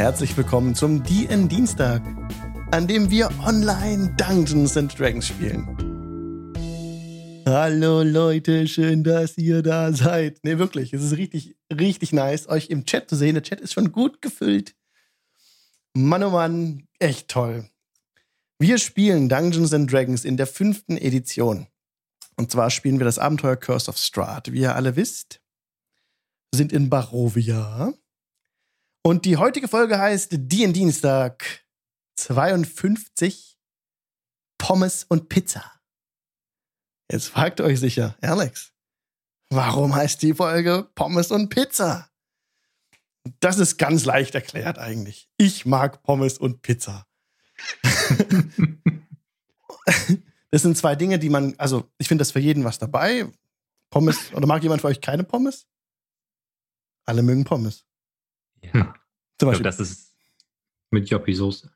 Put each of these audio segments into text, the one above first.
Herzlich willkommen zum DN Dienstag, an dem wir online Dungeons and Dragons spielen. Hallo Leute, schön, dass ihr da seid. Ne, wirklich, es ist richtig, richtig nice, euch im Chat zu sehen. Der Chat ist schon gut gefüllt. Mann, oh Mann, echt toll. Wir spielen Dungeons and Dragons in der fünften Edition. Und zwar spielen wir das Abenteuer Curse of Strahd. Wie ihr alle wisst, sind in Barovia. Und die heutige Folge heißt D Dienstag 52 Pommes und Pizza. Jetzt fragt euch sicher, Alex, warum heißt die Folge Pommes und Pizza? Das ist ganz leicht erklärt eigentlich. Ich mag Pommes und Pizza. das sind zwei Dinge, die man, also ich finde das für jeden was dabei. Pommes, oder mag jemand für euch keine Pommes? Alle mögen Pommes. Ja. Hm. Zum Beispiel. Glaub, das ist mit Joppi-Soße.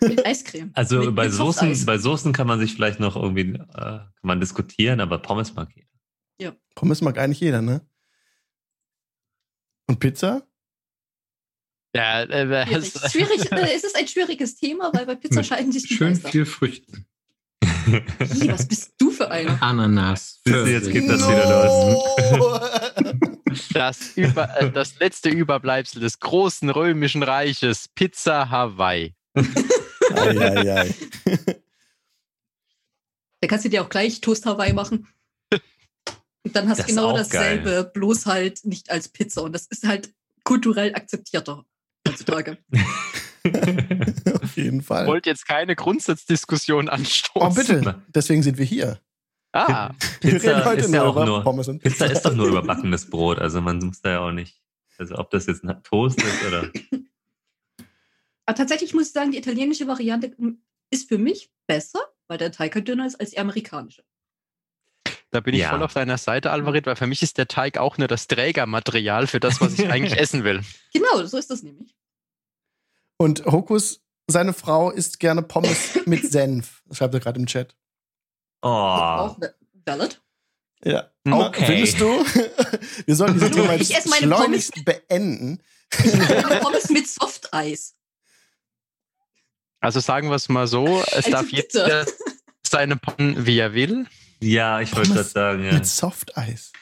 Mit Eiscreme. Also mit, bei, mit Soßen, bei Soßen kann man sich vielleicht noch irgendwie äh, kann man diskutieren, aber Pommes mag jeder. Ja. Pommes mag eigentlich jeder, ne? Und Pizza? Ja, äh, schwierig. schwierig äh, es ist ein schwieriges Thema, weil bei Pizza scheiden sich die Schön Meister. viel Früchten. Ih, was bist du für einer? Ananas. Jetzt geht das no. wieder los. Das, über, äh, das letzte Überbleibsel des großen römischen Reiches, Pizza Hawaii. ei, ei, ei. Da kannst du dir auch gleich Toast Hawaii machen. Und dann hast du genau dasselbe, geil. bloß halt nicht als Pizza. Und das ist halt kulturell akzeptierter heutzutage. Jeden Fall. Ich wollte jetzt keine Grundsatzdiskussion anstoßen. Oh, bitte. Deswegen sind wir hier. Ah, Pizza ist ja auch nur, Pizza. Pizza ist doch nur überbackenes Brot. Also man muss da ja auch nicht, also ob das jetzt ein Toast ist oder. Aber tatsächlich muss ich sagen, die italienische Variante ist für mich besser, weil der Teig halt dünner ist als die amerikanische. Da bin ich ja. voll auf deiner Seite, Alvarit, weil für mich ist der Teig auch nur das Trägermaterial für das, was ich eigentlich essen will. Genau, so ist das nämlich. Und Hokus, seine Frau isst gerne Pommes mit Senf. Das schreibt er gerade im Chat. Oh. Valid. Ja. Okay. Findest du? Wir sollten dieses Thema jetzt schleunigst Pommes beenden. Pommes mit Softeis. Also sagen wir es mal so, es also darf jeder seine Pommes, wie er will. Ja, ich wollte das sagen. Ja. Mit Softeis.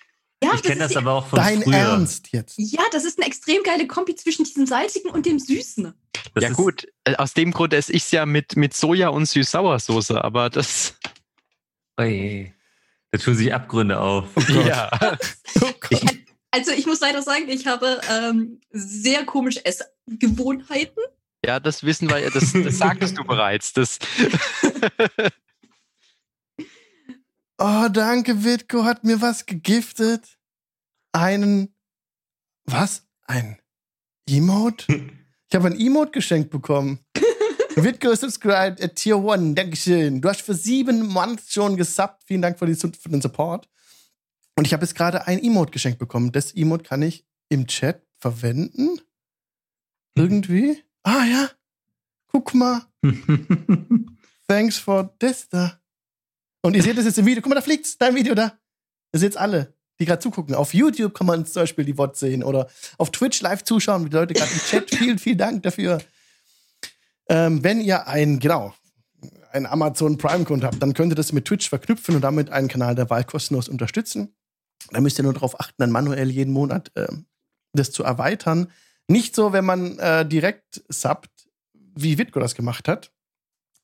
Ja, ich kenne das, das aber auch von Dein früher. Ernst jetzt? Ja, das ist eine extrem geile Kombi zwischen diesem salzigen und dem süßen. Das ja gut, äh, aus dem Grund esse ich es ja mit, mit Soja und Süß-Sauersoße, aber das... Oje. Da tun sich Abgründe auf. Oh ja. oh also ich muss leider sagen, ich habe ähm, sehr komische Essgewohnheiten. Ja, das wissen wir ja, das, das sagtest du bereits. Das oh, danke, Witko hat mir was gegiftet. Einen, was? Ein Emote? Ich habe ein Emote geschenkt bekommen. Witko subscribed at Tier 1. Dankeschön. Du hast für sieben Months schon gesubbt. Vielen Dank für, die, für den Support. Und ich habe jetzt gerade ein Emote geschenkt bekommen. Das Emote kann ich im Chat verwenden. Mhm. Irgendwie. Ah ja. Guck mal. Thanks for this da. Und ihr seht das jetzt im Video. Guck mal, da fliegt's. Dein Video da. Ihr seht's alle, die gerade zugucken. Auf YouTube kann man zum Beispiel die Bots sehen oder auf Twitch live zuschauen, die Leute gerade im Chat. vielen, vielen Dank dafür. Ähm, wenn ihr ein, genau, ein Amazon Prime-Konto habt, dann könnt ihr das mit Twitch verknüpfen und damit einen Kanal der Wahl kostenlos unterstützen. Da müsst ihr nur darauf achten, dann manuell jeden Monat äh, das zu erweitern. Nicht so, wenn man äh, direkt subbt, wie Witko das gemacht hat.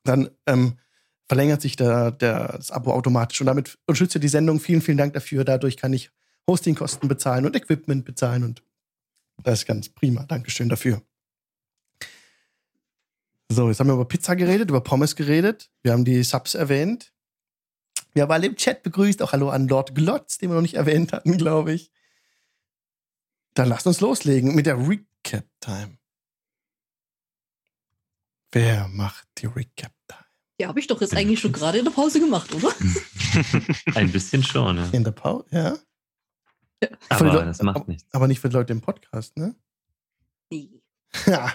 Dann ähm, verlängert sich der, der, das Abo automatisch und damit unterstützt ihr die Sendung. Vielen, vielen Dank dafür. Dadurch kann ich Hostingkosten bezahlen und Equipment bezahlen und das ist ganz prima. Dankeschön dafür. So, jetzt haben wir über Pizza geredet, über Pommes geredet. Wir haben die Subs erwähnt. Wir haben alle im Chat begrüßt. Auch Hallo an Lord Glotz, den wir noch nicht erwähnt hatten, glaube ich. Dann lasst uns loslegen mit der Recap-Time. Wer macht die Recap-Time? Ja, habe ich doch jetzt eigentlich schon gerade in der Pause gemacht, oder? Ein bisschen schon, ja. In der Pause, ja. ja. Aber das macht nichts. Aber nicht für die Leute im Podcast, ne? Nee. Ja,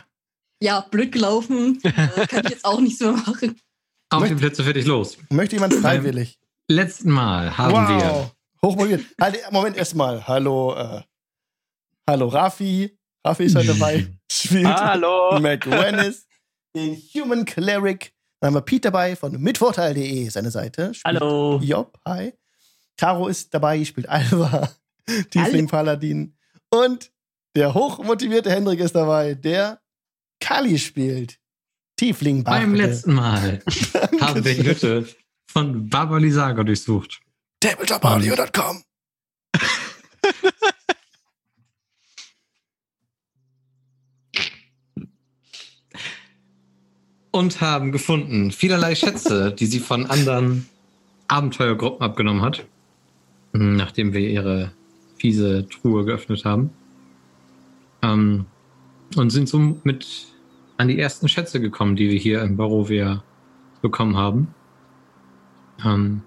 ja, blöd gelaufen. Äh, kann ich jetzt auch nicht so machen. Auf möchte, die Plätze fertig los. Möchte jemand freiwillig? Beim letzten Mal haben wow. wir. Hochmotiviert. Halt, Moment erstmal. Hallo, äh, hallo Rafi. Rafi ist heute dabei. spielt Hallo. McWennis, den Human Cleric. Dann haben wir Pete dabei von mitvorteil.de, seine Seite. Hallo. Job, hi. Caro ist dabei, spielt Alva, Tiefling Paladin. Und der hochmotivierte Hendrik ist dabei, der Kali spielt. Tiefling Bachel. Beim letzten Mal haben wir die Hütte von Baba Lisaga durchsucht. Tabletopaudio.com Und haben gefunden vielerlei Schätze, die sie von anderen Abenteuergruppen abgenommen hat, nachdem wir ihre fiese Truhe geöffnet haben. Ähm, und sind so mit an die ersten Schätze gekommen, die wir hier in Barovia bekommen haben. Ähm,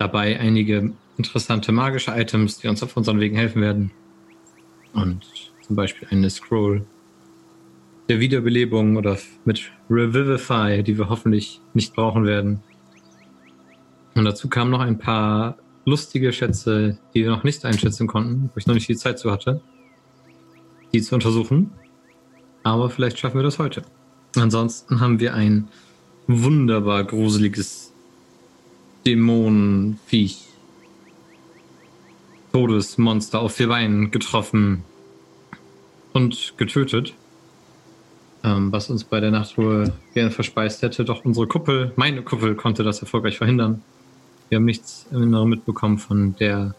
dabei einige interessante magische Items, die uns auf unseren Wegen helfen werden. Und zum Beispiel eine Scroll der Wiederbelebung oder mit Revivify, die wir hoffentlich nicht brauchen werden. Und dazu kamen noch ein paar lustige Schätze, die wir noch nicht einschätzen konnten, wo ich noch nicht viel Zeit zu hatte, die zu untersuchen. Aber vielleicht schaffen wir das heute. Ansonsten haben wir ein wunderbar gruseliges Dämonenviech, Todesmonster auf vier Beinen getroffen und getötet. Ähm, was uns bei der Nachtruhe gerne verspeist hätte. Doch unsere Kuppel, meine Kuppel, konnte das erfolgreich verhindern. Wir haben nichts im Inneren mitbekommen von der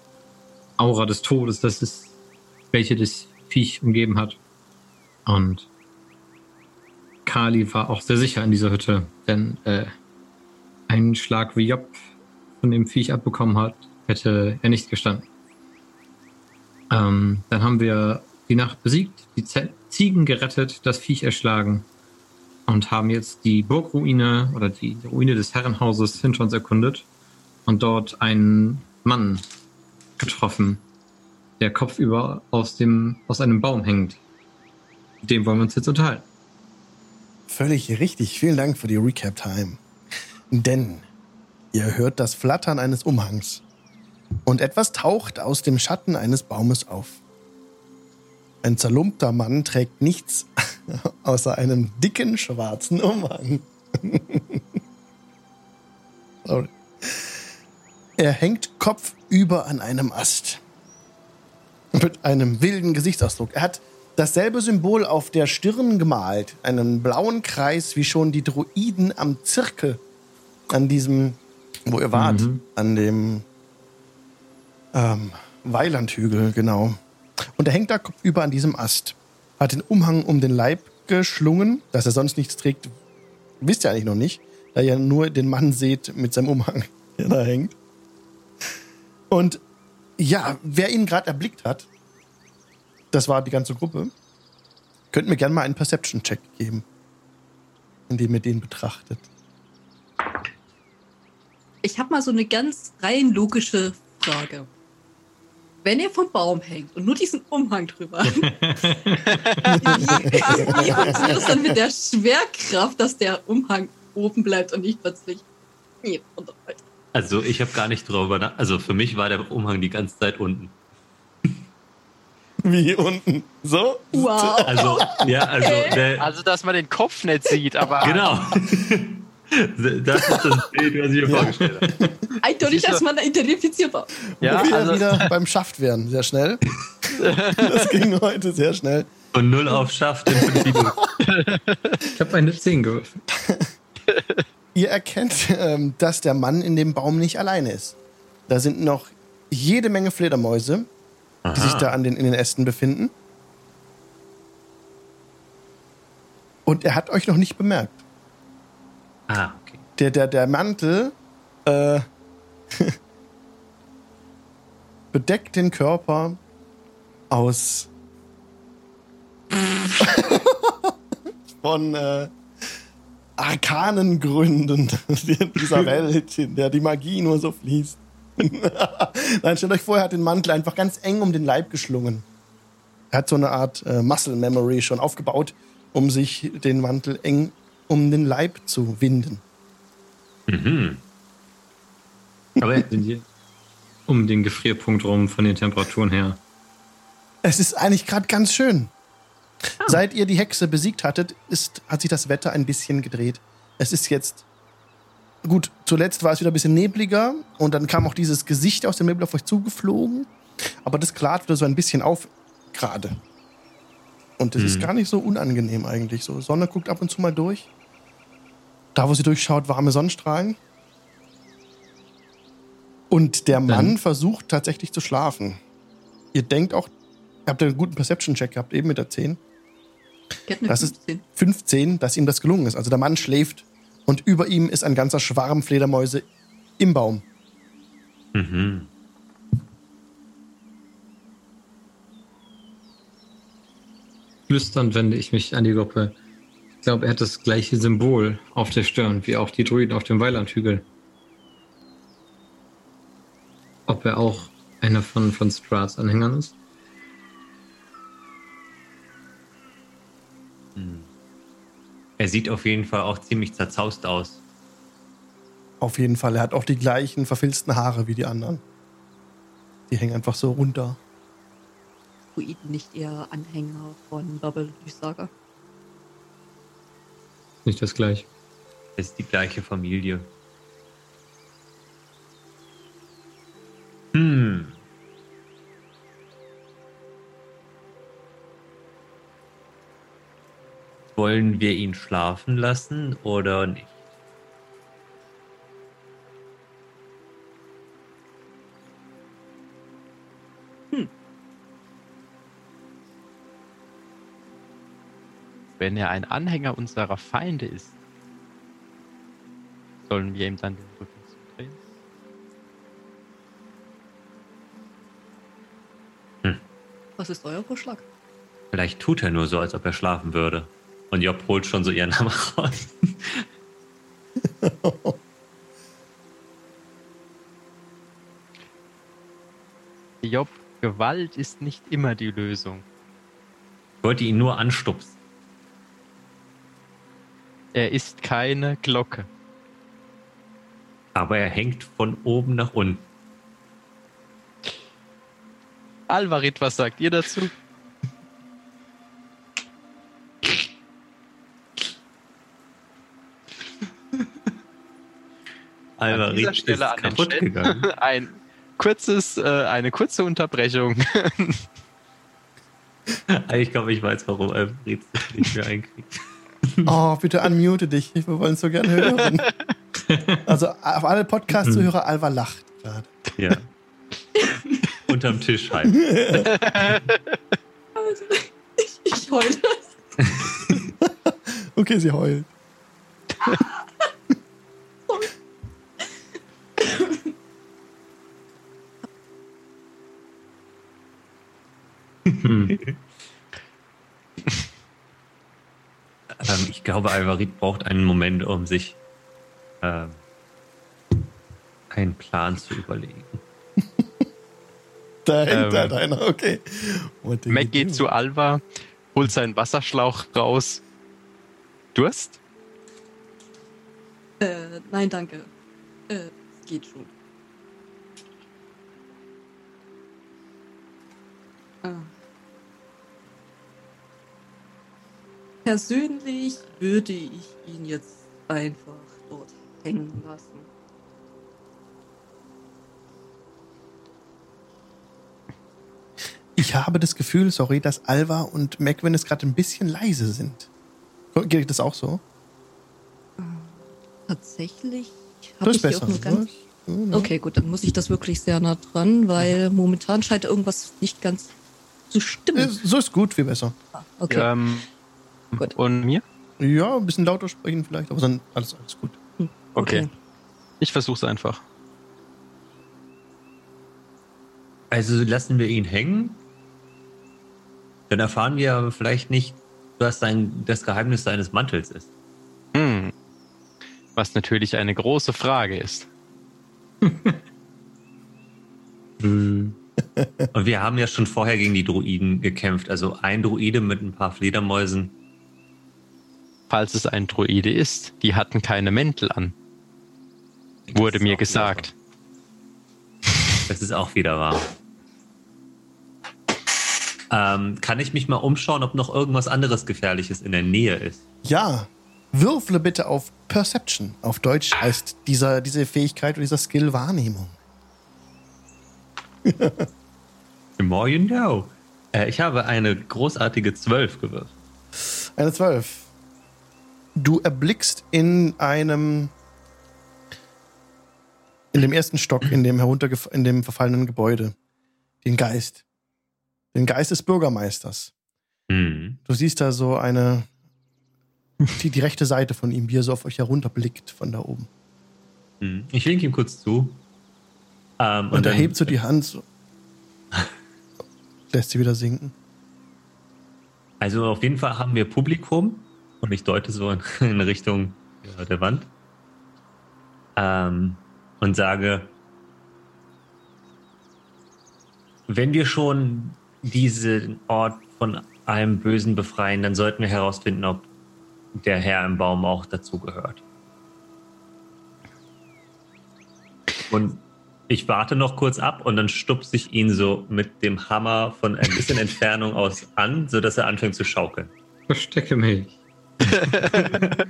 Aura des Todes, das ist, welche das Viech umgeben hat. Und Kali war auch sehr sicher in dieser Hütte, denn äh, einen Schlag wie Job von dem Viech abbekommen hat, hätte er nicht gestanden. Ähm, dann haben wir die Nacht besiegt, die Z Ziegen gerettet, das Viech erschlagen und haben jetzt die Burgruine oder die Ruine des Herrenhauses hinter uns erkundet und dort einen Mann getroffen, der kopfüber aus, dem, aus einem Baum hängt. Dem wollen wir uns jetzt unterhalten. Völlig richtig. Vielen Dank für die Recap-Time. Denn ihr hört das Flattern eines Umhangs und etwas taucht aus dem Schatten eines Baumes auf. Ein zerlumpter Mann trägt nichts außer einem dicken schwarzen Umhang. Sorry. Er hängt kopfüber an einem Ast. Mit einem wilden Gesichtsausdruck. Er hat dasselbe Symbol auf der Stirn gemalt. Einen blauen Kreis, wie schon die Druiden am Zirkel. An diesem, wo ihr wart. Mhm. An dem ähm, Weilandhügel, genau. Und er hängt da kopfüber an diesem Ast. Hat den Umhang um den Leib geschlungen, dass er sonst nichts trägt. Wisst ihr eigentlich noch nicht, da ihr nur den Mann seht mit seinem Umhang, der da hängt. Und ja, wer ihn gerade erblickt hat, das war die ganze Gruppe, könnt mir gerne mal einen Perception-Check geben, indem ihr den betrachtet. Ich habe mal so eine ganz rein logische Frage. Wenn er vom Baum hängt und nur diesen Umhang drüber, wie, wie funktioniert das dann mit der Schwerkraft, dass der Umhang oben bleibt und nicht plötzlich runterfällt? Also ich habe gar nicht drüber nach. Also für mich war der Umhang die ganze Zeit unten. Wie unten? So? Wow. Also, ja, also, der, also dass man den Kopf nicht sieht, aber. Genau. Das ist das Bild, was ich mir ja. vorgestellt habe. Eindeutig, dass man identifizierbar. Ja, wieder, also wieder beim Schaft werden, sehr schnell. Das ging heute sehr schnell. Von null auf Schaft in fünf Minuten. Ich habe eine 10 geworfen. Ihr erkennt, ähm, dass der Mann in dem Baum nicht alleine ist. Da sind noch jede Menge Fledermäuse, Aha. die sich da an den, in den Ästen befinden. Und er hat euch noch nicht bemerkt. Ah, okay. Der, der, der Mantel äh, bedeckt den Körper aus von äh, arkanen Gründen dieser Welt, in der die Magie nur so fließt. Nein, stellt euch vor, er hat den Mantel einfach ganz eng um den Leib geschlungen. Er hat so eine Art äh, Muscle Memory schon aufgebaut, um sich den Mantel eng um den Leib zu winden. Mhm. Aber um den Gefrierpunkt rum von den Temperaturen her. Es ist eigentlich gerade ganz schön. Oh. Seit ihr die Hexe besiegt hattet, ist, hat sich das Wetter ein bisschen gedreht. Es ist jetzt. Gut, zuletzt war es wieder ein bisschen nebliger und dann kam auch dieses Gesicht aus dem Nebel auf euch zugeflogen. Aber das klart wieder so ein bisschen auf gerade. Und das hm. ist gar nicht so unangenehm eigentlich. So, Sonne guckt ab und zu mal durch. Da, wo sie durchschaut, warme Sonnenstrahlen. Und der Mann Dann. versucht tatsächlich zu schlafen. Ihr denkt auch, ihr habt einen guten Perception-Check gehabt, eben mit der 10. Das ist 15, dass ihm das gelungen ist. Also der Mann schläft und über ihm ist ein ganzer Schwarm Fledermäuse im Baum. Mhm. Flüsternd wende ich mich an die Gruppe. Ich glaube, er hat das gleiche Symbol auf der Stirn wie auch die Druiden auf dem Weilandhügel. Ob er auch einer von, von Strats Anhängern ist? Hm. Er sieht auf jeden Fall auch ziemlich zerzaust aus. Auf jeden Fall. Er hat auch die gleichen verfilzten Haare wie die anderen. Die hängen einfach so runter. Druiden nicht eher Anhänger von Bubble Saga? Nicht das gleiche. Es ist die gleiche Familie. Hm. Wollen wir ihn schlafen lassen oder nicht? Wenn er ein Anhänger unserer Feinde ist, sollen wir ihm dann den Rücken Was ist euer Vorschlag? Vielleicht tut er nur so, als ob er schlafen würde. Und Job holt schon so ihren Hammer raus. Job, Gewalt ist nicht immer die Lösung. Ich wollte ihn nur anstupsen. Er ist keine Glocke. Aber er hängt von oben nach unten. Alvarit, was sagt ihr dazu? Alvarit ist kaputt Stelle gegangen. Ein kurzes, äh, eine kurze Unterbrechung. ich glaube, ich weiß, warum Alvarit sich nicht mehr einkriegt. Oh, bitte unmute dich. Wir wollen es so gerne hören. Also auf alle Podcast-Zuhörer, Alva lacht gerade. Ja unterm Tisch halt. Also, ich, ich heule. okay, sie heult. Hm. Ähm, ich glaube, Alvarit braucht einen Moment, um sich ähm, einen Plan zu überlegen. Da hängt ähm, halt einer, okay. Mac geht zu Alva, holt seinen Wasserschlauch raus. Durst? Äh, nein, danke. Äh, geht schon. Ah. Persönlich würde ich ihn jetzt einfach dort hängen lassen. Ich habe das Gefühl, sorry, dass Alva und Macwin es gerade ein bisschen leise sind. Geht das auch so? Tatsächlich habe ich besser. auch nur ganz. Okay, gut, dann muss ich das wirklich sehr nah dran, weil momentan scheint irgendwas nicht ganz zu stimmen. So ist gut, viel besser. Ah, okay. Ähm, gut. Und mir? Ja, ein bisschen lauter sprechen vielleicht, aber dann alles, alles gut. Hm, okay. okay. Ich versuche es einfach. Also lassen wir ihn hängen dann erfahren wir aber vielleicht nicht, was sein, das Geheimnis seines Mantels ist. Hm. Was natürlich eine große Frage ist. Und wir haben ja schon vorher gegen die Druiden gekämpft. Also ein Druide mit ein paar Fledermäusen. Falls es ein Druide ist, die hatten keine Mäntel an. Wurde mir gesagt. Das ist auch wieder wahr. Ähm, kann ich mich mal umschauen, ob noch irgendwas anderes Gefährliches in der Nähe ist? Ja. Würfle bitte auf Perception. Auf Deutsch heißt dieser, diese Fähigkeit oder dieser Skill Wahrnehmung. The more you know. Äh, ich habe eine großartige 12 gewürfelt. Eine 12. Du erblickst in einem. In dem ersten Stock, in dem in dem verfallenen Gebäude, den Geist. Den Geist des Bürgermeisters. Hm. Du siehst da so eine. Die, die rechte Seite von ihm, wie er so auf euch herunterblickt von da oben. Hm. Ich winke ihm kurz zu. Ähm, Und, er dann- hebt so die Hand so. Lässt sie wieder sinken. Also auf jeden Fall haben wir Publikum und ich deute so in, in Richtung ja, der Wand ähm, und sage, wenn wir schon diesen Ort von allem Bösen befreien, dann sollten wir herausfinden, ob der Herr im Baum auch dazugehört. Und ich warte noch kurz ab und dann stupse ich ihn so mit dem Hammer von ein bisschen Entfernung aus an, sodass er anfängt zu schaukeln. Verstecke mich.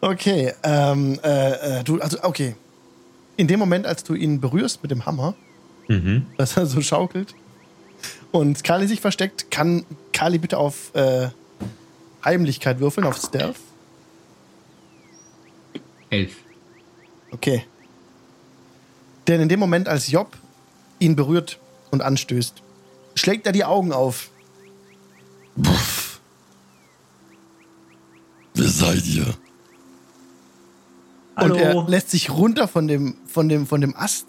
Okay, ähm, äh, äh, du, also, okay. In dem Moment, als du ihn berührst mit dem Hammer, Mhm. dass er so schaukelt und Kali sich versteckt, kann Kali bitte auf äh, Heimlichkeit würfeln, auf Stealth. Elf. Okay. Denn in dem Moment, als Job ihn berührt und anstößt, schlägt er die Augen auf. Puff. Seid ihr? Und er Hallo. lässt sich runter von dem, von dem, von dem Ast.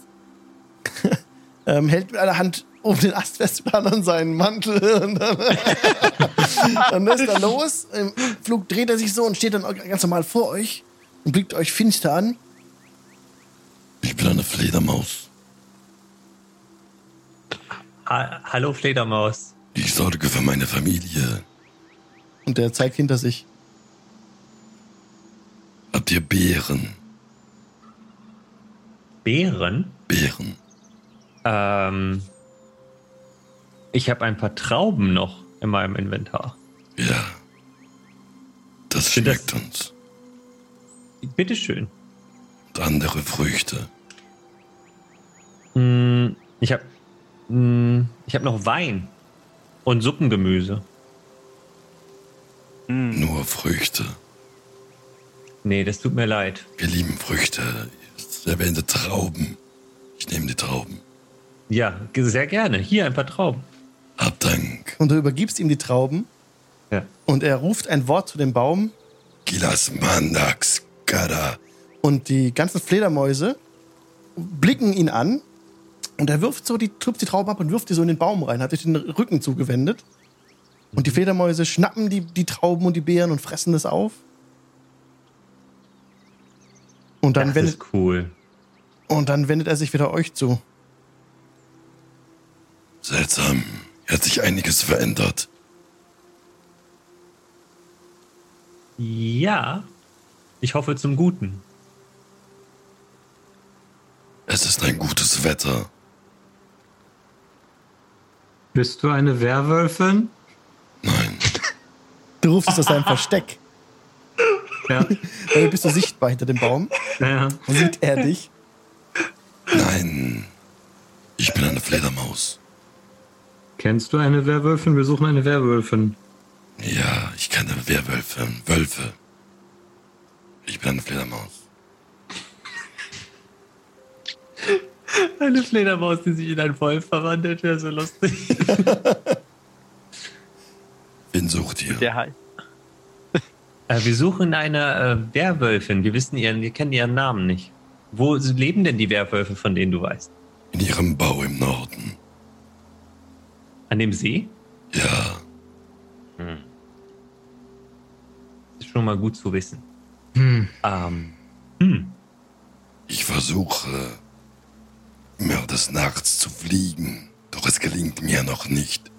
ähm, hält mit einer Hand um den Ast fest, der anderen seinen Mantel. Und dann, dann lässt er los. Im Flug dreht er sich so und steht dann ganz normal vor euch und blickt euch finster an. Ich bin eine Fledermaus. Ha Hallo Fledermaus. Ich sorge für meine Familie. Und er zeigt hinter sich. Habt ihr Beeren? Bären? Beeren. Ähm, ich habe ein paar Trauben noch in meinem Inventar. Ja. Das Sind das- schmeckt uns. Bitteschön. Und andere Früchte. Hm, ich habe hm, ich hab noch Wein und Suppengemüse. Nur Früchte. Nee, das tut mir leid. Wir lieben Früchte. Ich erwähnte Trauben. Ich nehme die Trauben. Ja, sehr gerne. Hier ein paar Trauben. Hab Dank. Und du übergibst ihm die Trauben. Ja. Und er ruft ein Wort zu dem Baum. Gilas Mandax Kada. Und die ganzen Fledermäuse blicken ihn an. Und er wirft so die, tupft die Trauben ab und wirft die so in den Baum rein, hat sich den Rücken zugewendet. Und die Fledermäuse schnappen die, die Trauben und die Beeren und fressen das auf. Und dann, das wendet, ist cool. und dann wendet er sich wieder euch zu. Seltsam. Hier hat sich einiges verändert. Ja, ich hoffe zum Guten. Es ist ein gutes Wetter. Bist du eine Werwölfin? Nein. Du rufst es aus seinem Versteck. Ja. Damit bist du sichtbar hinter dem Baum. ja. Dann sieht er dich. Nein. Ich bin eine Fledermaus. Kennst du eine Werwölfin? Wir suchen eine Werwölfin. Ja, ich kenne Werwölfe. Wölfe. Ich bin eine Fledermaus. Eine Fledermaus, die sich in einen Wolf verwandelt, wäre so lustig. Wen sucht ihr? Der halt. Äh, wir suchen eine äh, Werwölfin. Wir wissen ihren, wir kennen ihren Namen nicht. Wo leben denn die Werwölfe, von denen du weißt? In ihrem Bau im Norden. An dem See? Ja, Das ist schon mal gut zu wissen. Hm. Ähm, hm. ich versuche immer des Nachts zu fliegen. Doch es gelingt mir noch nicht.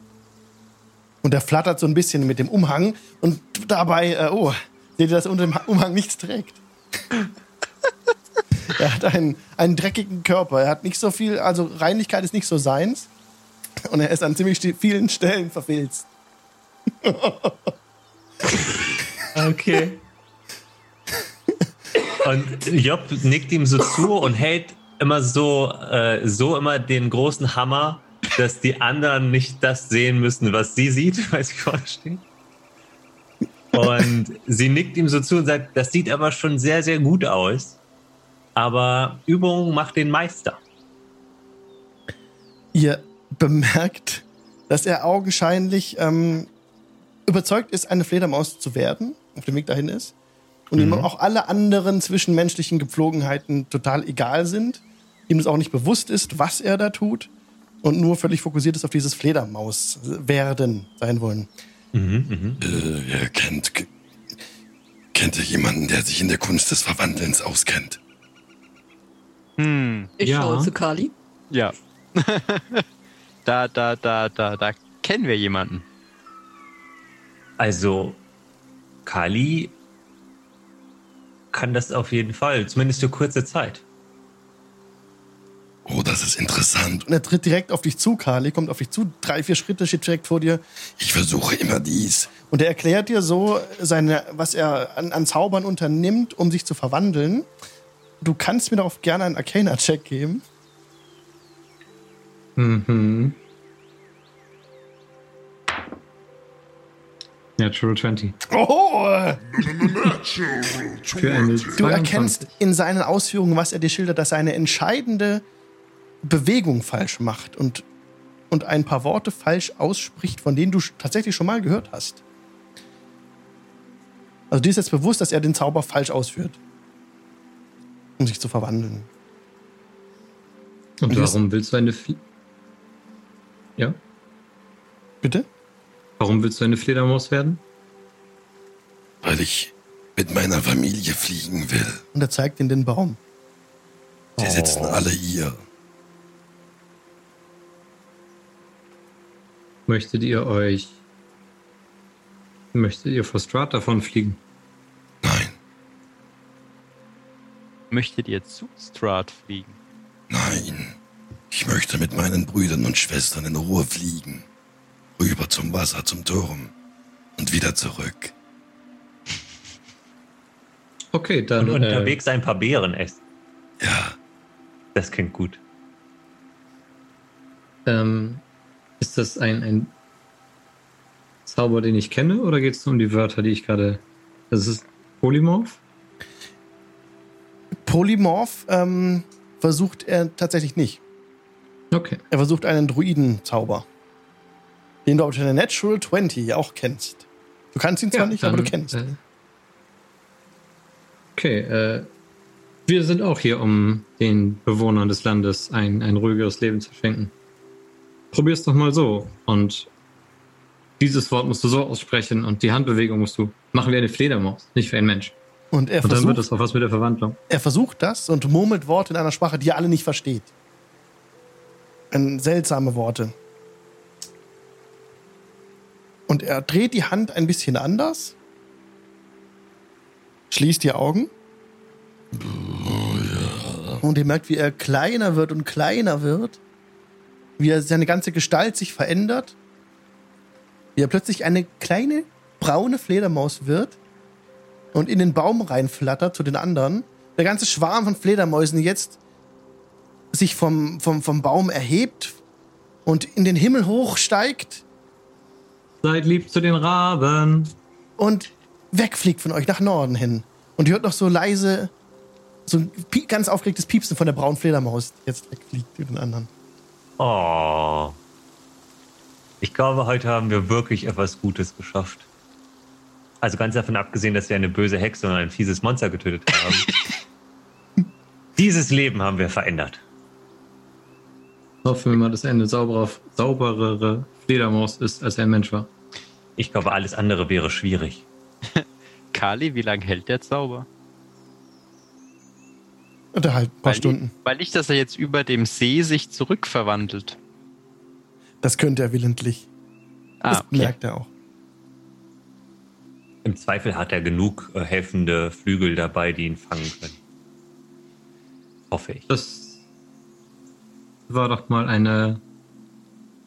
Und er flattert so ein bisschen mit dem Umhang. Und dabei, äh, oh, seht ihr, dass er unter dem Umhang nichts trägt. er hat einen, einen dreckigen Körper. Er hat nicht so viel, also Reinlichkeit ist nicht so seins. Und er ist an ziemlich vielen Stellen verfilzt. Okay. Und Job nickt ihm so zu und hält immer so, äh, so immer den großen Hammer, dass die anderen nicht das sehen müssen, was sie sieht, weil sie vorne steht. Und sie nickt ihm so zu und sagt, das sieht aber schon sehr, sehr gut aus. Aber Übung macht den Meister. Ihr bemerkt, dass er augenscheinlich ähm, überzeugt ist, eine Fledermaus zu werden, auf dem Weg dahin ist. Und ihm auch alle anderen zwischenmenschlichen Gepflogenheiten total egal sind. Ihm das auch nicht bewusst ist, was er da tut. Und nur völlig fokussiert ist auf dieses Fledermaus werden sein wollen. Äh, er kennt, kennt er jemanden, der sich in der Kunst des Verwandelns auskennt? Hm, Ich Ja. schaue zu Kali. ja. da, da, da, da, da kennen wir jemanden. Also, Kali kann das auf jeden Fall, zumindest für kurze Zeit. Oh, das ist interessant. Und er tritt direkt auf dich zu, Kali, kommt auf dich zu, drei, vier Schritte steht direkt vor dir. Ich versuche immer dies. Und er erklärt dir so, seine, was er an, an Zaubern unternimmt, um sich zu verwandeln. Du kannst mir darauf gerne einen Arcana-Check geben. Mhm. Natural 20. Oh! Für eine Du erkennst in seinen Ausführungen, was er dir schildert, dass er eine entscheidende Bewegung falsch macht und, und ein paar Worte falsch ausspricht, von denen du tatsächlich schon mal gehört hast. Also dir ist jetzt bewusst, dass er den Zauber falsch ausführt, um sich zu verwandeln. Und Und warum willst du eine Fl Ja? Bitte? Warum willst du eine Fledermaus werden? Weil ich mit meiner Familie fliegen will. Und er zeigt in den Baum. Sie sitzen alle hier. Möchtet ihr euch. Möchtet ihr vor Strat davon fliegen? Nein, Möchtet ihr zu Strahd fliegen? nein. Ich möchte mit meinen Brüdern und Schwestern in Ruhe fliegen. Rüber zum Wasser, zum Turm. Und wieder zurück. Okay, dann. Und äh, unterwegs ein paar Beeren essen. Ja, Das klingt gut. Ähm, ist das ein, ein Zauber, den ich kenne, oder geht es um die Wörter, die ich gerade. Das ist Polymorph? Polymorph ähm, versucht er tatsächlich nicht. Okay. Er versucht einen Druidenzauber. Den du auf der Natural 20 auch kennst. Du kannst ihn zwar nicht, aber du dann, kennst. Äh, okay, äh, wir sind auch hier, um den Bewohnern des Landes ein, ein ruhigeres Leben zu schenken. Probier's doch mal so. Und dieses Wort musst du so aussprechen und die Handbewegung musst du machen wie eine Fledermaus, nicht wie ein Mensch. Und er Und dann wird versucht, das auch was mit der Verwandlung. er versucht das und murmelt Worte in einer Sprache, die ihr alle nicht versteht. Ein, seltsame Worte. Und er dreht die Hand ein bisschen anders. Schließt die Augen. Und ihr merkt, wie er kleiner wird und kleiner wird. Wie er seine ganze Gestalt sich verändert. Wie er plötzlich eine kleine braune Fledermaus wird und in den Baum reinflattert zu den anderen. Der ganze Schwarm von Fledermäusen jetzt sich vom, vom, vom Baum erhebt und in den Himmel hochsteigt Seid lieb zu den Raben. und wegfliegt von euch nach Norden hin. Und ihr hört noch so leise, so ein ganz aufgeregtes Piepsen von der braunen Fledermaus, die jetzt wegfliegt zu den anderen. Oh. Ich glaube, heute haben wir wirklich etwas Gutes geschafft. Also ganz davon abgesehen, dass wir eine böse Hexe und ein fieses Monster getötet haben. Dieses Leben haben wir verändert. Hoffen wir mal, dass er eine sauberer, sauberere Fledermaus ist, als er ein Mensch war. Ich glaube, alles andere wäre schwierig. Kali, wie lange hält der Zauber? Und halt ein paar weil, Stunden. Weil nicht, dass er jetzt über dem See sich zurückverwandelt. Das könnte er willentlich. Ah, Das okay. merkt er auch. Im Zweifel hat er genug äh, helfende Flügel dabei, die ihn fangen können. Hoffe ich. Das war doch mal eine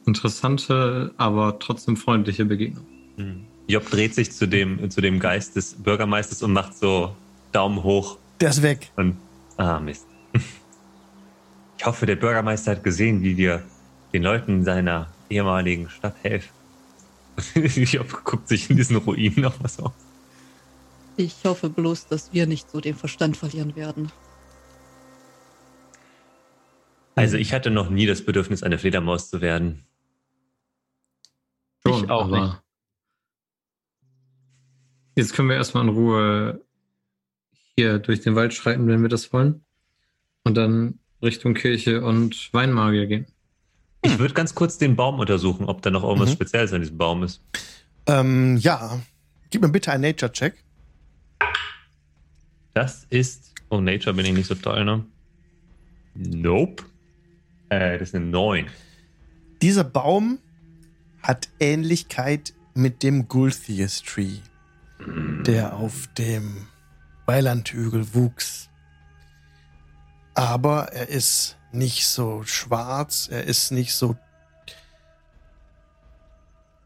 interessante, aber trotzdem freundliche Begegnung. Hm. Job dreht sich zu dem, zu dem Geist des Bürgermeisters und macht so Daumen hoch. Der ist weg. Und, ah, Mist. Ich hoffe, der Bürgermeister hat gesehen, wie wir den Leuten seiner ehemaligen Stadt helfen. Job guckt sich in diesen Ruinen noch was aus. Ich hoffe bloß, dass wir nicht so den Verstand verlieren werden. Also ich hatte noch nie das Bedürfnis, eine Fledermaus zu werden. Schon, Ich auch aber nicht. Jetzt können wir erstmal in Ruhe hier durch den Wald schreiten, wenn wir das wollen. Und dann Richtung Kirche und Weinmagier gehen. Ich würde ganz kurz den Baum untersuchen, ob da noch irgendwas Mhm. Spezielles an diesem Baum ist. Ähm, ja. Gib mir bitte einen Nature-Check. Das ist. Oh, Nature bin ich nicht so toll, ne? Nope. Äh, das ist eine 9. Dieser Baum hat Ähnlichkeit mit dem Gulthias Tree, der auf dem Weilandhügel wuchs. Aber er ist nicht so schwarz, er ist nicht so.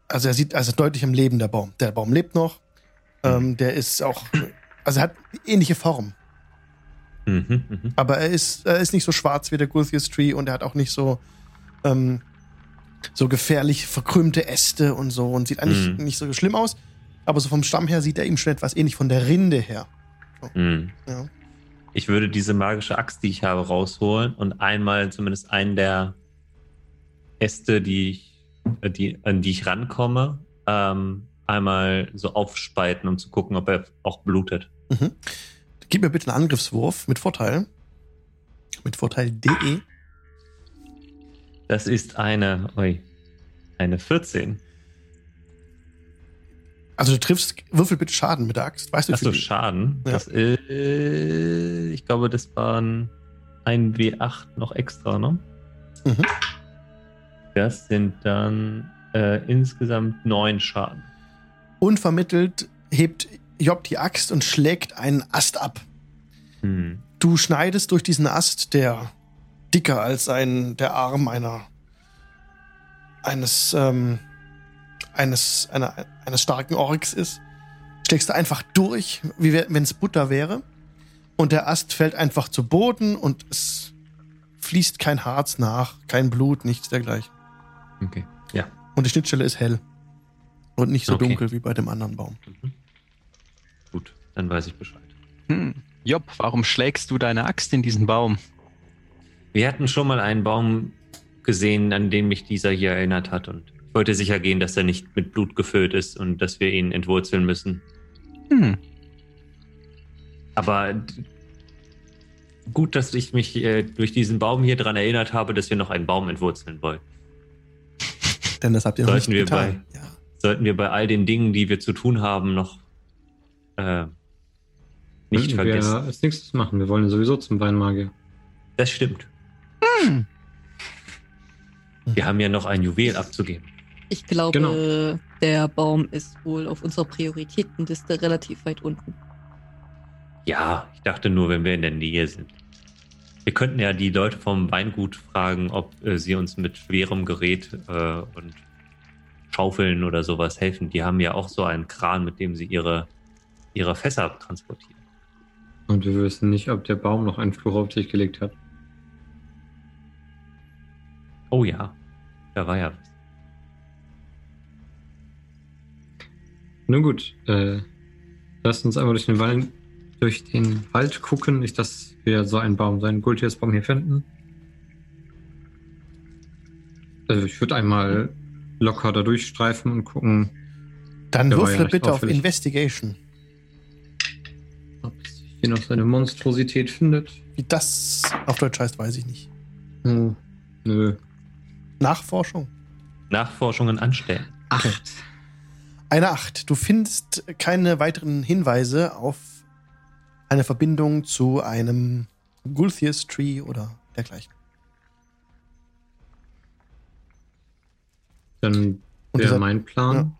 Also er sieht also deutlich im Leben der Baum. Der Baum lebt noch. Ähm, der ist auch. Also er hat ähnliche Form. Mhm, mhm. Aber er ist, er ist nicht so schwarz wie der Gulthias Tree und er hat auch nicht so, ähm, so gefährlich verkrümmte Äste und so und sieht eigentlich Mhm. nicht so schlimm aus. Aber so vom Stamm her sieht er ihm schon etwas ähnlich von der Rinde her. Mhm. Ja. Ich würde diese magische Axt, die ich habe, rausholen und einmal zumindest einen der Äste, die ich, äh, die, an die ich rankomme, ähm, einmal so aufspalten, um zu gucken, ob er auch blutet. Mhm. Gib mir bitte einen Angriffswurf mit Vorteil. Mit Vorteil DE. Das ist eine, ui, eine 14. Also du triffst, würfel bitte Schaden mit der Axt. Weißt du, Achso, Schaden. Ja. Das ist, ich glaube, das waren ein W8 noch extra, ne? Mhm. Das sind dann äh, insgesamt neun Schaden. Unvermittelt hebt Job die Axt und schlägt einen Ast ab. Hm. Du schneidest durch diesen Ast, der dicker als ein, der Arm einer eines ähm, eines einer, eines starken Orks ist, schlägst du einfach durch, wie wenn es Butter wäre, und der Ast fällt einfach zu Boden und es fließt kein Harz nach, kein Blut, nichts dergleichen. Okay. Ja. Und die Schnittstelle ist hell und nicht so Okay. dunkel wie bei dem anderen Baum. Mhm. Gut, dann weiß ich Bescheid. Hm. Job, warum schlägst du deine Axt in diesen Baum? Wir hatten schon mal einen Baum gesehen, an den mich dieser hier erinnert hat und wollte sicher gehen, dass er nicht mit Blut gefüllt ist und dass wir ihn entwurzeln müssen. Hm. Aber gut, dass ich mich äh, durch diesen Baum hier dran erinnert habe, dass wir noch einen Baum entwurzeln wollen. Denn das habt ihr noch nicht Sollten wir getan. Ja. Sollten wir bei all den Dingen, die wir zu tun haben, noch äh, nicht Könnten wir vergessen. als nächstes machen. Wir wollen sowieso zum Weinmagier. Das stimmt. Hm. Wir haben ja noch ein Juwel abzugeben. Ich glaube, Genau. der Baum ist wohl auf unserer Prioritätenliste relativ weit unten. Ja, ich dachte nur, wenn wir in der Nähe sind. Wir könnten ja die Leute vom Weingut fragen, ob äh, sie uns mit schwerem Gerät äh, und Schaufeln oder sowas helfen. Die haben ja auch so einen Kran, mit dem sie ihre, ihre Fässer transportieren. Und wir wissen nicht, ob der Baum noch einen Fluch auf dich gelegt hat. Oh ja, da war ja was. Nun gut, äh, lasst uns einmal durch den Wald, durch den Wald gucken. Nicht, dass wir so einen Baum, so einen Gultias-Baum hier finden. Also ich würde einmal locker da durchstreifen und gucken, Dann Der ja würfle recht bitte auf auffällig. Investigation. ob sich hier noch seine Monstrosität findet. Wie das auf Deutsch heißt, weiß ich nicht. Oh, nö. Nachforschung. Nachforschungen anstellen. Acht. Eine Acht. Du findest keine weiteren Hinweise auf eine Verbindung zu einem Gulthias Tree oder dergleichen. Dann wäre mein Plan,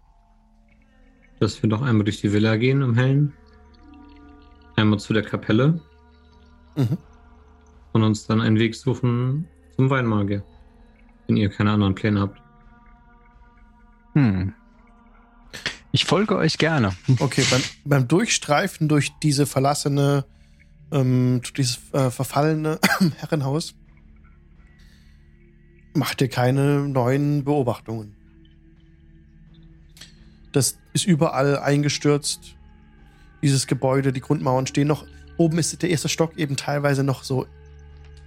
dass wir noch einmal durch die Villa gehen im Hellen. Einmal zu der Kapelle Mhm. und uns dann einen Weg suchen zum Weinmagier. Wenn ihr keine anderen Pläne habt. Hm. Ich folge euch gerne. Okay, beim, beim Durchstreifen durch diese verlassene, ähm, durch dieses äh, verfallene Herrenhaus macht ihr keine neuen Beobachtungen. Das ist überall eingestürzt. Dieses Gebäude, die Grundmauern stehen noch. Oben ist der erste Stock eben teilweise noch so,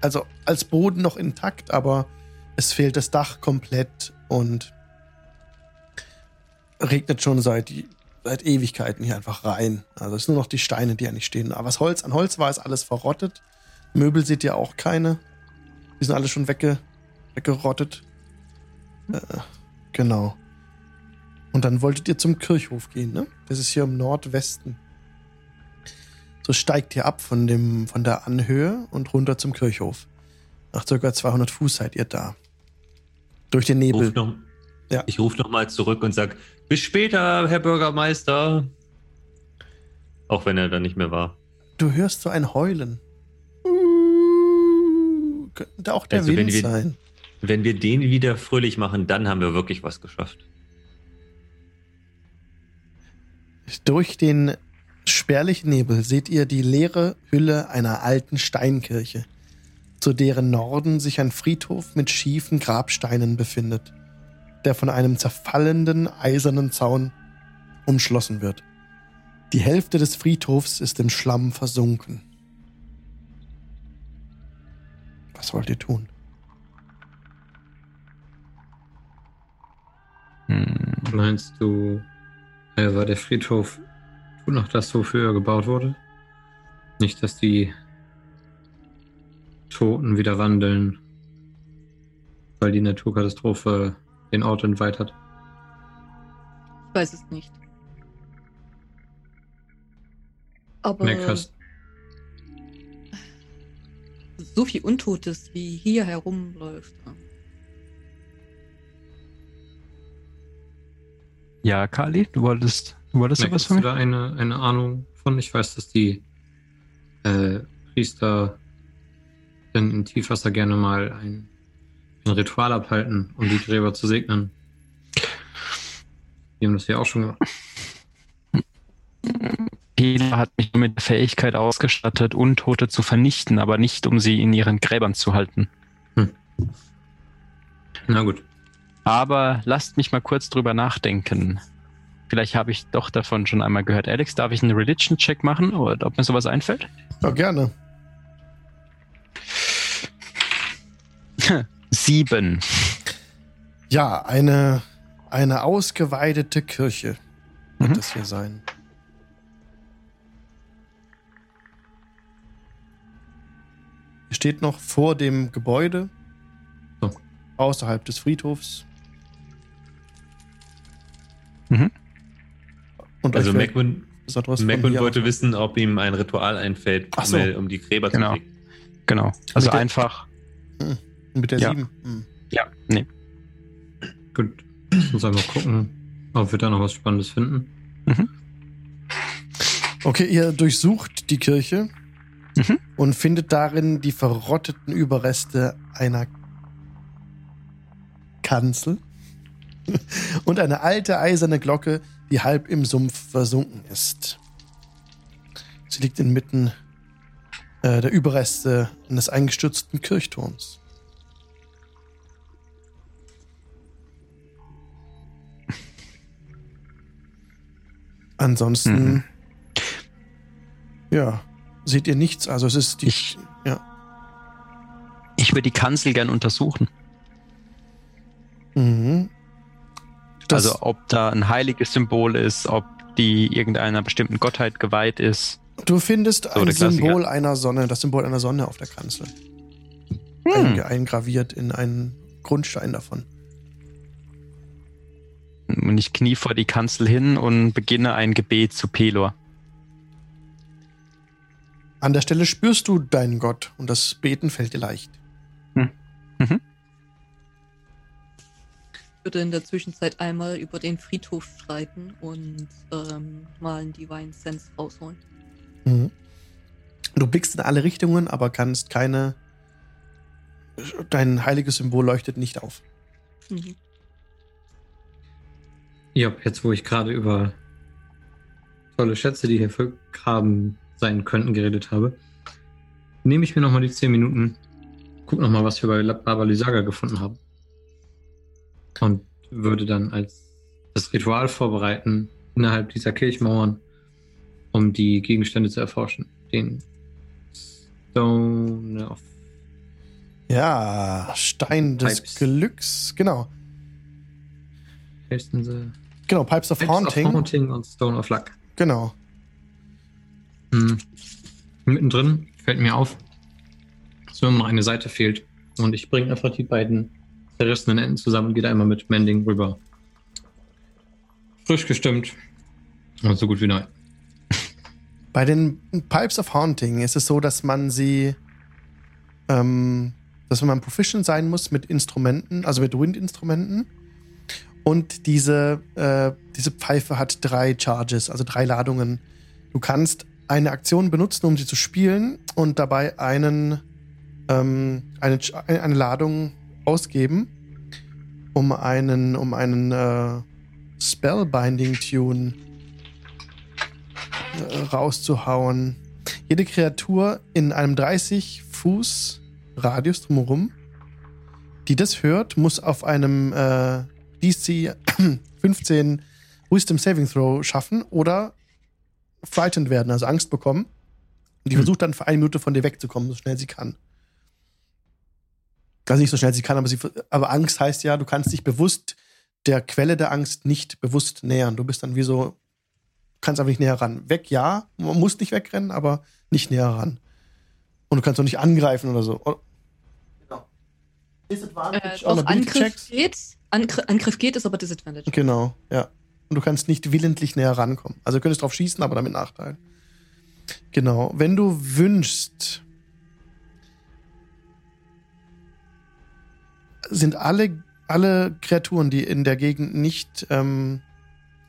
also als Boden noch intakt, aber es fehlt das Dach komplett und regnet schon seit, seit Ewigkeiten hier einfach rein. Also es sind nur noch die Steine, die ja nicht stehen. Aber was Holz an Holz war, ist alles verrottet. Möbel seht ihr auch keine. Die sind alle schon wegge, weggerottet. Äh, genau. Und dann wolltet ihr zum Kirchhof gehen, ne? Das ist hier im Nordwesten. So steigt ihr ab von, dem, von der Anhöhe und runter zum Kirchhof. Nach circa 200 Fuß seid ihr da. Durch den Nebel. Ruf noch, Ja. Ich rufe nochmal zurück und sag, bis später, Herr Bürgermeister. Auch wenn er dann nicht mehr war. Du hörst so ein Heulen. Könnte auch der Also, wenn Wind wir- sein. Wenn wir den wieder fröhlich machen, dann haben wir wirklich was geschafft. Durch den spärlichen Nebel seht ihr die leere Hülle einer alten Steinkirche, zu deren Norden sich ein Friedhof mit schiefen Grabsteinen befindet, der von einem zerfallenden eisernen Zaun umschlossen wird. Die Hälfte des Friedhofs ist im Schlamm versunken. Was wollt ihr tun? Hm. Meinst du, äh, war der Friedhof noch das, wofür er gebaut wurde? Nicht, dass die Toten wieder wandeln, weil die Naturkatastrophe den Ort entweiht hat. Ich weiß es nicht. Aber Mac, hast, so viel Untotes, wie hier herumläuft. Ja, Kali, du wolltest, du wolltest Mac, sowas hast von du mir? da eine, eine Ahnung von? Ich weiß, dass die äh, Priester in, in Tiefwasser gerne mal ein, ein Ritual abhalten, um die Gräber zu segnen. Die haben das ja auch schon gemacht. Hela hat mich mit der Fähigkeit ausgestattet, Untote zu vernichten, aber nicht, um sie in ihren Gräbern zu halten. Na gut. Aber lasst mich mal kurz drüber nachdenken. Vielleicht habe ich doch davon schon einmal gehört. Alex, darf ich einen Religion-Check machen oder ob mir sowas einfällt? Ja, gerne. Sieben. Ja, eine, eine ausgeweidete Kirche wird Mhm. das hier sein. Steht noch vor dem Gebäude, So. außerhalb des Friedhofs. Mhm. Und Also Macwin, Macwin wollte auf- wissen, ob ihm ein Ritual einfällt, so. um, um die Gräber Genau. zu legen. Genau. Also einfach. Mit der Ja. sieben. Hm. Ja, nee. Gut. Lass uns einmal gucken, ob wir da noch was Spannendes finden. Okay, ihr durchsucht die Kirche Mhm. und findet darin die verrotteten Überreste einer Kanzel und eine alte eiserne Glocke, die halb im Sumpf versunken ist. Sie liegt inmitten äh, der Überreste eines eingestürzten Kirchturms. Ansonsten, Mhm. ja, seht ihr nichts. Also es ist die, Ich- ja. Ich würde die Kanzel gern untersuchen. Mhm. Das, also ob da ein heiliges Symbol ist, ob die irgendeiner bestimmten Gottheit geweiht ist. du findest So, ein. Symbol einer Sonne, das Symbol einer Sonne auf der Kanzel. Hm. Eingraviert in einen Grundstein davon. Und ich knie vor die Kanzel hin und beginne ein Gebet zu Pelor. An der Stelle spürst du deinen Gott und das Beten fällt dir leicht. Ich würde in der Zwischenzeit einmal über den Friedhof streiten und ähm, mal einen Divine Sense rausholen. Mhm. Du blickst in alle Richtungen, aber kannst keine. Dein heiliges Symbol leuchtet nicht auf. Mhm. Ja, jetzt wo ich gerade über tolle Schätze, die hier vergraben sein könnten, geredet habe, nehme ich mir nochmal die 10 Minuten, guck nochmal, was wir bei Baba Lysaga gefunden haben. Und würde dann als das Ritual vorbereiten innerhalb dieser Kirchmauern, um die Gegenstände zu erforschen. Den Stone of Ja, Stein des Pipes. Glücks, genau. heißen sie? Genau, Pipes of Pipes Haunting. Of Haunting und Stone of Luck. Genau. Hm. Mittendrin fällt mir auf, dass mir noch eine Seite fehlt. Und ich bringe einfach die beiden zerrissenen Enden zusammen und gehe da immer mit Mending rüber. Frisch gestimmt. Und so gut wie neu. Bei den Pipes of Haunting ist es so, dass man sie, ähm, dass man proficient sein muss mit Instrumenten, also mit Windinstrumenten. Und diese, äh, diese Pfeife hat drei Charges, also drei Ladungen. Du kannst eine Aktion benutzen, um sie zu spielen und dabei einen, ähm, eine, eine Ladung ausgeben, um einen, um einen äh, Spellbinding-Tune äh, rauszuhauen. Jede Kreatur in einem 30 Fuß Radius drumherum, die das hört, muss auf einem äh, DC 15 Wisdom Saving Throw schaffen oder frightened werden, also Angst bekommen. Und die versucht dann für eine Minute von dir wegzukommen, so schnell sie kann. Also nicht so schnell sie kann, aber, sie, aber Angst heißt ja, du kannst dich bewusst der Quelle der Angst nicht bewusst nähern. Du bist dann wie so, kannst aber nicht näher ran. Weg, ja, man muss nicht wegrennen, aber nicht näher ran. Und du kannst auch nicht angreifen oder so. Genau. Disadvantage Äh, Ability Angriff Checks. Angr Angriff geht, ist aber Disadvantage. Genau, ja. Und du kannst nicht willentlich näher rankommen. Also du könntest drauf schießen, aber damit Nachteil. Genau. Wenn du wünschst, sind alle, alle Kreaturen, die in der Gegend nicht ähm,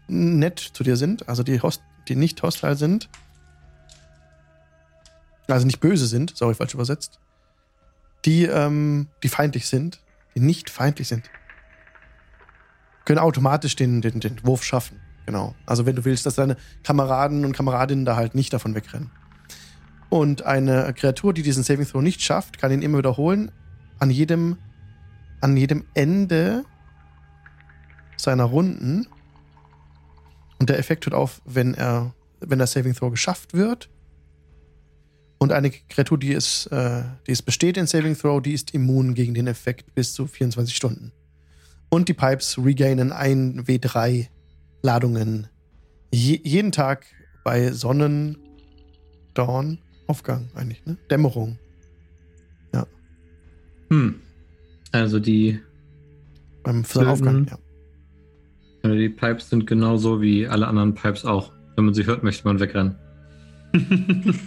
nett zu dir sind, also die, host die nicht hostile sind, also nicht böse sind, sorry, falsch übersetzt, die, ähm, die feindlich sind, die nicht feindlich sind, können automatisch den, den, den Wurf schaffen. Genau. Also wenn du willst, dass deine Kameraden und Kameradinnen da halt nicht davon wegrennen. Und eine Kreatur, die diesen Saving Throw nicht schafft, kann ihn immer wiederholen. An jedem, an jedem Ende seiner Runden. Und der Effekt hört auf, wenn er, wenn der Saving Throw geschafft wird. Und eine Kreatur, die es, äh, die es besteht in Saving Throw, die ist immun gegen den Effekt bis zu 24 Stunden. Und die Pipes regainen ein W3 Ladungen. Je, jeden Tag bei Sonnen, Dawn, Aufgang eigentlich, ne? Dämmerung. Hm. Also die, Beim Sonnenaufgang, ja. also die Pipes sind genauso wie alle anderen Pipes auch. Wenn man sie hört, möchte man wegrennen.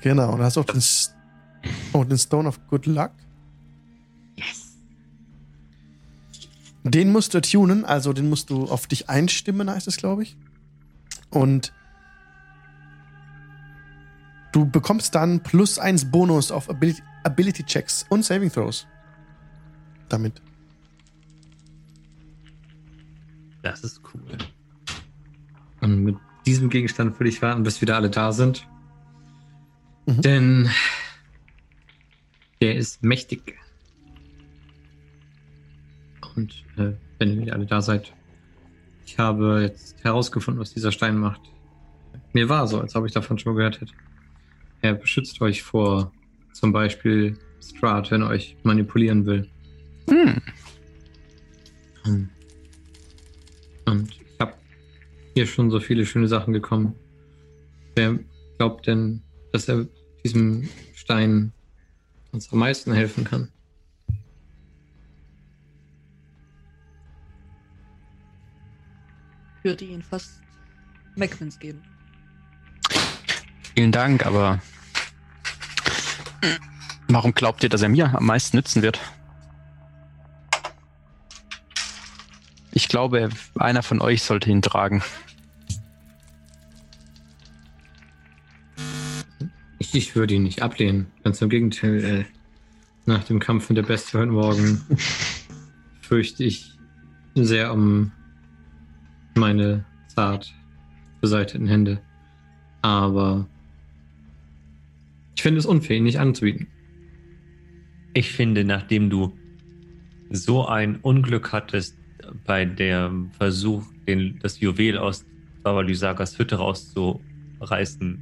Genau. Und da hast du auch den, S- oh, den Stone of Good Luck. Den musst du tunen, also den musst du auf dich einstimmen, heißt es, glaube ich. Und du bekommst dann plus eins Bonus auf Ability, Ability Checks und Saving Throws. Damit. Das ist cool. Und mit diesem Gegenstand würde ich warten, bis wieder alle da sind. Mhm. Denn der ist mächtig. Und äh, wenn ihr alle da seid, ich habe jetzt herausgefunden, was dieser Stein macht. Mir war so, als ob ich davon schon gehört hätte. Er beschützt euch vor zum Beispiel Strat, wenn er euch manipulieren will. Hm. Hm. Und ich habe hier schon so viele schöne Sachen gekommen. Wer glaubt denn, dass er diesem Stein uns am meisten helfen kann? Würde ihn fast Macmins geben. Vielen Dank, aber warum glaubt ihr, dass er mir am meisten nützen wird? Ich glaube, einer von euch sollte ihn tragen. Ich, ich würde ihn nicht ablehnen. Ganz im Gegenteil, äh, nach dem Kampf mit der Bestie heute Morgen fürchte ich sehr um meine zart beseiteten Hände. Aber ich finde es unfair, ihn nicht anzubieten. Ich finde, nachdem du so ein Unglück hattest bei dem Versuch, den, das Juwel aus Baba Lysagas Hütte rauszureißen,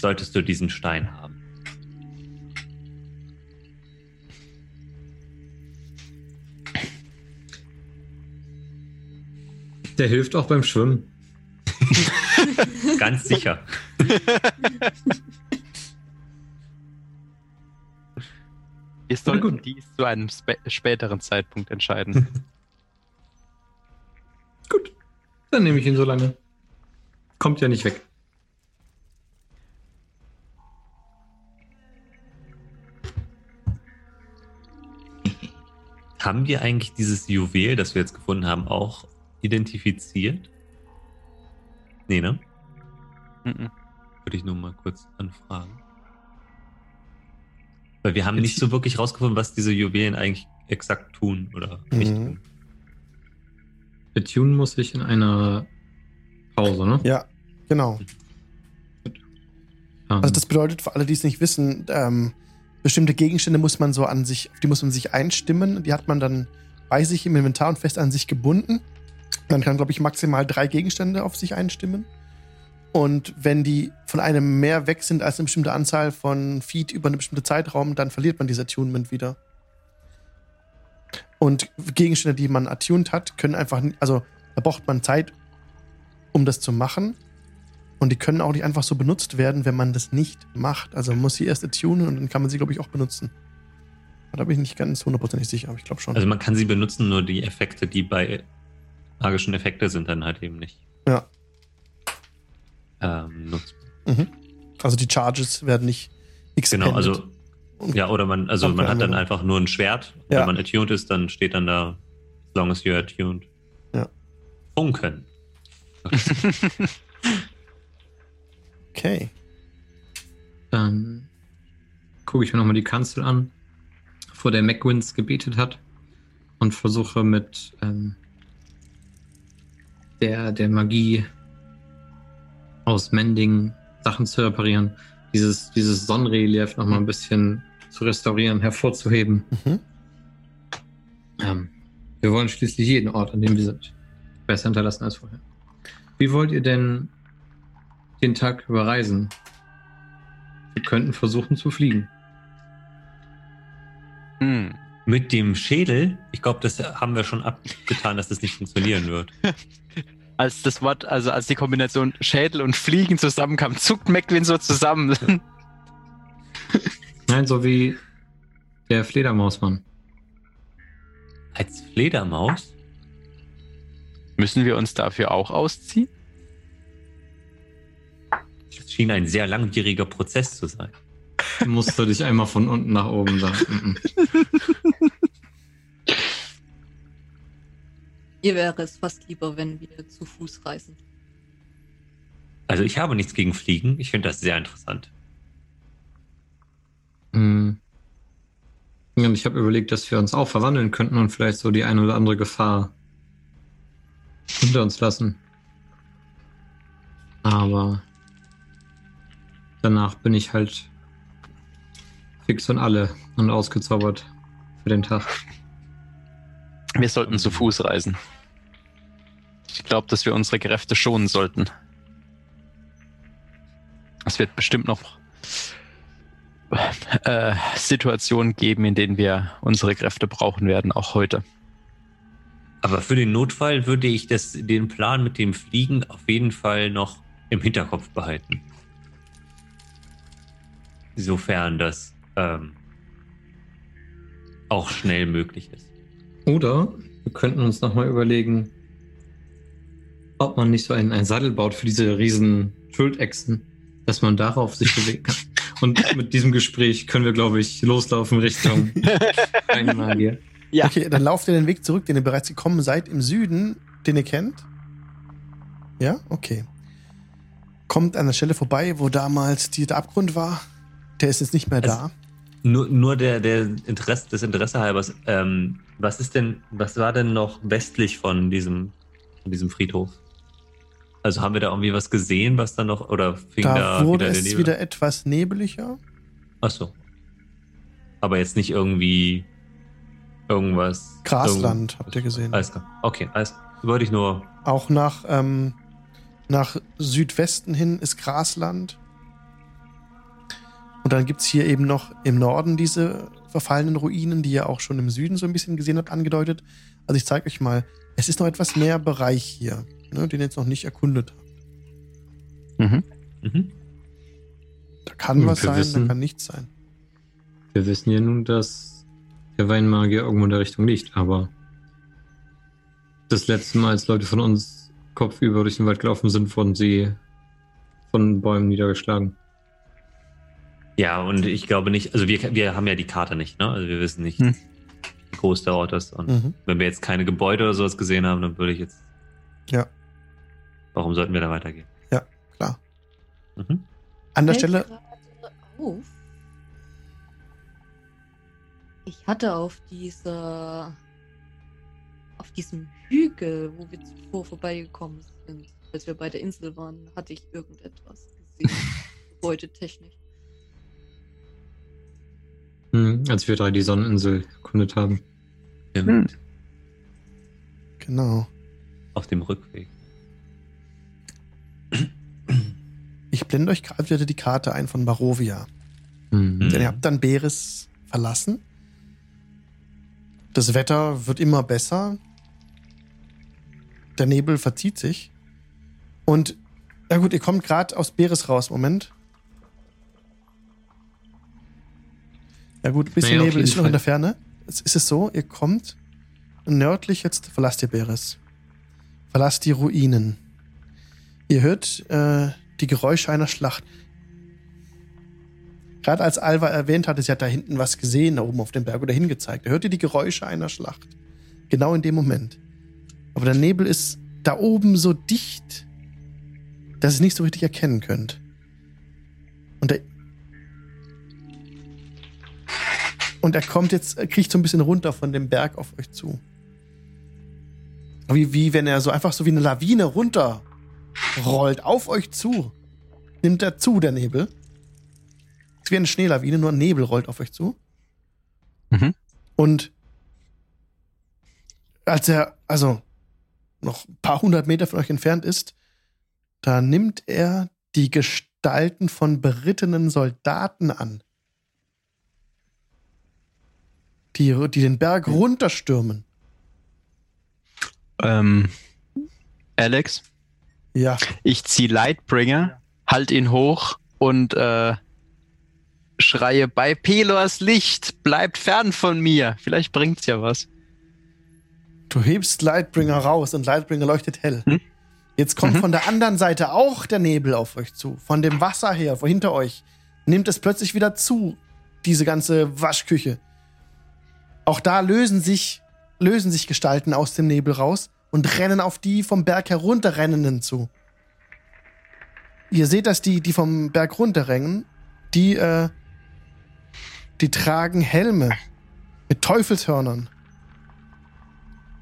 solltest du diesen Stein haben. Der hilft auch beim Schwimmen. Ganz sicher. Wir sollten dies zu einem spä späteren Zeitpunkt entscheiden. Gut, dann nehme ich ihn so lange. Kommt ja nicht weg. Haben wir eigentlich dieses Juwel, das wir jetzt gefunden haben, auch identifiziert? Nee, ne? Mhm. Würde ich nur mal kurz anfragen. Weil wir haben nicht so wirklich rausgefunden, was diese Juwelen eigentlich exakt tun oder nicht Mhm. tun. Betunen muss ich in einer Pause, ne? Ja, genau. Ähm, Also das bedeutet für alle, die es nicht wissen, ähm, bestimmte Gegenstände muss man so an sich, auf die muss man sich einstimmen. Die hat man dann bei sich im Inventar und fest an sich gebunden. Man kann, glaube ich, maximal drei Gegenstände auf sich einstimmen. Und wenn die von einem mehr weg sind als eine bestimmte Anzahl von Feet über einen bestimmten Zeitraum, dann verliert man dieses Attunement wieder. Und Gegenstände, die man attuned hat, können einfach, also da braucht man Zeit, um das zu machen. Und die können auch nicht einfach so benutzt werden, wenn man das nicht macht. Also man muss sie erst attunen und dann kann man sie, glaube ich, auch benutzen. Da bin ich nicht ganz hundertprozentig sicher, aber ich glaube schon. Also man kann sie benutzen, nur die Effekte, die bei magischen Effekte sind, dann halt eben nicht. Ja. Ähm, nutzbar. Mhm. Also die Charges werden nicht expended. Genau, also ja, oder man, also man hat dann Anwendung. einfach nur ein Schwert. Ja. Wenn man attuned ist, dann steht dann da, as long as you're attuned. Ja. Funken. Okay. Dann gucke ich mir nochmal die Kanzel an, vor der McWins gebetet hat und versuche mit ähm, der, der Magie aus Mending Sachen zu reparieren, dieses, dieses Sonnenrelief nochmal ein bisschen zu restaurieren, hervorzuheben. Mhm. Ähm, wir wollen schließlich jeden Ort, an dem wir sind, besser hinterlassen als vorher. Wie wollt ihr denn den Tag überreisen? Wir könnten versuchen zu fliegen. Hm. Mit dem Schädel, ich glaube, das haben wir schon abgetan, dass das nicht funktionieren wird. Als das Wort, also als die Kombination Schädel und Fliegen zusammenkam, zuckt McWin so zusammen. Nein, so wie der Fledermausmann. Als Fledermaus? Müssen wir uns dafür auch ausziehen? Das schien ein sehr langwieriger Prozess zu sein. Musst du dich einmal von unten nach oben sagen. Mir wäre es fast lieber, wenn wir zu Fuß reisen. Also ich habe nichts gegen Fliegen. Ich finde das sehr interessant. Ja, und ich habe überlegt, dass wir uns auch verwandeln könnten und vielleicht so die eine oder andere Gefahr hinter uns lassen. Aber danach bin ich halt fix und alle und ausgezaubert für den Tag. Wir sollten zu Fuß reisen. Ich glaube, dass wir unsere Kräfte schonen sollten. Es wird bestimmt noch äh, Situationen geben, in denen wir unsere Kräfte brauchen werden, auch heute. Aber für den Notfall würde ich das, den Plan mit dem Fliegen auf jeden Fall noch im Hinterkopf behalten. Sofern das ähm, auch schnell möglich ist. Oder wir könnten uns nochmal überlegen, ob man nicht so einen, einen Sattel baut für diese riesen Schuldechsen, dass man darauf sich bewegen kann. Und mit diesem Gespräch können wir, glaube ich, loslaufen Richtung Magier. Ja. Okay, dann lauft ihr den Weg zurück, den ihr bereits gekommen seid, im Süden, den ihr kennt. Ja, okay. Kommt an der Stelle vorbei, wo damals die, der Abgrund war. Der ist jetzt nicht mehr da. Nur, nur der, der Interesse, des Interesse halbers, ähm, was ist denn, was war denn noch westlich von diesem, von diesem Friedhof? Also haben wir da irgendwie was gesehen, was dann noch, oder fing Da, da, wurde wieder der es wieder etwas nebeliger. Ach so. Aber jetzt nicht irgendwie irgendwas. Grasland irgend- habt ihr gesehen. Alles klar. Okay, alles. Wollte ich nur. Auch nach, ähm, nach Südwesten hin ist Grasland. Und dann gibt es hier eben noch im Norden diese verfallenen Ruinen, die ihr auch schon im Süden so ein bisschen gesehen habt, angedeutet. Also ich zeige euch mal, es ist noch etwas mehr Bereich hier, ne, den ihr jetzt noch nicht erkundet habt. Mhm. Mhm. Da kann Und was sein, wissen- da kann nichts sein. Wir wissen ja nun, dass der Weinmagier irgendwo in der Richtung liegt, aber das letzte Mal, als Leute von uns kopfüber durch den Wald gelaufen sind, wurden sie von Bäumen niedergeschlagen. Ja, und ich glaube nicht, also wir, wir haben ja die Karte nicht, ne? Also wir wissen nicht, Hm. wie groß der Ort ist. Und Mhm. wenn wir jetzt keine Gebäude oder sowas gesehen haben, dann würde ich jetzt. Ja. Warum sollten wir da weitergehen? Ja, klar. Mhm. An der Stelle, Auf. Ich hatte auf dieser auf diesem Hügel, wo wir zuvor vorbeigekommen sind, als wir bei der Insel waren, hatte ich irgendetwas gesehen. Gebäudetechnisch. Hm, als wir drei die Sonneninsel erkundet haben. Hm. genau. Auf dem Rückweg. Ich blende euch gerade wieder die Karte ein von Barovia. Hm. Hm. Denn ihr habt dann Beres verlassen. Das Wetter wird immer besser. Der Nebel verzieht sich. Und, na gut, ihr kommt gerade aus Beres raus. Moment. Ja gut, ein bisschen Naja, Nebel ist noch in der. Ferne. Jetzt ist es so, ihr kommt nördlich, jetzt verlasst ihr Beres. Verlasst die Ruinen. Ihr hört äh, die Geräusche einer Schlacht. Gerade als Alva erwähnt hatte, sie hat da hinten was gesehen, da oben auf dem Berg oder hingezeigt. Da hört ihr die Geräusche einer Schlacht. Genau in dem Moment. Aber der Nebel ist da oben so dicht, dass ihr es nicht so richtig erkennen könnt. Und er. Und er kommt jetzt, kriecht so ein bisschen runter von dem Berg auf euch zu. Wie, wie wenn er so einfach so wie eine Lawine runterrollt auf euch zu. Nimmt er zu, der Nebel. Es ist wie eine Schneelawine, nur Nebel rollt auf euch zu. Mhm. Und als er, also noch ein paar hundert Meter von euch entfernt ist, da nimmt er die Gestalten von berittenen Soldaten an. Die, die den Berg runterstürmen. Ähm, Alex, Ja, ich zieh Lightbringer, halt ihn hoch und äh, schreie bei Pelors Licht, bleibt fern von mir. Vielleicht bringt's ja was. du hebst Lightbringer raus und Lightbringer leuchtet hell. Hm? Jetzt kommt Mhm. von der anderen Seite auch der Nebel auf euch zu. Von dem Wasser her, vor hinter euch. Nimmt es plötzlich wieder zu, diese ganze Waschküche. Auch da lösen sich, lösen sich Gestalten aus dem Nebel raus und rennen auf die vom Berg herunterrennenden zu. Ihr seht, dass die, die vom Berg runterrennen, die, äh, die tragen Helme mit Teufelshörnern.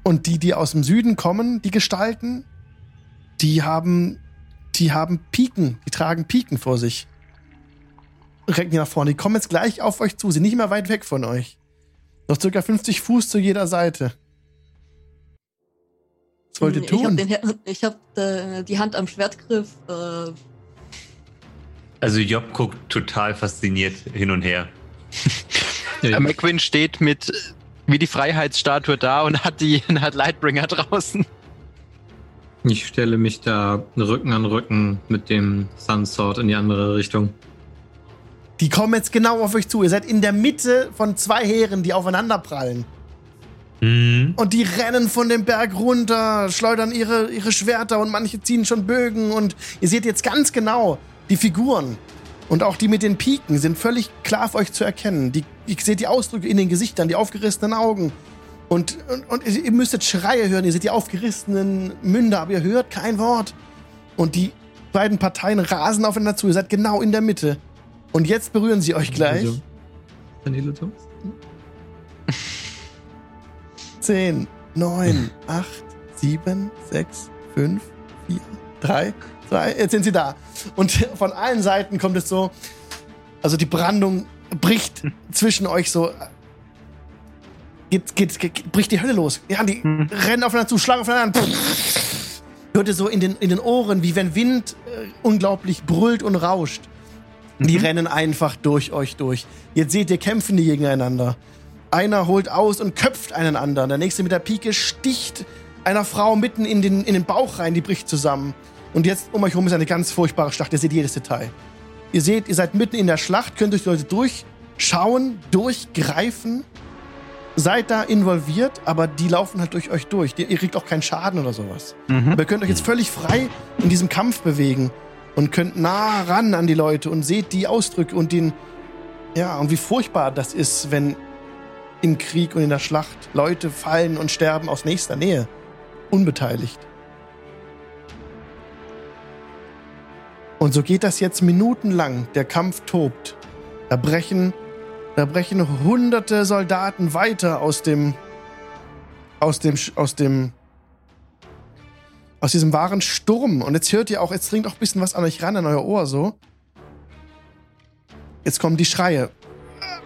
Und die, die aus dem Süden kommen, die Gestalten, die haben, die haben Piken, die tragen Piken vor sich. Recken nach vorne. Die kommen jetzt gleich auf euch zu, sind nicht mehr weit weg von euch. Noch circa 50 Fuß zu jeder Seite. Was wollt ihr Ich habe tun? ich hab, äh, die Hand am Schwertgriff. Äh, Also Job guckt total fasziniert hin und her. Äh, McQueen steht mit wie die Freiheitsstatue da und hat die hat Lightbringer draußen. Ich stelle mich da Rücken an Rücken mit dem Sunsword in die andere Richtung. Die kommen jetzt genau auf euch zu. Ihr seid in der Mitte von zwei Heeren, die aufeinander prallen. Mhm. Und die rennen von dem Berg runter, schleudern ihre, ihre Schwerter und manche ziehen schon Bögen. Und ihr seht jetzt ganz genau die Figuren. Und auch die mit den Piken sind völlig klar für euch zu erkennen. Die, ihr seht die Ausdrücke in den Gesichtern, die aufgerissenen Augen. Und, und, und ihr müsstet Schreie hören. Ihr seht die aufgerissenen Münder, aber ihr hört kein Wort. Und die beiden Parteien rasen aufeinander zu. Ihr seid genau in der Mitte. Und jetzt berühren sie euch gleich. Daniele Thomas. 10, 9, 8, 7, 6, 5, 4, 3, 2, jetzt sind sie da. Und von allen Seiten kommt es so, also die Brandung bricht zwischen euch so, geht, geht, geht, bricht die Hölle los. Ja, die rennen aufeinander zu, schlagen aufeinander. Hört ihr so in den, in den Ohren, wie wenn Wind äh, unglaublich brüllt und rauscht. Die rennen einfach durch euch durch. Jetzt seht ihr, kämpfen die gegeneinander. Einer holt aus und köpft einen anderen. Der nächste mit der Pike sticht einer Frau mitten in den, in den Bauch rein, die bricht zusammen. Und jetzt um euch herum ist eine ganz furchtbare Schlacht. Ihr seht jedes Detail. Ihr seht, ihr seid mitten in der Schlacht, könnt durch die Leute durchschauen, durchgreifen. Seid da involviert, aber die laufen halt durch euch durch. Ihr kriegt auch keinen Schaden oder sowas. Mhm. Aber ihr könnt euch jetzt völlig frei in diesem Kampf bewegen und könnt nah ran an die Leute und seht die Ausdrücke und den, ja, und wie furchtbar das ist, wenn im Krieg und in der Schlacht Leute fallen und sterben aus nächster Nähe, unbeteiligt. Und so geht das jetzt minutenlang. Der Kampf tobt. Da brechen, da brechen hunderte Soldaten weiter aus dem, aus dem, aus dem, aus diesem wahren Sturm. Und jetzt hört ihr auch, jetzt dringt auch ein bisschen was an euch ran, an euer Ohr so. Jetzt kommen die Schreie.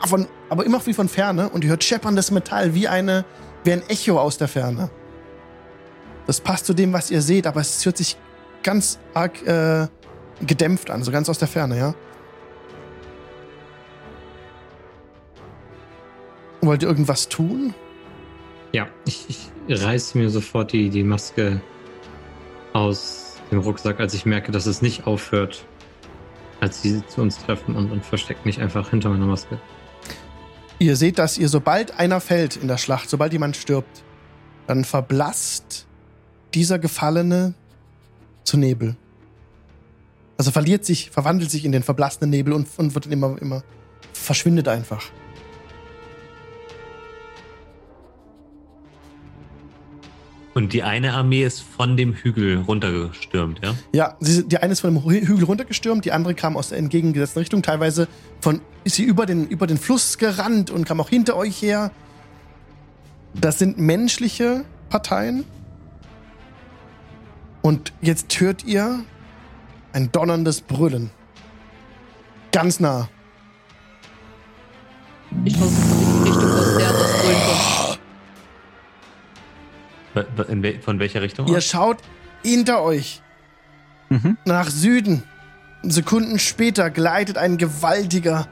Von, aber immer wie von Ferne. Und ihr hört schepperndes Metall, wie, eine, wie ein Echo aus der Ferne. Das passt zu dem, was ihr seht, aber es hört sich ganz arg äh, gedämpft an, so ganz aus der Ferne, ja. Wollt ihr irgendwas tun? Ja, ich, ich reiße mir sofort die, die Maske aus dem Rucksack, als ich merke, dass es nicht aufhört, als sie zu uns treffen und, und verstecke mich einfach hinter meiner Maske. Ihr seht, dass ihr, sobald einer fällt in der Schlacht, sobald jemand stirbt, dann verblasst dieser Gefallene zu Nebel. Also verliert sich, verwandelt sich in den verblassten Nebel und, und wird dann immer, immer, verschwindet einfach. Und die eine Armee ist von dem Hügel runtergestürmt, ja? Ja, sie, die eine ist von dem Hü- Hügel runtergestürmt, die andere kam aus der entgegengesetzten Richtung. Teilweise von, ist sie über den, über den Fluss gerannt und kam auch hinter euch her. Das sind menschliche Parteien. Und jetzt hört ihr ein donnerndes Brüllen. Ganz nah. Ich schaue in die Richtung, aus der das Brüllen kommt. W- w- in wel- Von welcher Richtung? Ihr aus? schaut hinter euch Mhm. nach Süden. Sekunden später gleitet ein gewaltiger,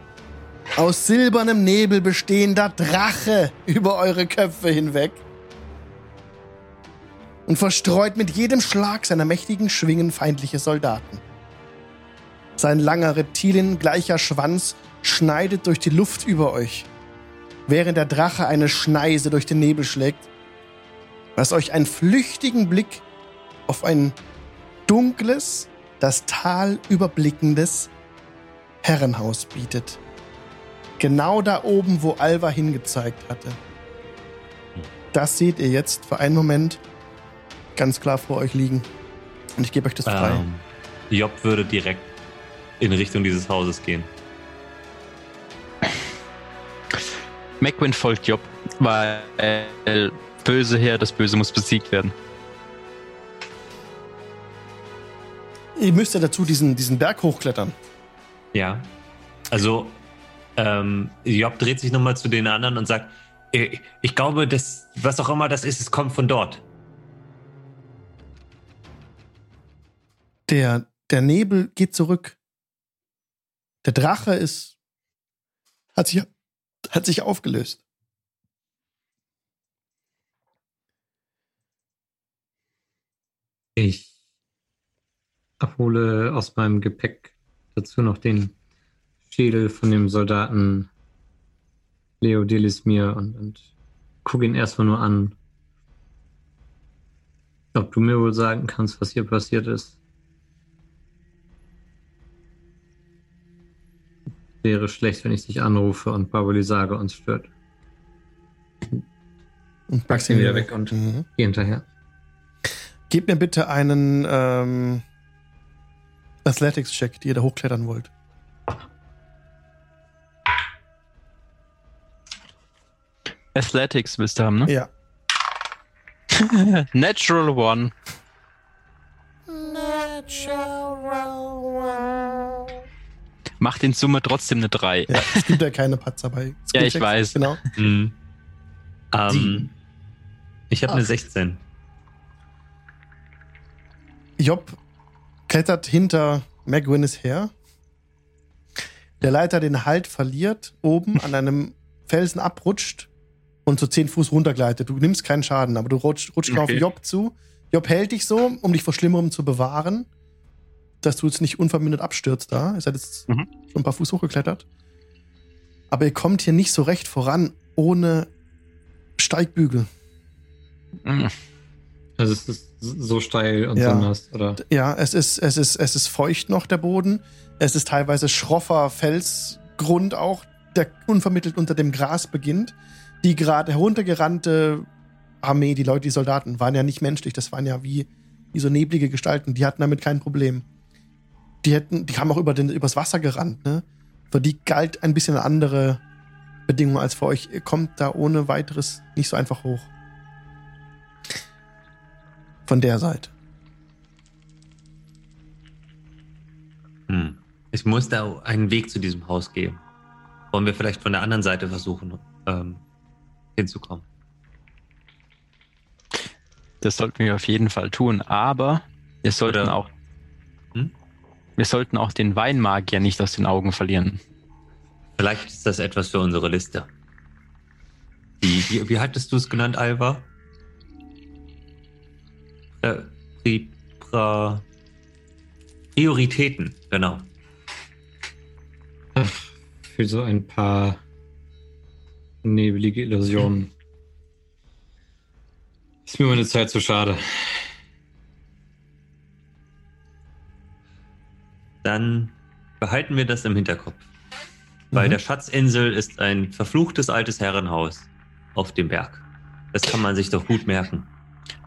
aus silbernem Nebel bestehender Drache über eure Köpfe hinweg und verstreut mit jedem Schlag seiner mächtigen Schwingen feindliche Soldaten. Sein langer Reptilien gleicher Schwanz schneidet durch die Luft über euch, während der Drache eine Schneise durch den Nebel schlägt, was euch einen flüchtigen Blick auf ein dunkles, das Tal überblickendes Herrenhaus bietet. Genau da oben, wo Alva hingezeigt hatte. Das seht ihr jetzt für einen Moment ganz klar vor euch liegen. Und ich gebe euch das frei. Ähm, Job würde direkt in Richtung dieses Hauses gehen. Macwin folgt Job, weil äh, böse her, das Böse muss besiegt werden. Ihr müsst ja dazu diesen, diesen Berg hochklettern. Ja. Also, ähm, Job dreht sich nochmal zu den anderen und sagt, "Äh, ich glaube, das, was auch immer das ist, es kommt von dort. Der, der Nebel geht zurück. Der Drache ist. hat sich, hat sich aufgelöst. Ich abhole aus meinem Gepäck dazu noch den Schädel von dem Soldaten Leo Delismir und, und gucke ihn erstmal nur an. Ob du mir wohl sagen kannst, was hier passiert ist. Wäre schlecht, wenn ich dich anrufe und Baboli sage, uns stört. Und Packst ihn wieder weg und Mhm. geh hinterher. Gebt mir bitte einen ähm, Athletics-Check, die ihr da hochklettern wollt. Athletics willst du haben, ne? Ja. Natural One. Macht in Summe trotzdem eine 3. Ja, es gibt ja keine Patzer bei Ja, ich weiß. Genau. Mhm. Ähm, ich habe eine 16. Job klettert hinter McGuinness her. Der Leiter den Halt verliert, oben an einem Felsen abrutscht und so 10 Fuß runtergleitet. Du nimmst keinen Schaden, aber du rutschst, rutschst auf Okay. Job zu. Job hält dich so, um dich vor Schlimmerem zu bewahren, dass du jetzt nicht unvermindert abstürzt da. Ihr seid jetzt Mhm. schon ein paar Fuß hochgeklettert. Aber ihr kommt hier nicht so recht voran ohne Steigbügel. Mhm. Also es ist so steil und Ja. so nass, oder? Ja, es ist, es ist, es ist feucht noch, der Boden. Es ist teilweise schroffer Felsgrund auch, der unvermittelt unter dem Gras beginnt. Die gerade heruntergerannte Armee, die Leute, die Soldaten, waren ja nicht menschlich. Das waren ja wie, wie so neblige Gestalten. Die hatten damit kein Problem. Die hätten, die haben auch über den, übers Wasser gerannt, ne? Für die galt ein bisschen eine andere Bedingung als für euch. Ihr kommt da ohne weiteres nicht so einfach hoch. Von der Seite. Hm. Ich muss da einen Weg zu diesem Haus geben. Wollen wir vielleicht von der anderen Seite versuchen, ähm, hinzukommen? Das sollten wir auf jeden Fall tun, aber wir sollten Oder- auch. Hm? Wir sollten auch den Weinmagier nicht aus den Augen verlieren. Vielleicht ist das etwas für unsere Liste. Die, wie, wie hattest du es genannt, Alva? Äh, Pri, pra, Prioritäten, genau. Für so ein paar nebelige Illusionen. Ist mir meine Zeit zu schade. Dann behalten wir das im Hinterkopf. Bei Mhm. der Schatzinsel ist ein verfluchtes altes Herrenhaus auf dem Berg. Das kann man sich doch gut merken.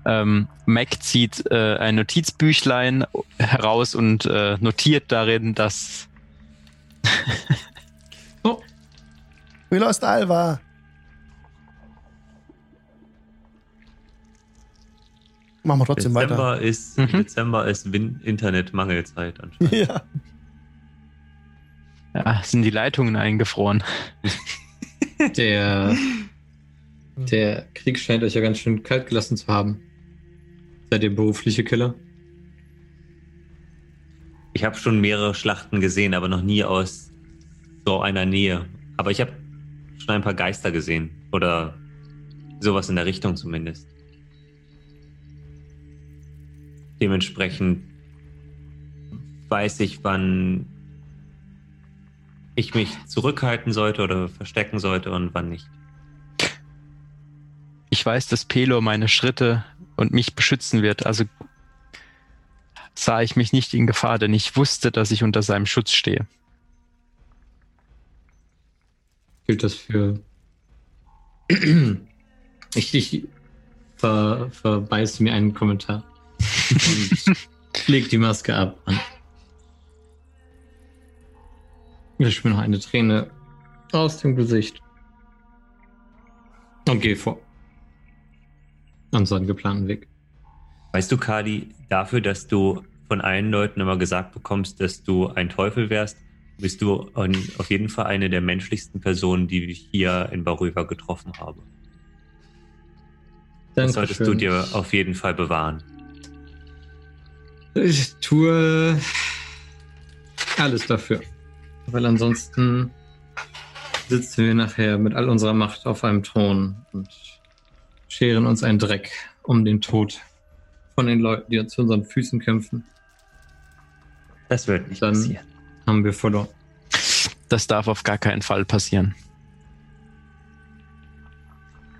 Ähm, Mac zieht äh, ein Notizbüchlein heraus und äh, notiert darin, dass We lost Alva. Machen wir trotzdem weiter. Dezember ist, Mhm. Dezember ist Internetmangelzeit anscheinend. Ja. ja, sind die Leitungen eingefroren. Der, der Krieg scheint euch ja ganz schön kalt gelassen zu haben. Seid ihr berufliche Killer? Ich habe schon mehrere Schlachten gesehen, aber noch nie aus so einer Nähe. Aber ich habe schon ein paar Geister gesehen. Oder sowas in der Richtung zumindest. Dementsprechend weiß ich, wann ich mich zurückhalten sollte oder verstecken sollte und wann nicht. Ich weiß, dass Pelo meine Schritte und mich beschützen wird, also sah ich mich nicht in Gefahr, denn ich wusste, dass ich unter seinem Schutz stehe. Gilt das für. ich ich ver, verbeiße mir einen Kommentar. Und leg die Maske ab. Wisch mir noch eine Träne aus dem Gesicht. Und geh vor. Unseren geplanten Weg. Weißt du, Kali, dafür, dass du von allen Leuten immer gesagt bekommst, dass du ein Teufel wärst, bist du auf jeden Fall eine der menschlichsten Personen, die ich hier in Baröva getroffen habe. Das solltest du Dankeschön. dir auf jeden Fall bewahren. Ich tue alles dafür. Weil ansonsten sitzen wir nachher mit all unserer Macht auf einem Thron und scheren uns einen Dreck um den Tod von den Leuten, die zu unseren Füßen kämpfen. Das wird nicht Dann- passieren. Haben wir verloren. Das darf auf gar keinen Fall passieren.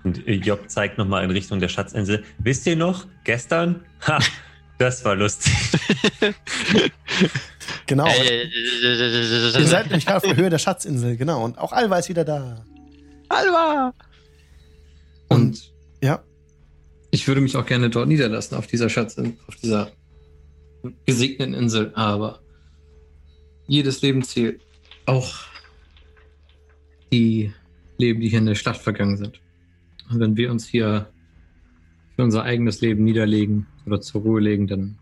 Und äh, Job zeigt nochmal in Richtung der Schatzinsel. Wisst ihr noch, gestern? Ha, das war lustig. Genau. Äh, Ihr seid nämlich gerade auf der Höhe der Schatzinsel, genau. Und auch Alva ist wieder da. Alva! Und Ja. ich würde mich auch gerne dort niederlassen, auf dieser Schatz, auf dieser gesegneten Insel, aber jedes Leben zählt. Auch die Leben, die hier in der Schlacht vergangen sind. wenn wir uns hier für unser eigenes Leben niederlegen oder zur Ruhe legen, dann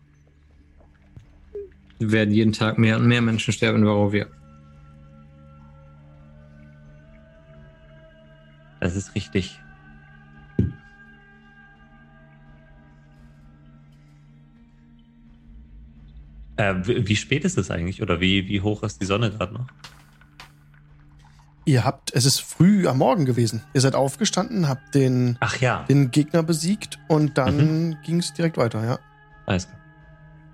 werden jeden Tag mehr und mehr Menschen sterben in Barovia. Das ist richtig. Äh, wie spät ist es eigentlich? Oder wie, wie hoch ist die Sonne gerade noch? Ihr habt, es ist früh am Morgen gewesen. Ihr seid aufgestanden, habt den, Ach ja, den Gegner besiegt und dann ging es direkt weiter, ja. alles klar.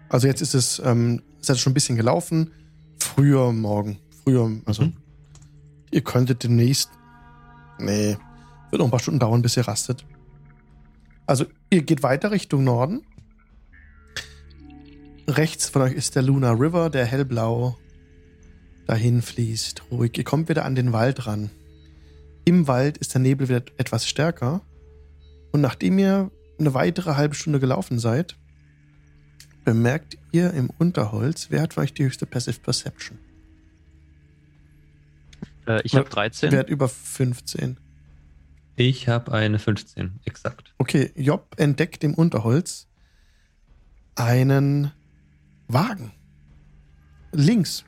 Also jetzt ist es, ähm, es hat schon ein bisschen gelaufen. Früher morgen. Früher, also Mhm. ihr könntet demnächst. Nee, wird noch ein paar Stunden dauern, bis ihr rastet. Also ihr geht weiter Richtung Norden. Rechts von euch ist der Luna River, der hellblau dahin fließt. Ruhig. Ihr kommt wieder an den Wald ran. Im Wald ist der Nebel wieder etwas stärker. Und nachdem ihr eine weitere halbe Stunde gelaufen seid, bemerkt ihr im Unterholz, wer hat für euch die höchste Passive Perception? Äh, ich habe 13. Wer hat über 15? Ich habe eine 15, exakt. Okay, Job entdeckt im Unterholz einen Wagen. Links.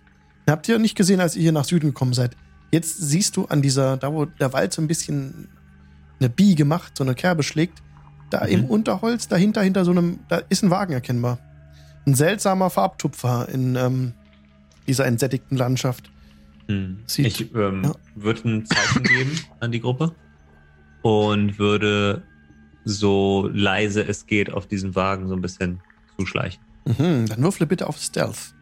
Habt ihr nicht gesehen, als ihr hier nach Süden gekommen seid. Jetzt siehst du an dieser, da wo der Wald so ein bisschen eine Biege macht, so eine Kerbe schlägt, da Mhm. im Unterholz, dahinter, hinter so einem, da ist ein Wagen erkennbar. Ein seltsamer Farbtupfer in ähm, dieser entsättigten Landschaft. Hm. Sieht- ich ähm, ja. würde ein Zeichen geben an die Gruppe und würde so leise es geht auf diesen Wagen so ein bisschen zuschleichen. Mhm, dann würfle bitte auf Stealth.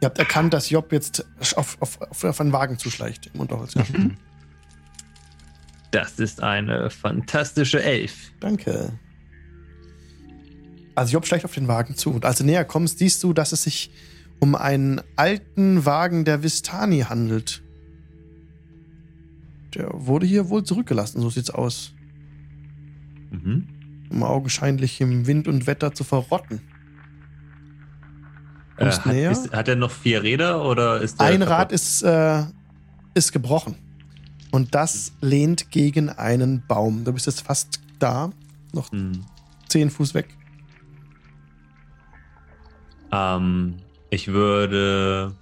Ihr habt erkannt, dass Job jetzt auf, auf, auf, auf einen Wagen zuschleicht im Unterholz. Ja. Das ist eine fantastische Elf. Danke. Also Job schleicht auf den Wagen zu. Und als du näher kommst, siehst du, dass es sich um einen alten Wagen der Vistani handelt. Der wurde hier wohl zurückgelassen, so sieht's aus. Mhm. Um augenscheinlich im Wind und Wetter zu verrotten. Äh, Kommst hat, näher? ist, hat er noch vier Räder oder ist der Ein kaputt? Rad ist, äh, ist gebrochen. Und das lehnt gegen einen Baum. Du bist jetzt fast da, noch Hm. zehn Fuß weg. Ähm, ich würde,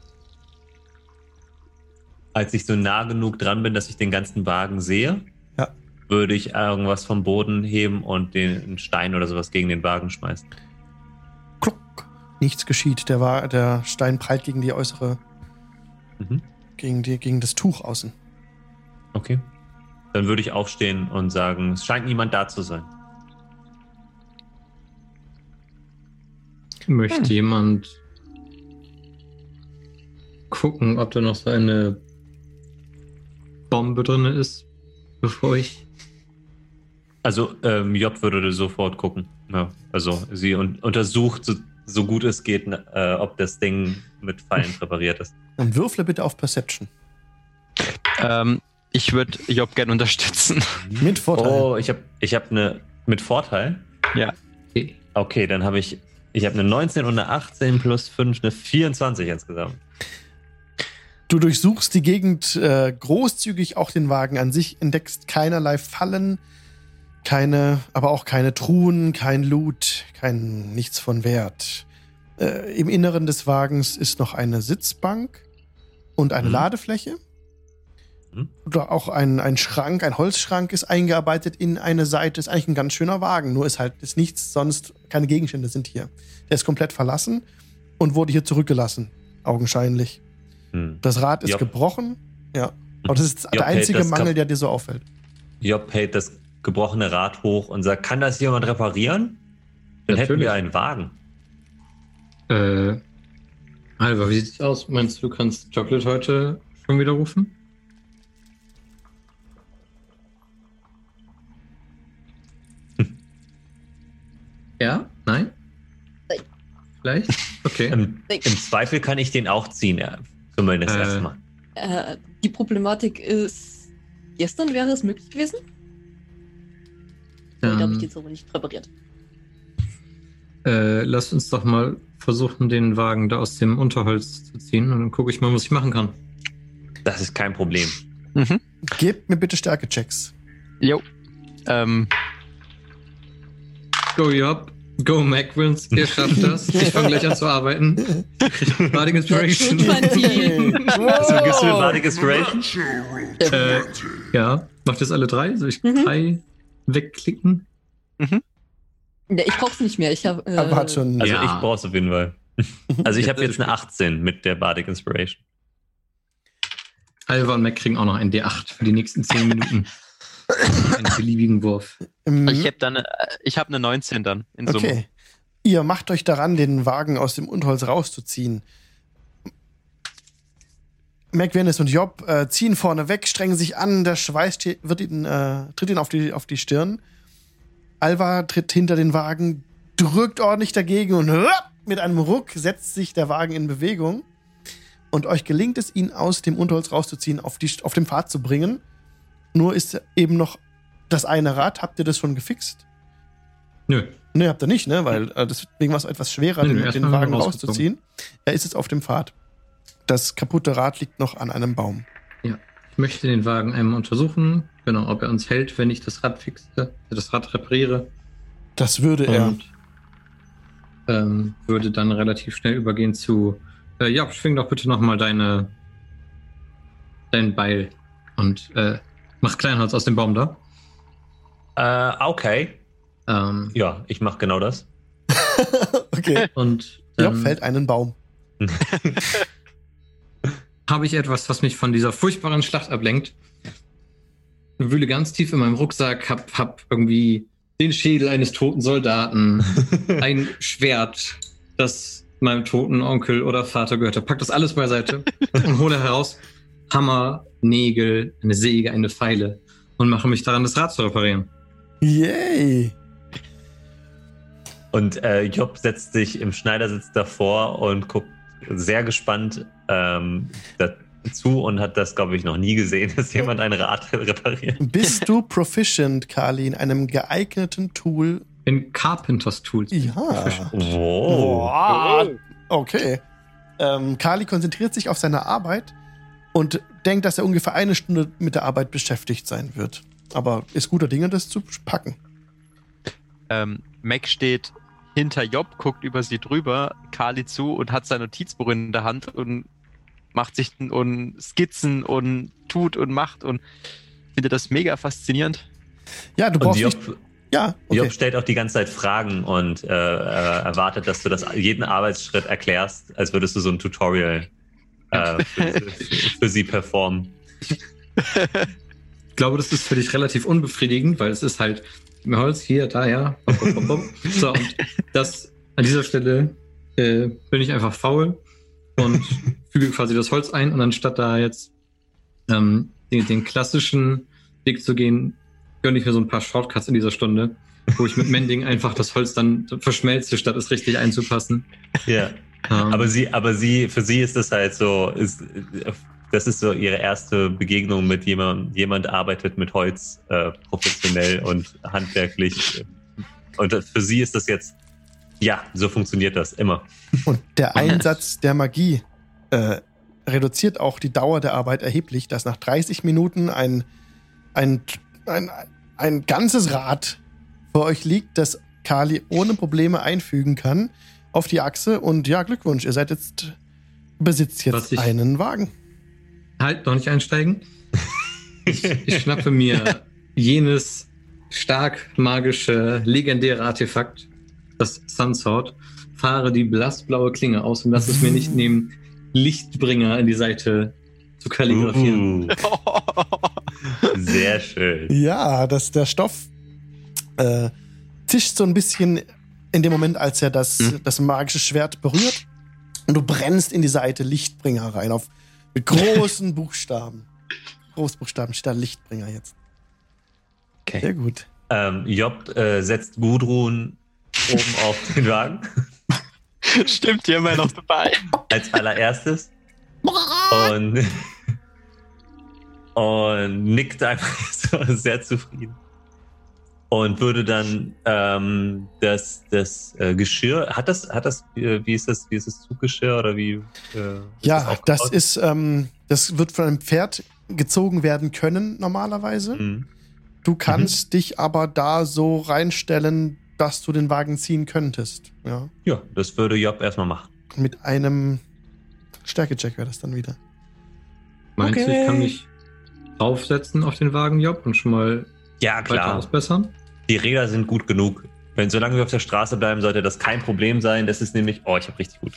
als ich so nah genug dran bin, dass ich den ganzen Wagen sehe, Ja. würde ich irgendwas vom Boden heben und den einen Stein oder sowas gegen den Wagen schmeißen. Nichts geschieht. Der, war, der Stein prallt gegen die äußere, Mhm. gegen, die, gegen das Tuch außen. Okay. Dann würde ich aufstehen und sagen, es scheint niemand da zu sein. Möchte Hm. jemand gucken, ob da noch so eine Bombe drin ist, bevor ich. Also ähm, Job würde sofort gucken. Ja, also sie un untersucht, so, gut es geht, ne, äh, ob das Ding mit Pfeilen präpariert ist. Dann würfle bitte auf Perception. Ähm, ich würde Job gerne unterstützen. Mit Vorteil. Oh, ich habe ich hab eine mit Vorteil. Ja. Okay. Okay, dann habe ich ich habe eine 19 und eine 18 plus 5, eine 24 insgesamt. Du durchsuchst die Gegend äh, großzügig, auch den Wagen an sich, entdeckst keinerlei Fallen, keine, aber auch keine Truhen, kein Loot, kein nichts von Wert. Äh, Im Inneren des Wagens ist noch eine Sitzbank und eine Mhm. Ladefläche. Mhm. Oder auch ein, ein Schrank, ein Holzschrank ist eingearbeitet in eine Seite. Ist eigentlich ein ganz schöner Wagen, nur ist halt ist nichts sonst, keine Gegenstände sind hier. Der ist komplett verlassen und wurde hier zurückgelassen, augenscheinlich. Hm. Das Rad ist Ja. gebrochen. Ja. Aber das ist Ja, der einzige das Mangel, der dir so auffällt. Job hält das gebrochene Rad hoch und sagt, kann das jemand reparieren? Dann hätten Natürlich. wir einen Wagen. Äh, Alva, wie sieht's aus? Meinst du, du kannst Chocolate heute schon wieder rufen? Ja? Nein? Nein. Vielleicht? Okay. Im. Im Zweifel kann ich den auch ziehen, ja. Zumindest Äh. erstmal. Äh, die Problematik ist, gestern wäre es möglich gewesen. Heute habe ich Dann, die aber nicht präpariert. äh, lass uns doch mal versuchen, den Wagen da aus dem Unterholz zu ziehen und dann gucke ich mal, was ich machen kann. Das ist kein Problem. Mhm. Gebt mir bitte Stärke-Checks. Jo. Ähm, Go Job, go Macwins, ihr schafft das. Ich fange gleich an zu arbeiten. Bardic Inspiration. Also gibst du mir Bardic Inspiration? Äh, ja, macht das alle drei? Soll ich Mhm. drei wegklicken? Ja, ich brauch's nicht mehr. Ich hab, äh, Aber hat schon. Also Ja. ich brauch's auf jeden Fall. Also ich habe jetzt eine 18 mit der Bardic Inspiration. Alva und Mac kriegen auch noch ein D8 für die nächsten 10 Minuten. Einen beliebigen Wurf. Mhm. Ich habe dann, äh, ich habe eine 19 dann in Summe. Okay. Ihr macht euch daran, den Wagen aus dem Unterholz rauszuziehen. McVennis und Job äh, ziehen vorne weg, strengen sich an, der Schweiß wird ihnen, äh, tritt ihnen auf die, auf die Stirn. Alva tritt hinter den Wagen, drückt ordentlich dagegen und mit einem Ruck setzt sich der Wagen in Bewegung. Und euch gelingt es, ihn aus dem Unterholz rauszuziehen, auf, die, auf den Pfad zu bringen. Nur ist eben noch das eine Rad. Habt ihr das schon gefixt? Nö. Ne, habt ihr nicht, ne? Weil äh, deswegen war es etwas schwerer, nee, den, den Wagen rauszuziehen. Er ist jetzt auf dem Pfad. Das kaputte Rad liegt noch an einem Baum. Ich möchte den Wagen einmal untersuchen, genau, ob er uns hält, wenn ich das Rad fixe, äh, das Rad repariere. Das würde er. Und ähm, würde dann relativ schnell übergehen zu, äh, ja, schwing doch bitte nochmal deine, dein Beil und äh, mach Kleinholz aus dem Baum da. Äh, okay. Ähm, Ja, ich mache genau das. Okay. und Job dann fällt einen Baum. habe ich etwas, was mich von dieser furchtbaren Schlacht ablenkt. Wühle ganz tief in meinem Rucksack, hab, hab irgendwie den Schädel eines toten Soldaten, ein Schwert, das meinem toten Onkel oder Vater gehörte. Pack das alles beiseite und hole heraus Hammer, Nägel, eine Säge, eine Pfeile und mache mich daran, das Rad zu reparieren. Yay! Und äh, Job setzt sich im Schneidersitz davor und guckt sehr gespannt ähm, dazu und hat das, glaube ich, noch nie gesehen, dass jemand ein Rad repariert. Bist du proficient, Kali, in einem geeigneten Tool? In Carpenters Tools. Ja. Wow. Boah. Okay. Ähm, Kali konzentriert sich auf seine Arbeit und denkt, dass er ungefähr eine Stunde mit der Arbeit beschäftigt sein wird. Aber ist guter Dinge, das zu packen. Ähm, Mac steht hinter Job, guckt über sie drüber, Kali zu und hat sein Notizbuch in der Hand und macht sich und Skizzen und tut und macht und finde das mega faszinierend. Ja, du Und brauchst nicht. Ja, okay. Job stellt auch die ganze Zeit Fragen und äh, äh, erwartet, dass du das jeden Arbeitsschritt erklärst, als würdest du so ein Tutorial äh, für, für sie performen. Ich glaube, das ist für dich relativ unbefriedigend, weil es ist halt Holz hier, da, ja. Bop, bop, bop. So, und das an dieser Stelle äh, bin ich einfach faul und füge quasi das Holz ein und anstatt da jetzt ähm, den, den klassischen Weg zu gehen, gönne ich mir so ein paar Shortcuts in dieser Stunde, wo ich mit Mending einfach das Holz dann verschmelze, statt es richtig einzupassen. Ja. Ähm, Aber sie, aber sie, für sie ist das halt so, ist, das ist so ihre erste Begegnung mit jemandem, jemand arbeitet mit Holz äh, professionell und handwerklich. Und für sie ist das jetzt, ja, so funktioniert das immer. Und der Einsatz der Magie äh, reduziert auch die Dauer der Arbeit erheblich, dass nach 30 Minuten ein, ein, ein, ein ganzes Rad vor euch liegt, das Kali ohne Probleme einfügen kann auf die Achse. Und ja, Glückwunsch, ihr seid jetzt, besitzt jetzt einen Wagen. Halt, noch nicht einsteigen. Ich, ich schnappe mir jenes stark magische, legendäre Artefakt, das Sunsword, fahre die blassblaue Klinge aus und lasse es mir nicht nehmen, Lichtbringer in die Seite zu kalligrafieren. Uh, sehr schön. Ja, dass der Stoff äh, zischt so ein bisschen in dem Moment, als er das, Hm. das magische Schwert berührt. Und du brennst in die Seite Lichtbringer rein, auf, mit großen Buchstaben. Großbuchstaben steht da Lichtbringer jetzt. Okay. Sehr gut. Ähm, Job äh, setzt Gudrun oben auf den Wagen Stimmt, hier immer noch dabei. als allererstes und, und nickt einfach so sehr zufrieden. Und würde dann ähm, das, das äh, Geschirr, hat das, hat das, äh, wie ist das, wie ist das Zuggeschirr oder wie? Äh, Ja, aufgebaut? das ist, ähm, das wird von einem Pferd gezogen werden können normalerweise. Mhm. Du kannst dich aber da so reinstellen, dass du den Wagen ziehen könntest. Ja. Ja, das würde Job erstmal machen. Mit einem Stärkecheck wäre das dann wieder. Meinst du, Okay. ich kann mich draufsetzen auf den Wagen, Job, und schon mal Ja, weiter klar. ausbessern? Die Räder sind gut genug. Wenn solange wir auf der Straße bleiben, sollte das kein Problem sein. Das ist nämlich, oh, ich habe richtig gut.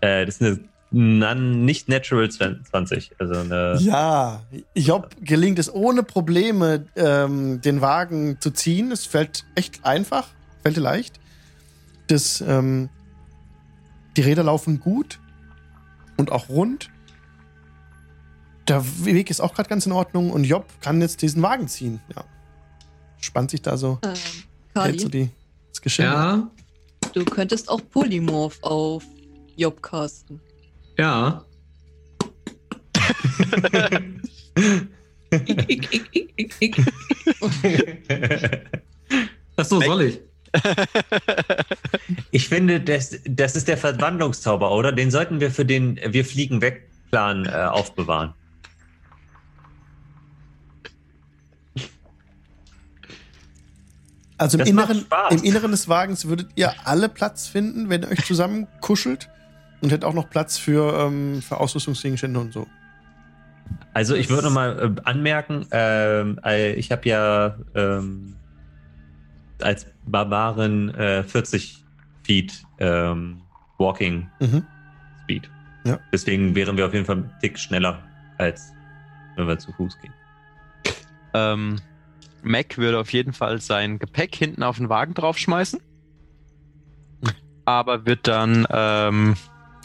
Äh, das ist eine non, nicht Natural 20. Also eine, Ja, Job gelingt es ohne Probleme, ähm, den Wagen zu ziehen. Es fällt echt einfach, fällt dir leicht. Das, ähm, die Räder laufen gut und auch rund. Der Weg ist auch gerade ganz in Ordnung und Job kann jetzt diesen Wagen ziehen. Ja. Spannt sich da so, Ähm, hält so Kali, die, das Geschirr. Ja, du könntest auch Polymorph auf Job casten. ja. Ach so, soll ich? ich finde, das, das ist der Verwandlungszauber, oder? Den sollten wir für den Wir fliegen weg Plan äh, aufbewahren. Also im Inneren, im Inneren des Wagens würdet ihr alle Platz finden, wenn ihr euch zusammen kuschelt. Und hättet auch noch Platz für, ähm, für Ausrüstungsgegenstände und so. Also ich würde noch mal äh, anmerken, ähm, äh, ich habe ja ähm, als Barbarin äh, 40 Feet ähm, Walking Mhm. Speed. Ja. Deswegen wären wir auf jeden Fall einen Tick schneller, als wenn wir zu Fuß gehen. Ähm, Mac würde auf jeden Fall sein Gepäck hinten auf den Wagen draufschmeißen. Aber wird dann, ähm,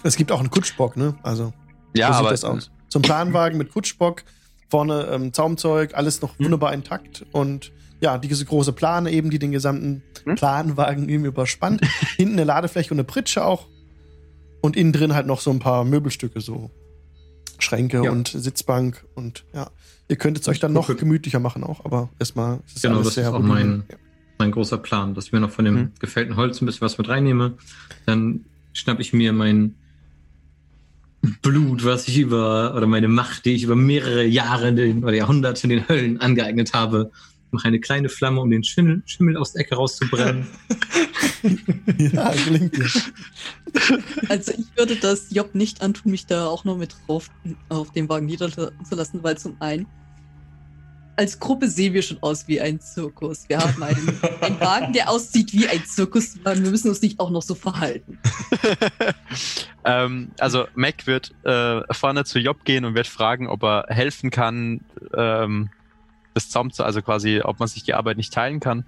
Es gibt auch einen Kutschbock, ne? Also, ja, so sieht aber das aus. Ein Planwagen mit Kutschbock, vorne ähm, Zaumzeug, alles noch Hm. wunderbar intakt und ja, diese große Plane eben, die den gesamten Hm? Planwagen eben überspannt. Hinten eine Ladefläche und eine Pritsche auch. Und innen drin halt noch so ein paar Möbelstücke, so Schränke Ja. und Sitzbank und ja. Ihr könntet es euch dann noch gemütlicher machen auch, aber erstmal ist es Genau, alles das sehr ist auch mein- Mein großer Plan, dass ich mir noch von dem Hm. gefällten Holz ein bisschen was mit reinnehme. Dann schnapp ich mir mein Blut, was ich über, oder meine Macht, die ich über mehrere Jahre den, oder Jahrhunderte in den Höllen angeeignet habe, mache eine kleine Flamme, um den Schimmel, Schimmel aus der Ecke rauszubrennen. Ja, gelingt dir. Also ich würde das Job nicht antun, mich da auch noch mit drauf auf dem Wagen niederzulassen, weil zum einen als Gruppe sehen wir schon aus wie ein Zirkus. Wir haben einen, einen Wagen, der aussieht wie ein Zirkuswagen. Wir müssen uns nicht auch noch so verhalten. ähm, also Mac wird äh, vorne zu Job gehen und wird fragen, ob er helfen kann, ähm, das Zaum zu, also quasi, ob man sich die Arbeit nicht teilen kann.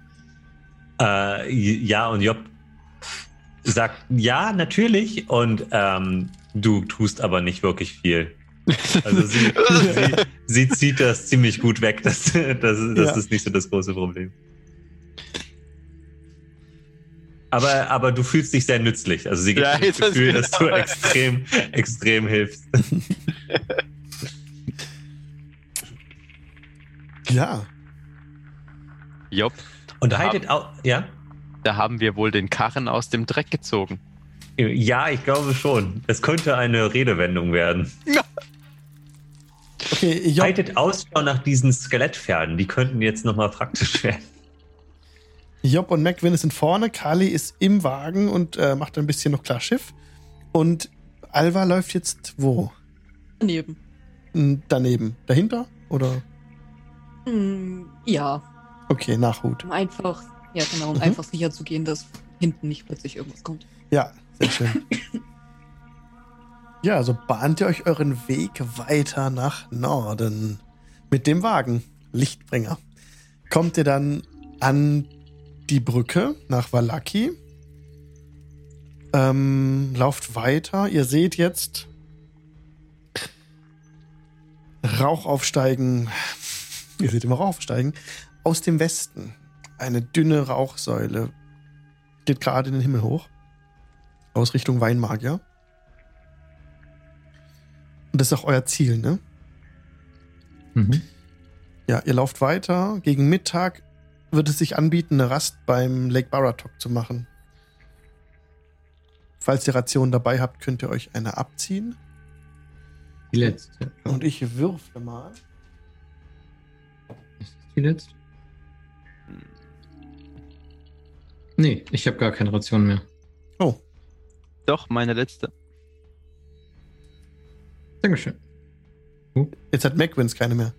Äh, ja, und Job sagt, ja, natürlich. Und ähm, du tust aber nicht wirklich viel. Also sie, sie, sie zieht das ziemlich gut weg. Das, das, das Ja. ist nicht so das große Problem. Aber, aber du fühlst dich sehr nützlich. Also sie gibt Ja, das Gefühl, dass du genau. extrem, extrem hilfst. Ja. Job, Und Da haltet auch, ja? da haben wir wohl den Karren aus dem Dreck gezogen. Ja, ich glaube schon. Es könnte eine Redewendung werden. Okay, Job, Haltet Ausschau nach diesen Skelettpferden. Die könnten jetzt nochmal praktisch werden. Job und McWin sind vorne, Kali ist im Wagen und äh, macht ein bisschen noch klar Schiff. Und Alva läuft jetzt wo? Daneben. Daneben. Dahinter? Oder? Hm, ja, Okay, Nachhut. um einfach, ja genau, um Mhm. einfach sicher zu gehen, dass hinten nicht plötzlich irgendwas kommt. Ja, sehr schön. ja, so bahnt ihr euch euren Weg weiter nach Norden. Mit dem Wagen, Lichtbringer. Kommt ihr dann an die Brücke nach Valaki. Ähm, lauft weiter. Ihr seht jetzt Rauch aufsteigen. Ihr seht immer Rauch aufsteigen. Aus dem Westen. Eine dünne Rauchsäule geht gerade in den Himmel hoch. Aus Richtung Weinmagier. Und das ist auch euer Ziel, ne? Mhm. Ja, ihr lauft weiter. Gegen Mittag wird es sich anbieten, eine Rast beim Lake Baratok zu machen. Falls ihr Rationen dabei habt, könnt ihr euch eine abziehen. Die letzte. Und ich würfle mal. Letzte? Nee, ich habe gar keine Ration mehr. Oh, Doch, meine letzte. Dankeschön. jetzt hat Macwins keine mehr.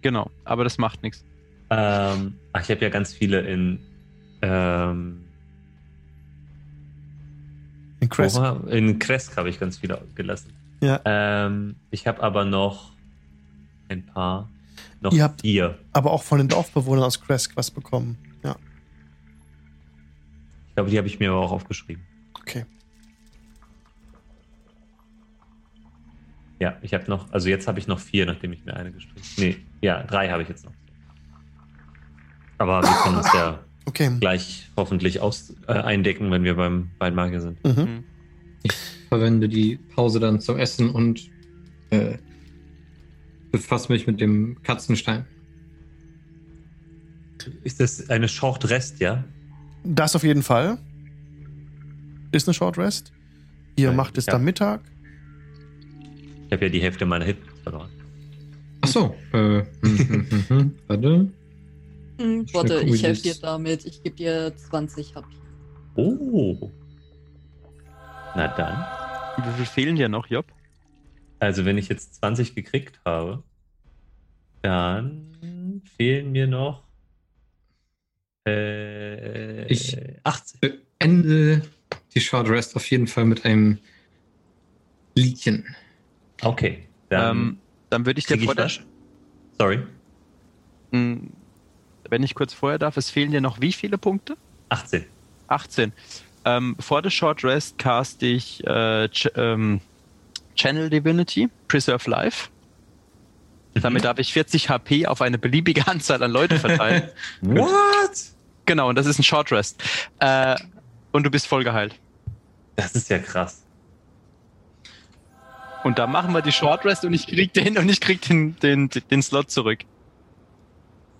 Genau, aber das macht nichts. Ähm, ach, ich habe ja ganz viele in. Ähm, In war- in Kresk habe ich ganz viele gelassen. Ja. Ähm, ich habe aber noch ein paar. Noch Ihr habt- vier. Aber auch von den Dorfbewohnern aus Kresk was bekommen. Ja, Ich glaube, die habe ich mir aber auch aufgeschrieben. okay. Ja, ich habe noch, also jetzt habe ich noch vier, nachdem ich mir eine gestrichen Nee, ja, drei habe ich jetzt noch. Aber wir können uns ja Okay. gleich hoffentlich aus, äh, eindecken, wenn wir beim Weinmagier sind. Mhm. Hm. Verwende die Pause dann zum Essen und äh, befasse mich mit dem Katzenstein. Ist das eine Short Rest, ja? Das auf jeden Fall. Ist eine Short Rest. Ihr Ja, macht es ja. dann Mittag. Ich habe ja die Hälfte meiner Hit verloren. Ach so. Äh, hm, hm, hm. Warte. Hm, warte, ich helfe dir damit. Ich gebe dir 20 HP. Oh. Na dann. Wie viel fehlen dir noch, Job? Also, wenn ich jetzt 20 gekriegt habe, dann fehlen mir noch äh, Ich- 80. Beende die Short Rest auf jeden Fall mit einem Liedchen. Okay. Dann ähm, dann würde ich dir krieg ich vor der, was? Sorry. Hm, wenn ich kurz vorher darf, es fehlen dir noch wie viele Punkte? 18. 18. Ähm, vor der Short Rest cast ich äh, Ch ähm, Channel Divinity, Preserve Life. Damit darf ich 40 HP auf eine beliebige Anzahl an Leute verteilen. What? genau, und das ist ein Short Rest. Äh, und du bist voll geheilt. Das ist ja krass. Und dann machen wir die Short Rest und ich krieg den und ich krieg den, den, den Slot zurück.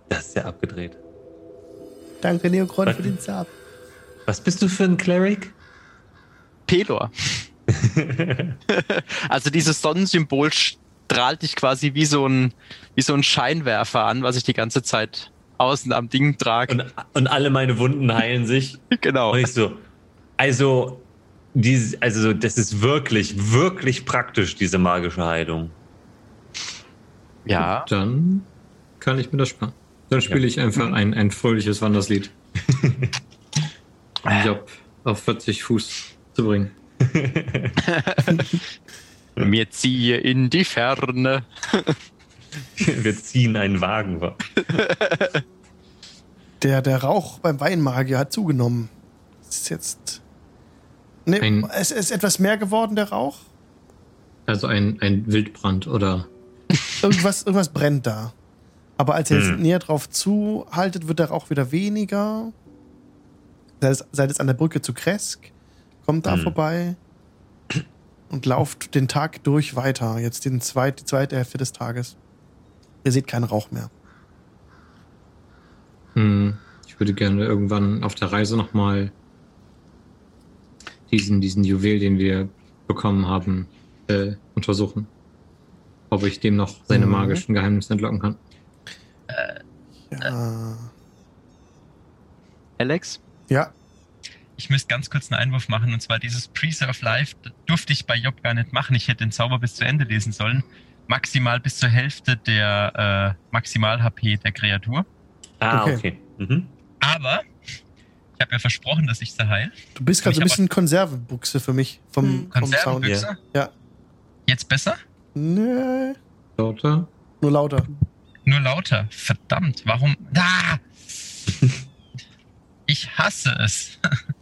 Das ist ja abgedreht. Danke, Neokron, für den Sub. Was bist du für ein Cleric? Pelor. also dieses Sonnensymbol strahlt dich quasi wie so ein, wie so ein Scheinwerfer an, was ich die ganze Zeit außen am Ding trage. und, und alle meine Wunden heilen sich. genau. Und ich so, also, dieses, also das ist wirklich, wirklich praktisch, diese magische Heilung. Ja. Dann kann ich mir das sparen. Dann spiele ich einfach ein, ein fröhliches Wanderslied. um Job auf 40 Fuß zu bringen. Mir ziehe in die Ferne. Wir ziehen einen Wagen. wa- Der, der Rauch beim Weinmagier hat zugenommen. Es ist jetzt. Ne, Ein- es ist etwas mehr geworden, der Rauch. Also ein, ein Wildbrand oder. Irgendwas, irgendwas brennt da. Aber als ihr jetzt Hm. näher drauf zuhaltet, wird der Rauch wieder weniger. Seid es, seid es an der Brücke zu Kresk, kommt da Hm. vorbei und lauft den Tag durch weiter. Jetzt den zweit, die zweite Hälfte des Tages. Ihr seht keinen Rauch mehr. Hm, ich würde gerne irgendwann auf der Reise nochmal diesen, diesen Juwel, den wir bekommen haben, äh, untersuchen. Ob ich dem noch seine Mhm. magischen Geheimnisse entlocken kann. Ja. Alex? ja. Ich müsste ganz kurz einen Einwurf machen, und zwar dieses Preserve Life durfte ich bei Job gar nicht machen. Ich hätte den Zauber bis zu Ende lesen sollen. Maximal bis zur Hälfte der äh, Maximal-HP der Kreatur. Ah, Okay. okay. Mhm. Aber ich habe ja versprochen, dass ich sie heil. Du bist gerade so ein bisschen Konservenbuchse für mich vom, Hm. vom Sound. Konservenbüchse? Ja. Jetzt besser? Nee, Lauter? nur lauter. Nur lauter. Verdammt, warum? Da! Ich hasse es.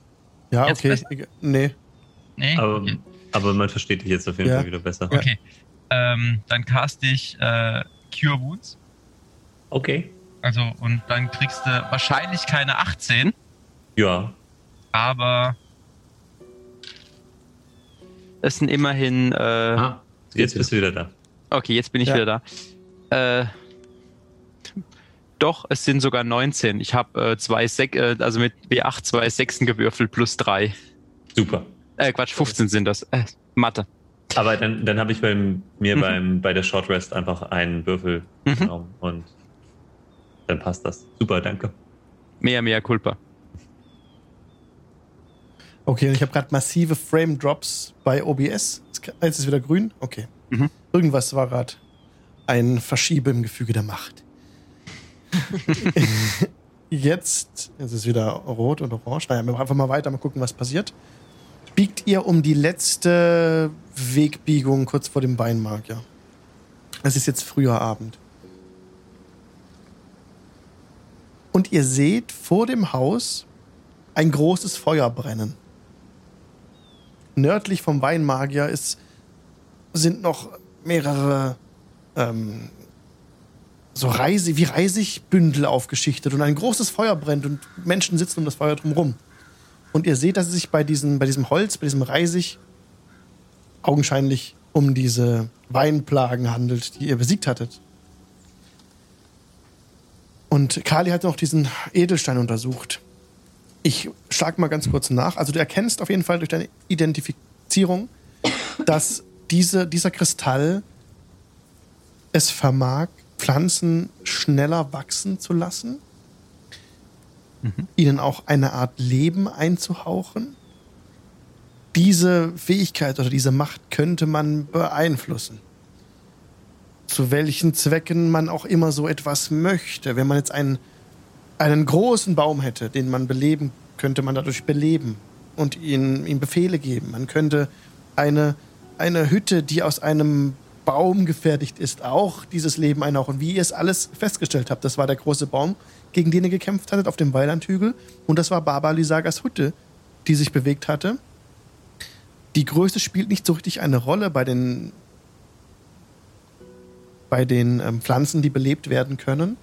Ja, Jetzt okay. besser? Nee. nee. Aber, aber man versteht dich jetzt auf jeden Ja. Fall wieder besser. Okay. Ähm, dann cast ich äh, Cure Wounds. Okay. Also, und dann kriegst du wahrscheinlich keine 18, Ja. aber Das sind immerhin. Äh, Ah, Jetzt bist du wieder da. Okay, jetzt bin ich Ja. wieder da. Äh, doch, es sind sogar 19. Ich habe äh, zwei Sek äh, also mit W8 zwei Sechsen gewürfelt plus drei. Super. Äh, Quatsch, 15 sind das. Äh, Mathe. Aber dann, dann habe ich beim, mir Mhm. beim, bei der Short Rest einfach einen Würfel Mhm. genommen und dann passt das. Super, danke. Mehr, mehr Culpa. Okay, und ich habe gerade massive Frame Drops bei OBS. Jetzt ist wieder grün. Okay. Mhm. Irgendwas war gerade ein Verschiebe im Gefüge der Macht. jetzt, jetzt ist wieder rot und orange. Naja, wir machen einfach mal weiter, mal gucken, was passiert. Biegt ihr um die letzte Wegbiegung kurz vor dem Weinmarkt, ja. Es ist jetzt früher Abend. Und ihr seht vor dem Haus ein großes Feuer brennen. Nördlich vom Weinmagier ist, sind noch mehrere ähm, so Reise, wie Reisigbündel aufgeschichtet und ein großes Feuer brennt und Menschen sitzen um das Feuer drumherum. Und ihr seht, dass es sich bei, diesen, bei diesem Holz, bei diesem Reisig augenscheinlich um diese Weinplagen handelt, die ihr besiegt hattet. Und Kali hat noch diesen Edelstein untersucht. Ich schlag mal ganz kurz nach. Also du erkennst auf jeden Fall durch deine Identifizierung, dass diese, dieser Kristall es vermag, Pflanzen schneller wachsen zu lassen, ihnen auch eine Art Leben einzuhauchen. Diese Fähigkeit oder diese Macht könnte man beeinflussen. Zu welchen Zwecken man auch immer so etwas möchte. Wenn man jetzt einen, einen großen Baum hätte, den man beleben, könnte man dadurch beleben und ihm, ihm Befehle geben. Man könnte eine, eine Hütte, die aus einem Baum gefertigt ist, auch dieses Leben einhauchen. Wie ihr es alles festgestellt habt, das war der große Baum, gegen den ihr gekämpft hattet auf dem Weilandhügel. Und das war Baba Lysagas Hütte, die sich bewegt hatte. Die Größe spielt nicht so richtig eine Rolle bei den, bei den ähm, Pflanzen, die belebt werden können.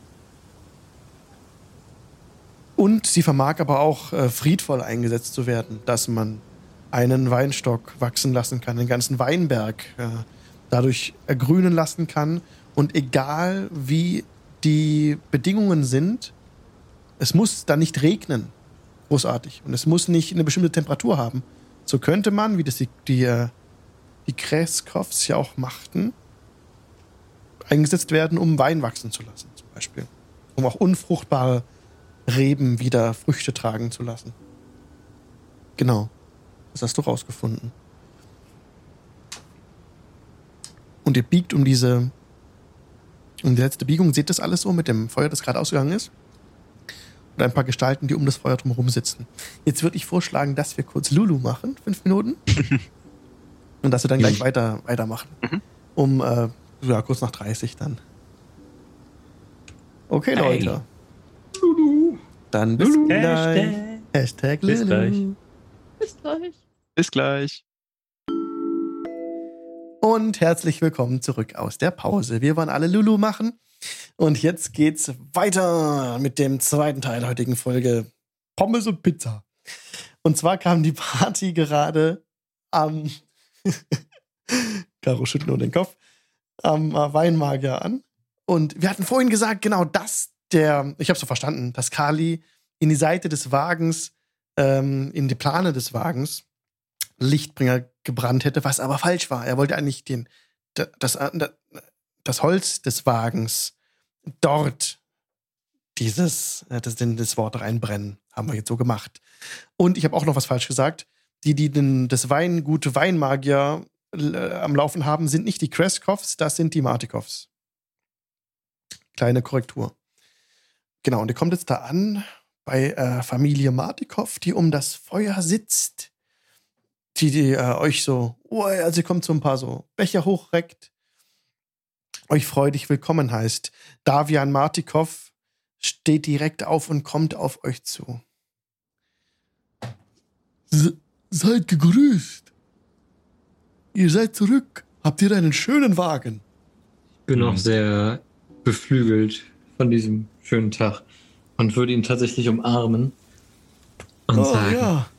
Und sie vermag aber auch äh, friedvoll eingesetzt zu werden, dass man einen Weinstock wachsen lassen kann, einen ganzen Weinberg äh, dadurch ergrünen lassen kann. Und egal wie die Bedingungen sind, es muss da nicht regnen, großartig. Und es muss nicht eine bestimmte Temperatur haben. So könnte man, wie das die, die, äh, die Kreskows ja auch machten, eingesetzt werden, um Wein wachsen zu lassen, zum Beispiel. Um auch unfruchtbare Reben wieder Früchte tragen zu lassen. Genau. Das hast du rausgefunden. Und ihr biegt um diese, um die letzte Biegung, seht das alles so mit dem Feuer, das gerade ausgegangen ist? Und ein paar Gestalten, die um das Feuer drumherum sitzen. Jetzt würde ich vorschlagen, dass wir kurz Lulu machen, fünf Minuten. Und dass wir dann gleich weiter, weitermachen. Mhm. Um, äh, ja, kurz nach 30 dann. Okay, Hey. Leute. Dann bis Lulu. gleich. Hashtag Bis Lulu. gleich. Bis gleich. Bis gleich. Und herzlich willkommen zurück aus der Pause. Wir wollen alle Lulu machen. Und jetzt geht's weiter mit dem zweiten Teil der heutigen Folge. Pommes und Pizza. Und zwar kam die Party gerade am. Caro schüttelt nur den Kopf. Am Weinmagier an. Und wir hatten vorhin gesagt, genau, dass der. Ich habe so verstanden, dass Kali in die Seite des Wagens, ähm, in die Plane des Wagens, Lichtbringer gebrannt hätte, was aber falsch war. Er wollte eigentlich den, da- das, äh, das Holz des Wagens dort dieses, äh, das, das Wort reinbrennen. Haben wir jetzt so gemacht. Und ich habe auch noch was falsch gesagt. Die, die den, das Weingut Weinmagier äh, am Laufen haben, sind nicht die Kreskows, das sind die Martikows. Kleine Korrektur. Genau, und ihr kommt jetzt da an bei äh, Familie Martikow, die um das Feuer sitzt die, die äh, euch so, oh, also ihr kommt so ein paar so Becher hochreckt, euch freudig willkommen heißt. Davian Martikow steht direkt auf und kommt auf euch zu. Se- seid gegrüßt. Ihr seid zurück. Habt ihr einen schönen Wagen? bin Mhm. auch sehr beflügelt von diesem schönen Tag und würde ihn tatsächlich umarmen und oh sagen, ja.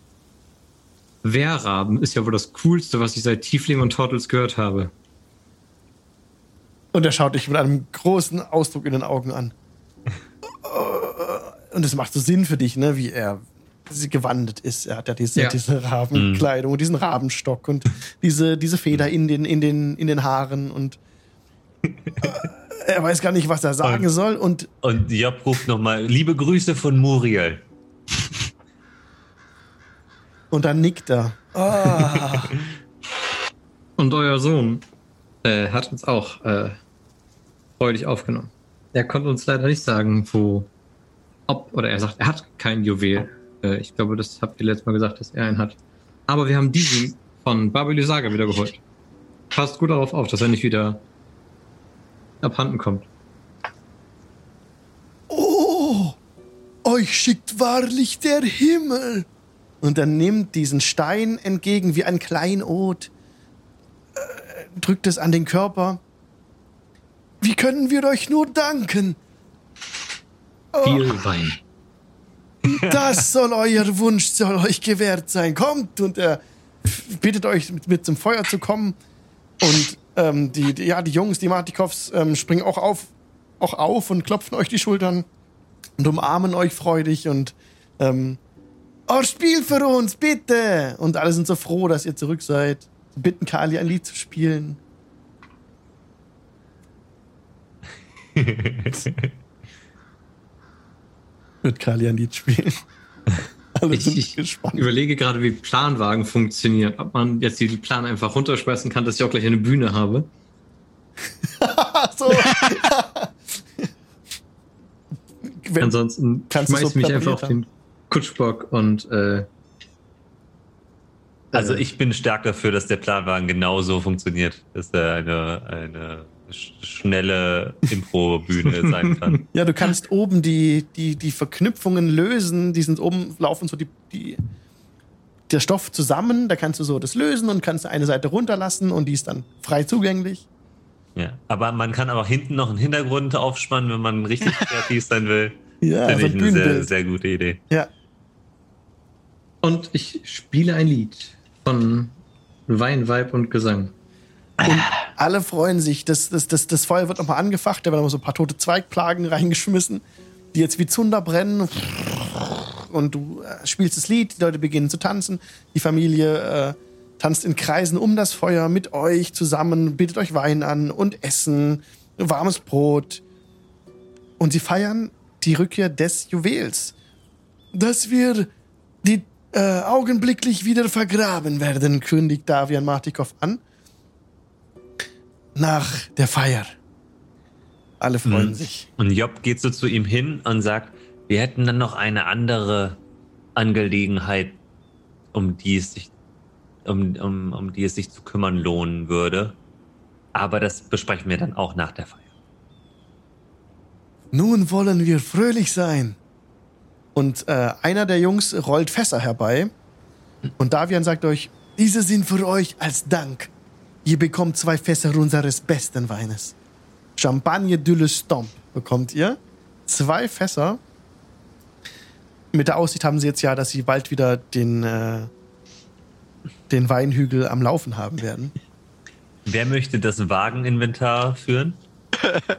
Wehrraben ist ja wohl das Coolste, was ich seit Tiefling und Turtles gehört habe. Und er schaut dich mit einem großen Ausdruck in den Augen an. Und es macht so Sinn für dich, ne, wie er sie gewandelt ist. Er hat ja diese, Ja. diese Rabenkleidung und diesen Rabenstock und diese, diese Feder in den, in, den, in den Haaren und äh, er weiß gar nicht, was er sagen Und- soll. Und Und Job ruft nochmal, liebe Grüße von Muriel. Und dann nickt er. Ah. Und euer Sohn äh, hat uns auch äh, freudig aufgenommen. Er konnte uns leider nicht sagen, wo, ob, oder er sagt, er hat kein Juwel. Äh, ich glaube, das habt ihr letztes Mal gesagt, dass er einen hat. Aber wir haben diesen von Babylon Saga wieder geholt. Passt gut darauf auf, dass er nicht wieder abhanden kommt. Oh, euch schickt wahrlich der Himmel. Und er nimmt diesen Stein entgegen wie ein Kleinod, äh, drückt es an den Körper. Wie können wir euch nur danken? Viel Wein. Das soll euer Wunsch, soll euch gewährt sein. Kommt! Und er bittet euch, mit, mit zum Feuer zu kommen. Und ähm, die, die, ja, die Jungs, die Martikows, ähm, springen auch auf, auch auf und klopfen euch die Schultern und umarmen euch freudig und ähm, oh, spiel für uns, bitte! Und alle sind so froh, dass ihr zurück seid. Sie bitten Kali ein Lied zu spielen. Wird Kali ein Lied spielen. Alle Ich, ich gespannt. überlege gerade, wie Planwagen funktionieren. Ob man jetzt die Plan einfach runterschmeißen kann, dass ich auch gleich eine Bühne habe. So. Ansonsten schmeiß mich einfach auf den Kutschbock und äh, Also äh, ich bin stark dafür, dass der Planwagen genauso funktioniert, dass er eine, eine sch- schnelle Impro-Bühne sein kann. ja, du kannst oben die, die, die Verknüpfungen lösen. Die sind oben, laufen so die, die, der Stoff zusammen. Da kannst du so das lösen und kannst eine Seite runterlassen und die ist dann frei zugänglich. Ja. Aber man kann aber hinten noch einen Hintergrund aufspannen, wenn man richtig kreativ sein will. Ja, Finde so ich ein eine sehr, sehr gute Idee. Ja. Und ich spiele ein Lied von Wein, Weib und Gesang. Alle freuen sich. Das, das, das, das Feuer wird nochmal angefacht. Da werden noch so ein paar tote Zweigplagen reingeschmissen, die jetzt wie Zunder brennen. Und du äh, spielst das Lied, die Leute beginnen zu tanzen. Die Familie äh, tanzt in Kreisen um das Feuer mit euch zusammen, bietet euch Wein an und Essen, warmes Brot. Und sie feiern die Rückkehr des Juwels. Dass wir die äh, augenblicklich wieder vergraben werden, kündigt Davian Martikow an nach der Feier. Alle freuen Mhm. sich. Und Job geht so zu ihm hin und sagt, wir hätten dann noch eine andere Angelegenheit, um die es sich, um, um, um die es sich zu kümmern lohnen würde. Aber das besprechen wir dann auch nach der Feier. Nun wollen wir fröhlich sein. Und äh, einer der Jungs rollt Fässer herbei. Und Davian sagt euch, diese sind für euch als Dank. Ihr bekommt zwei Fässer unseres besten Weines. Champagne de le Stomp bekommt ihr. Zwei Fässer. Mit der Aussicht haben sie jetzt ja, dass sie bald wieder den, äh, den Weinhügel am Laufen haben werden. Wer möchte das Wageninventar führen?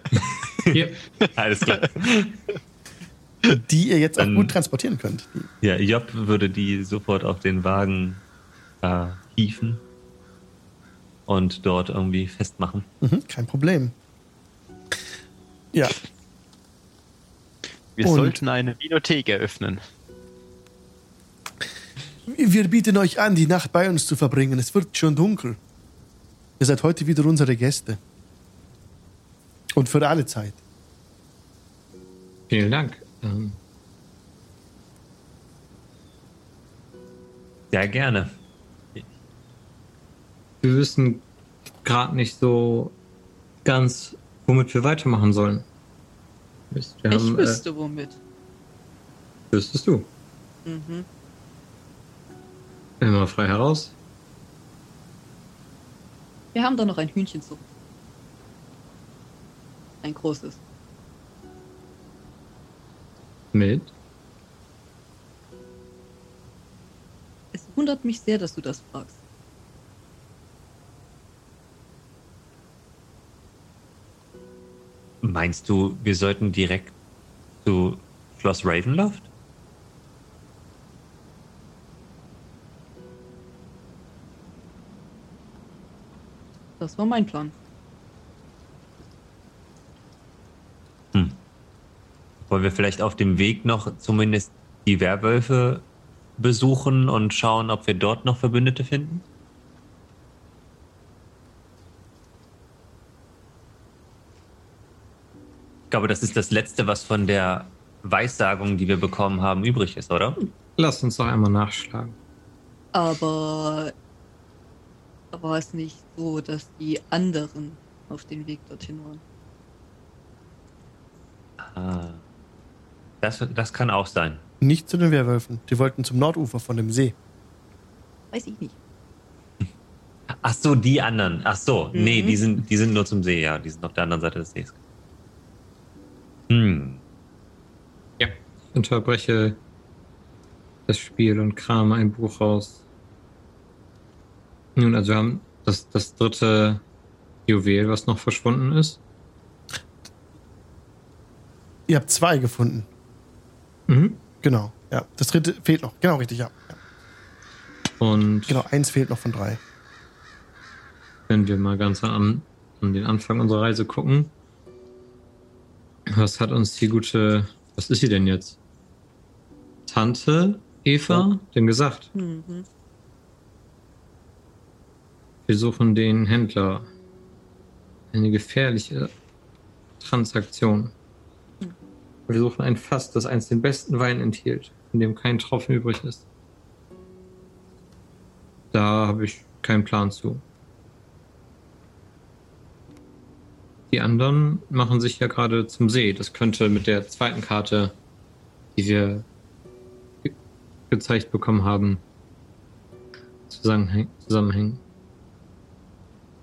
Alles klar. Die ihr jetzt auch gut transportieren könnt. Ja, Job würde die sofort auf den Wagen äh, hieven und dort irgendwie festmachen. Mhm, kein Problem. Ja, Wir Und- sollten eine Vinothek eröffnen. Wir bieten euch an, die Nacht bei uns zu verbringen. Es wird schon dunkel. Ihr seid heute wieder unsere Gäste. Und für alle Zeit. vielen Dank. Ähm, Sehr gerne. wir wissen gerade nicht so ganz, womit wir weitermachen sollen. Wir Ich haben, wüsste womit. Äh, wüsstest du. Mhm. Immer frei heraus. Wir haben da noch ein Hühnchen zu. Ein großes. Mit. Es wundert mich sehr, dass du das fragst. Meinst du, wir sollten direkt zu Schloss Ravenloft? Das war mein Plan. Wollen wir vielleicht auf dem Weg noch zumindest die Werwölfe besuchen und schauen, ob wir dort noch Verbündete finden? Ich glaube, das ist das Letzte, was von der Weissagung, die wir bekommen haben, übrig ist, oder? Lass uns doch einmal nachschlagen. Aber war es nicht so, dass die anderen auf den Weg dorthin waren? Ah. Das, das kann auch sein. Nicht zu den Werwölfen. Die wollten zum Nordufer von dem See. Weiß ich nicht. Ach so, die anderen. Ach so, Mhm. nee, die sind, die sind nur zum See, ja. Die sind auf der anderen Seite des Sees. Hm. Ich unterbreche das Spiel und krame ein Buch raus. Nun, also wir haben das, das dritte Juwel, was noch verschwunden ist. Ihr habt zwei gefunden. Mhm. Genau. Ja. Das dritte fehlt noch. Genau, richtig, ja. ja. Und Genau, eins fehlt noch von drei. wenn wir mal ganz an, an den Anfang unserer Reise gucken, was hat uns die gute, was ist sie denn jetzt? Tante Eva denn gesagt? Mhm. Wir suchen den Händler. Eine gefährliche Transaktion. Wir suchen ein Fass, das einst den besten Wein enthielt, in dem kein Tropfen übrig ist. Da habe ich keinen Plan zu. Die anderen machen sich ja gerade zum See. Das könnte mit der zweiten Karte, die wir ge gezeigt bekommen haben, zusammenhäng zusammenhängen.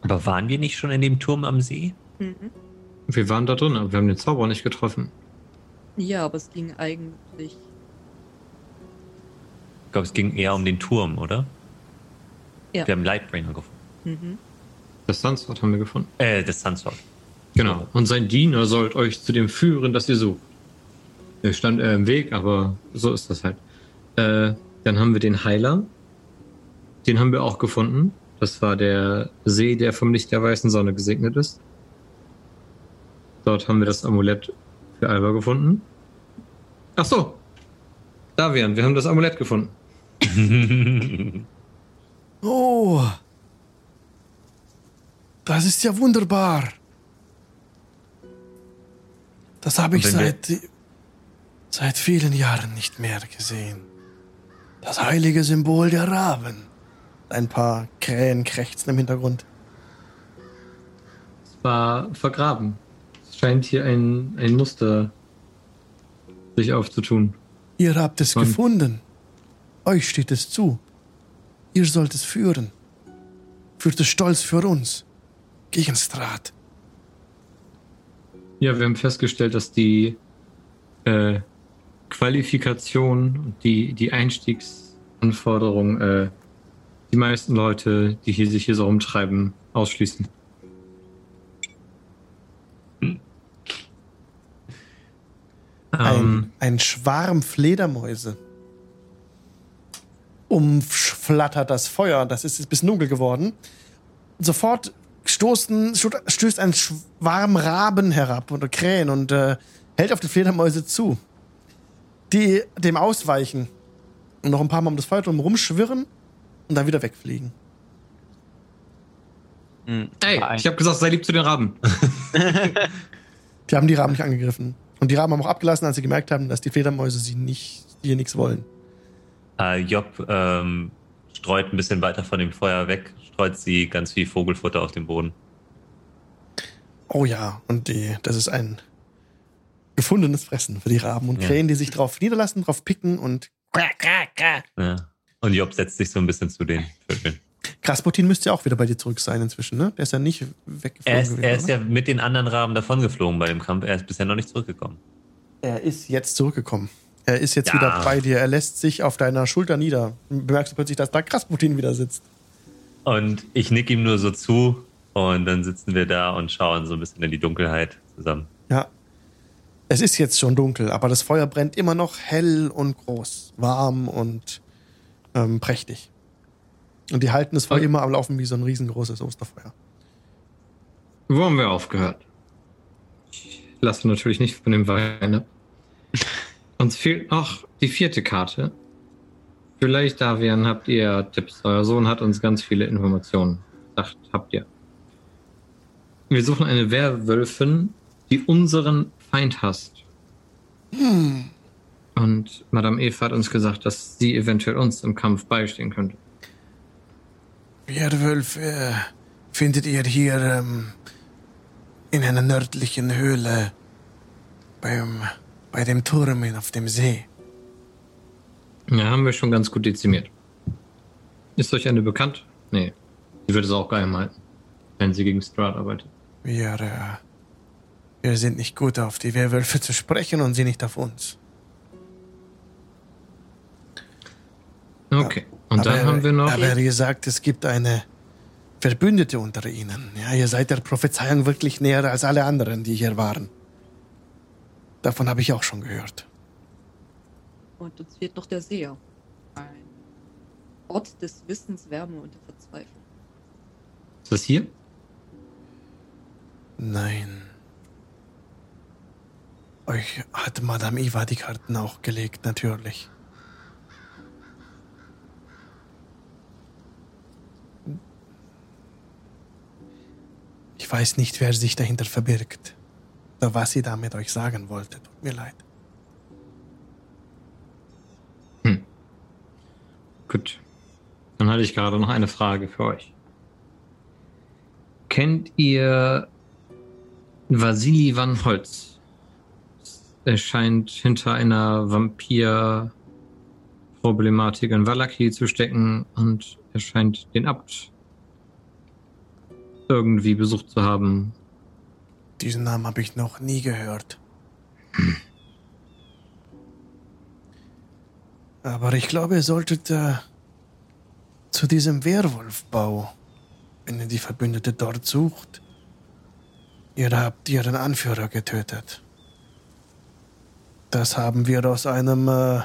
Aber waren wir nicht schon in dem Turm am See? Mhm. Wir waren da drin, aber wir haben den Zauberer nicht getroffen. Ja, aber es ging eigentlich. Ich glaube, es ging eher um den Turm, oder? Ja. Wir haben Lightbringer gefunden. Mhm. Das Sunsword haben wir gefunden. Äh, das Sunsword. Genau. Und sein Diener sollt euch zu dem führen, das ihr sucht. Er stand äh, im Weg, aber so ist das halt. Äh, dann haben wir den Heiler. Den haben wir auch gefunden. Das war der See, der vom Licht der weißen Sonne gesegnet ist. Dort haben wir das Amulett für Alba gefunden. Ach so. Davian, wir haben das Amulett gefunden. Oh. Das ist ja wunderbar. Das habe ich seit, seit vielen Jahren nicht mehr gesehen. Das heilige Symbol der Raben. Ein paar Krähen krächzen im Hintergrund. Es war vergraben. Es scheint hier ein, ein Muster sich aufzutun. Ihr habt es Und- gefunden. Euch steht es zu. Ihr sollt es führen. Führt es stolz für uns. Gegen Strat. Ja, wir haben festgestellt, dass die äh, Qualifikation und die, die Einstiegsanforderungen äh, die meisten Leute, die hier sich hier so rumtreiben, ausschließen. Ein, ein Schwarm Fledermäuse. Umflattert das Feuer, das ist jetzt bis dunkel geworden. Sofort stoßen, sto- stößt ein Schwarm Raben herab oder Krähen und äh, hält auf die Fledermäuse zu. Die dem ausweichen und noch ein paar Mal um das Feuer drum rumschwirren und dann wieder wegfliegen. Hm, Ey, nein. ich habe gesagt, sei lieb zu den Raben. Die haben die Raben nicht angegriffen. Und die Raben haben auch abgelassen, als sie gemerkt haben, dass die Fledermäuse sie nicht, hier nichts wollen. Äh, Job ähm, streut ein bisschen weiter von dem Feuer weg, streut sie ganz viel Vogelfutter auf den Boden. Oh ja, und die, das ist ein gefundenes Fressen für die Raben und Ja. Krähen, die sich drauf niederlassen, drauf picken und Ja. Und Job setzt sich so ein bisschen zu den Vögeln. Krasputin müsste ja auch wieder bei dir zurück sein inzwischen, ne? Der ist ja nicht weggeflogen Er ist, gewesen, er ist ja mit den anderen Raben davongeflogen bei dem Kampf. Er ist bisher noch nicht zurückgekommen. er ist jetzt zurückgekommen. Er ist jetzt Ja. wieder bei dir. Er lässt sich auf deiner Schulter nieder. Bemerkst du plötzlich, dass da Krasputin wieder sitzt. Und ich nick ihm nur so zu und dann sitzen wir da und schauen so ein bisschen in die Dunkelheit zusammen. Ja. Es ist jetzt schon dunkel, aber das Feuer brennt immer noch hell und groß, warm und ähm, prächtig. Und die halten es Feuer Und- immer am Laufen wie so ein riesengroßes Osterfeuer. Wo haben wir aufgehört? Ich lasse natürlich nicht von dem Wein ab. Uns fehlt noch die vierte Karte Vielleicht, Davian, habt ihr Tipps. Euer Sohn hat uns ganz viele Informationen. Sagt, habt ihr. Wir suchen eine Werwölfin, die unseren Feind hasst. Hm. Und Madame Eva hat uns gesagt, dass sie eventuell uns im Kampf beistehen könnte. Werwölfe äh, findet ihr hier ähm, in einer nördlichen Höhle beim, bei dem Turm auf dem See. Ja, haben wir schon ganz gut dezimiert. Ist euch eine bekannt? Nee. Sie wird es auch geheim halten, wenn sie gegen Strahd arbeitet. Wir, äh, wir sind nicht gut auf die Werwölfe zu sprechen und sie nicht auf uns. Okay. Und dann aber, haben wir noch. Aber ihr sagt, es gibt eine Verbündete unter ihnen. Ja, ihr seid der Prophezeiung wirklich näher als alle anderen, die hier waren. Davon habe ich auch schon gehört. Und uns fehlt noch der Seher. Ein Ort des Wissens, Wärme und der Verzweiflung. Ist das hier? Nein. Euch hat Madame Iva die Karten auch gelegt, natürlich. Ich weiß nicht, wer sich dahinter verbirgt. Oder was sie damit euch sagen wollte. Tut mir leid. Gut. Dann hatte ich gerade noch eine Frage für euch. Kennt ihr Vasili Van Holz? Er scheint hinter einer Vampir-Problematik in Wallaki zu stecken und er scheint den Abt irgendwie besucht zu haben. Diesen Namen habe ich noch nie gehört. Aber ich glaube, ihr solltet äh, zu diesem Werwolfbau, wenn ihr die Verbündete dort sucht. Ihr habt ihren Anführer getötet. Das haben wir aus einem äh,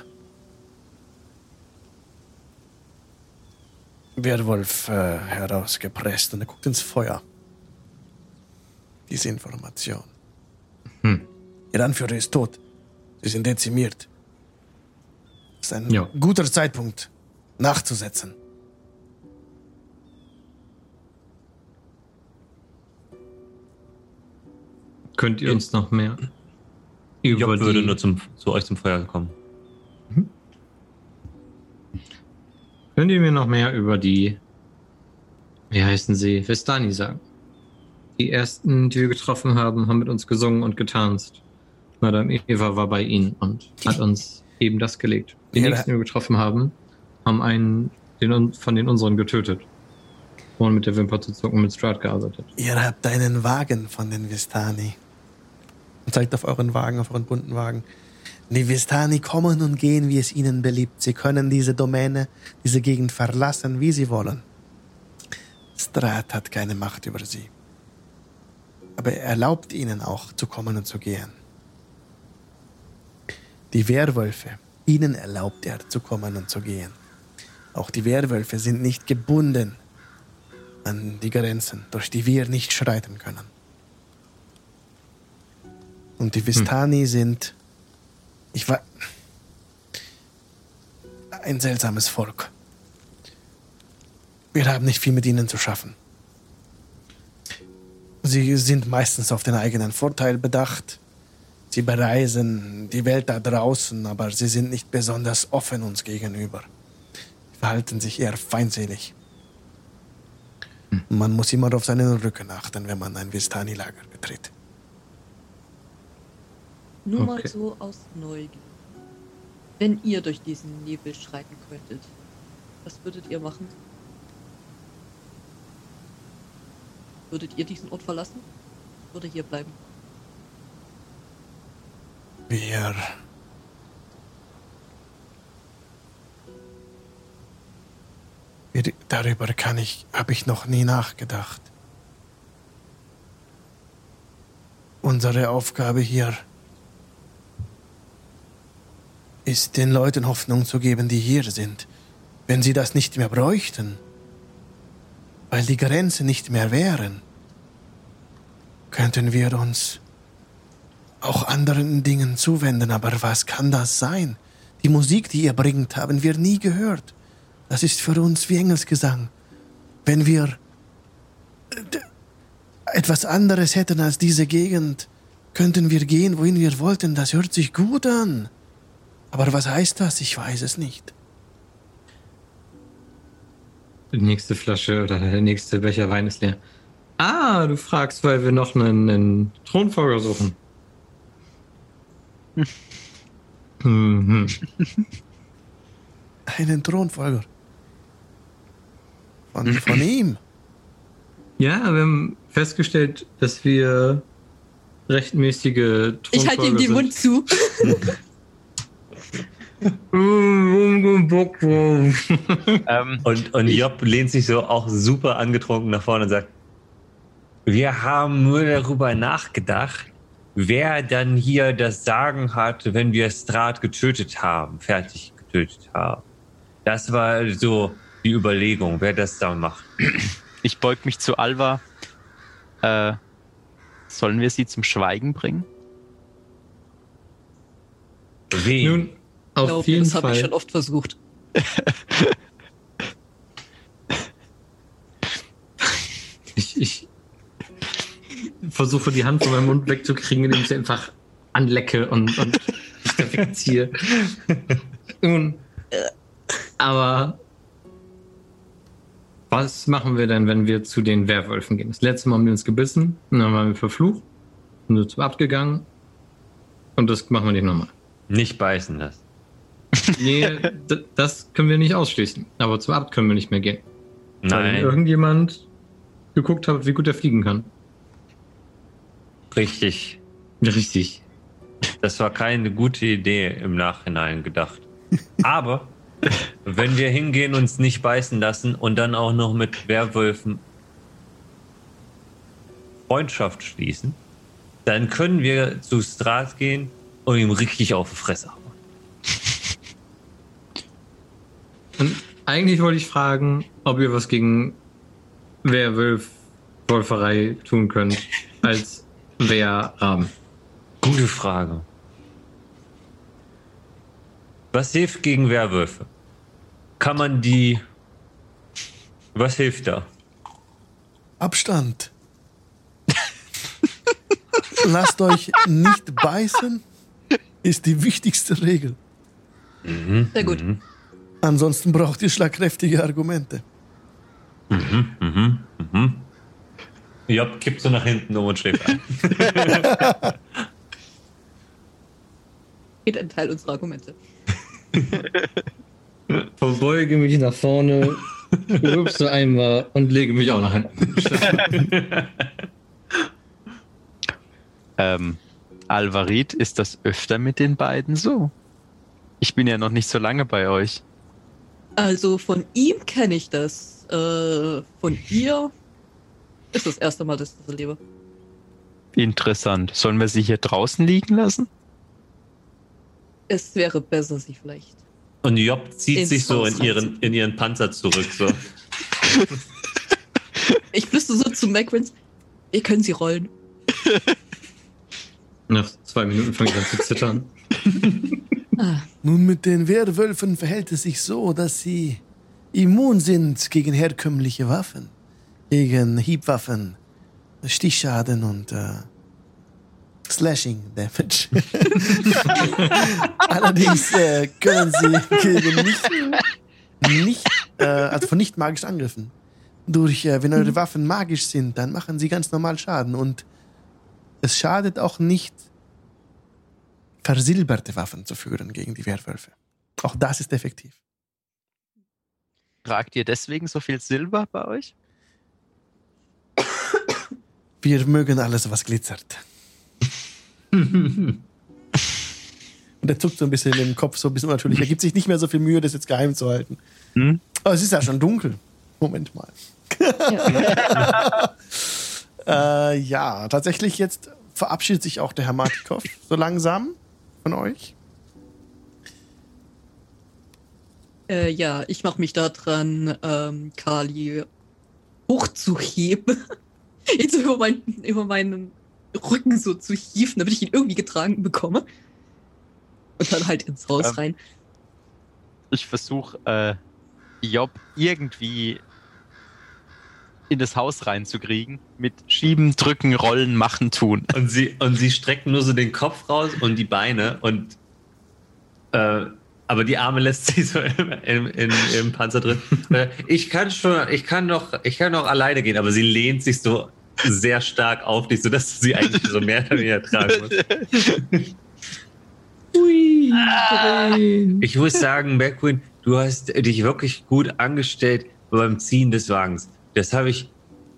Werwolf äh, herausgepresst und er guckt ins Feuer. Diese Information. Hm. Ihr Anführer ist tot. Sie sind dezimiert. Das ist ein Ja. guter Zeitpunkt, nachzusetzen. Könnt ihr uns noch mehr über Job würde die nur zum, zu euch zum Feuer kommen. Könnt ihr mir noch mehr über die, wie heißen sie, Vestani sagen? Die ersten, die wir getroffen haben, haben mit uns gesungen und getanzt. Madame Eva war bei ihnen und hat uns eben das gelegt. Die Ja, nächsten, die wir getroffen haben, haben einen den, von den unseren getötet. Und mit der Wimper zu zucken mit Strahd gearbeitet. Ihr habt einen Wagen von den Vistani. Und zeigt auf euren Wagen, auf euren bunten Wagen. Die Vistani kommen und gehen, wie es ihnen beliebt. Sie können diese Domäne, diese Gegend verlassen, wie sie wollen. Strat hat keine Macht über sie. Aber er erlaubt ihnen auch zu kommen und zu gehen. Die Werwölfe, ihnen erlaubt er zu kommen und zu gehen. Auch die Werwölfe sind nicht gebunden an die Grenzen, durch die wir nicht schreiten können. Und die Vistani sind, ich war, ein seltsames Volk. Wir haben nicht viel mit ihnen zu schaffen. Sie sind meistens auf den eigenen Vorteil bedacht. Sie bereisen die Welt da draußen, aber sie sind nicht besonders offen uns gegenüber. Sie verhalten sich eher feindselig. Man muss immer auf seinen Rücken achten, wenn man ein Vistani-Lager betritt. Nur mal Okay. so aus Neugier. Wenn ihr durch diesen Nebel schreiten könntet, was würdet ihr machen? Würdet ihr diesen Ort verlassen? Oder hier bleiben? Wir. Wir- Darüber kann ich, habe ich noch nie nachgedacht. Unsere Aufgabe hier ist, den Leuten Hoffnung zu geben, die hier sind, wenn sie das nicht mehr bräuchten, weil die Grenzen nicht mehr wären, könnten wir uns auch anderen Dingen zuwenden, aber was kann das sein? Die Musik, die ihr bringt, haben wir nie gehört. Das ist für uns wie Engelsgesang. Wenn wir äh, etwas anderes hätten als diese Gegend, könnten wir gehen, wohin wir wollten. Das hört sich gut an. Aber was heißt das? Ich weiß es nicht. Die nächste Flasche oder der nächste Becher Wein ist leer. Ah, du fragst, weil wir noch einen, einen Thronfolger suchen. Mhm. Einen Thronfolger. Von, von ihm. Ja, wir haben festgestellt, dass wir rechtmäßige Thronfolger Ich halte ihm den. Mund zu. Ähm, Und, und Job lehnt sich so auch super angetrunken nach vorne und sagt, wir haben nur darüber nachgedacht, wer dann hier das Sagen hat, wenn wir Strat getötet haben, fertig getötet haben. Das war so die Überlegung, wer das dann macht. ich beug mich zu Alva. Äh, sollen wir sie zum Schweigen bringen? Wen? Nun, auf Glaub, jeden das habe ich schon oft versucht. Ich, ich versuche die Hand von meinem Mund wegzukriegen, indem ich sie einfach anlecke und, und wegziehe. Nun, aber was machen wir denn, wenn wir zu den Werwölfen gehen? Das letzte Mal haben die uns gebissen, und dann waren wir verflucht, sind zum abgegangen und das machen wir nicht nochmal. Nicht beißen das. Nee, das können wir nicht ausschließen. Aber zum Abt können wir nicht mehr gehen. Weil Nein, irgendjemand geguckt hat, wie gut er fliegen kann. richtig. Richtig. Das war keine gute Idee im Nachhinein gedacht. Aber wenn wir hingehen, uns nicht beißen lassen und dann auch noch mit Werwölfen Freundschaft schließen, dann können wir zu Strat gehen und ihm richtig auf die Fresse hauen. Und eigentlich wollte ich fragen, ob ihr was gegen Werwolf-Wolferei tun könnt, als Wehrrahmen. Gute Frage. Was hilft gegen Werwölfe? Kann man die. Was hilft da? Abstand. Lasst euch nicht beißen, ist die wichtigste Regel. Sehr gut. Mhm. Ansonsten braucht ihr schlagkräftige Argumente. Mhm. Mhm. Mhm. Job kippt so nach hinten um und schläft ein. Geht ein Teil unserer Argumente. Verbeuge mich nach vorne, rülpse einmal und lege mich auch nach hinten. Ähm, Alvarit, ist das öfter mit den beiden so? Ich bin ja noch nicht so lange bei euch. Also von ihm kenne ich das. Äh, von ihr ist das erste Mal, dass ich das erlebe. Interessant. Sollen wir sie hier draußen liegen lassen? Es wäre besser, sie vielleicht. Und Job zieht Ins sich so in ihren, in ihren Panzer zurück. So. Ich flüste so zu Macrins. Wir können sie rollen. Nach zwei Minuten fange ich an zu zittern. Ah, Nun, mit den Werwölfen verhält es sich so, dass sie immun sind gegen herkömmliche Waffen. Gegen Hiebwaffen, Stichschaden und äh, Slashing Damage. Allerdings äh, können sie gegen nicht, nicht äh, also von nicht magischen Angriffen. Durch, äh, wenn eure Waffen magisch sind, dann machen sie ganz normal Schaden und es schadet auch nicht, versilberte Waffen zu führen gegen die Werwölfe. Auch das ist effektiv. Tragt ihr deswegen so viel Silber bei euch? Wir mögen alles, was glitzert. Und er zuckt so ein bisschen im Kopf, so ein bisschen natürlich. Er gibt sich nicht mehr so viel Mühe, das jetzt geheim zu halten. Hm? Aber es ist ja schon dunkel. Moment mal. ja. Äh, ja, tatsächlich jetzt verabschiedet sich auch der Herr Martikow so langsam von euch. Äh, ja, ich mache mich da dran, ähm, Kali hochzuheben. So über, mein, über meinen Rücken so zu hieven, damit ich ihn irgendwie getragen bekomme. Und dann halt ins Haus Ähm. rein. Ich versuche, äh, Job irgendwie in das Haus reinzukriegen. Mit Schieben, Drücken, Rollen, Machen, Tun. Und sie, und sie strecken nur so den Kopf raus und die Beine und äh, aber die Arme lässt sie so im, im, im, im Panzer drin. Äh, ich kann schon, ich kann noch, ich kann noch alleine gehen, aber sie lehnt sich so sehr stark auf dich, sodass du sie eigentlich so mehr oder weniger tragen musst. Ui. Ich muss sagen, McQueen, du hast dich wirklich gut angestellt beim Ziehen des Wagens. Das habe ich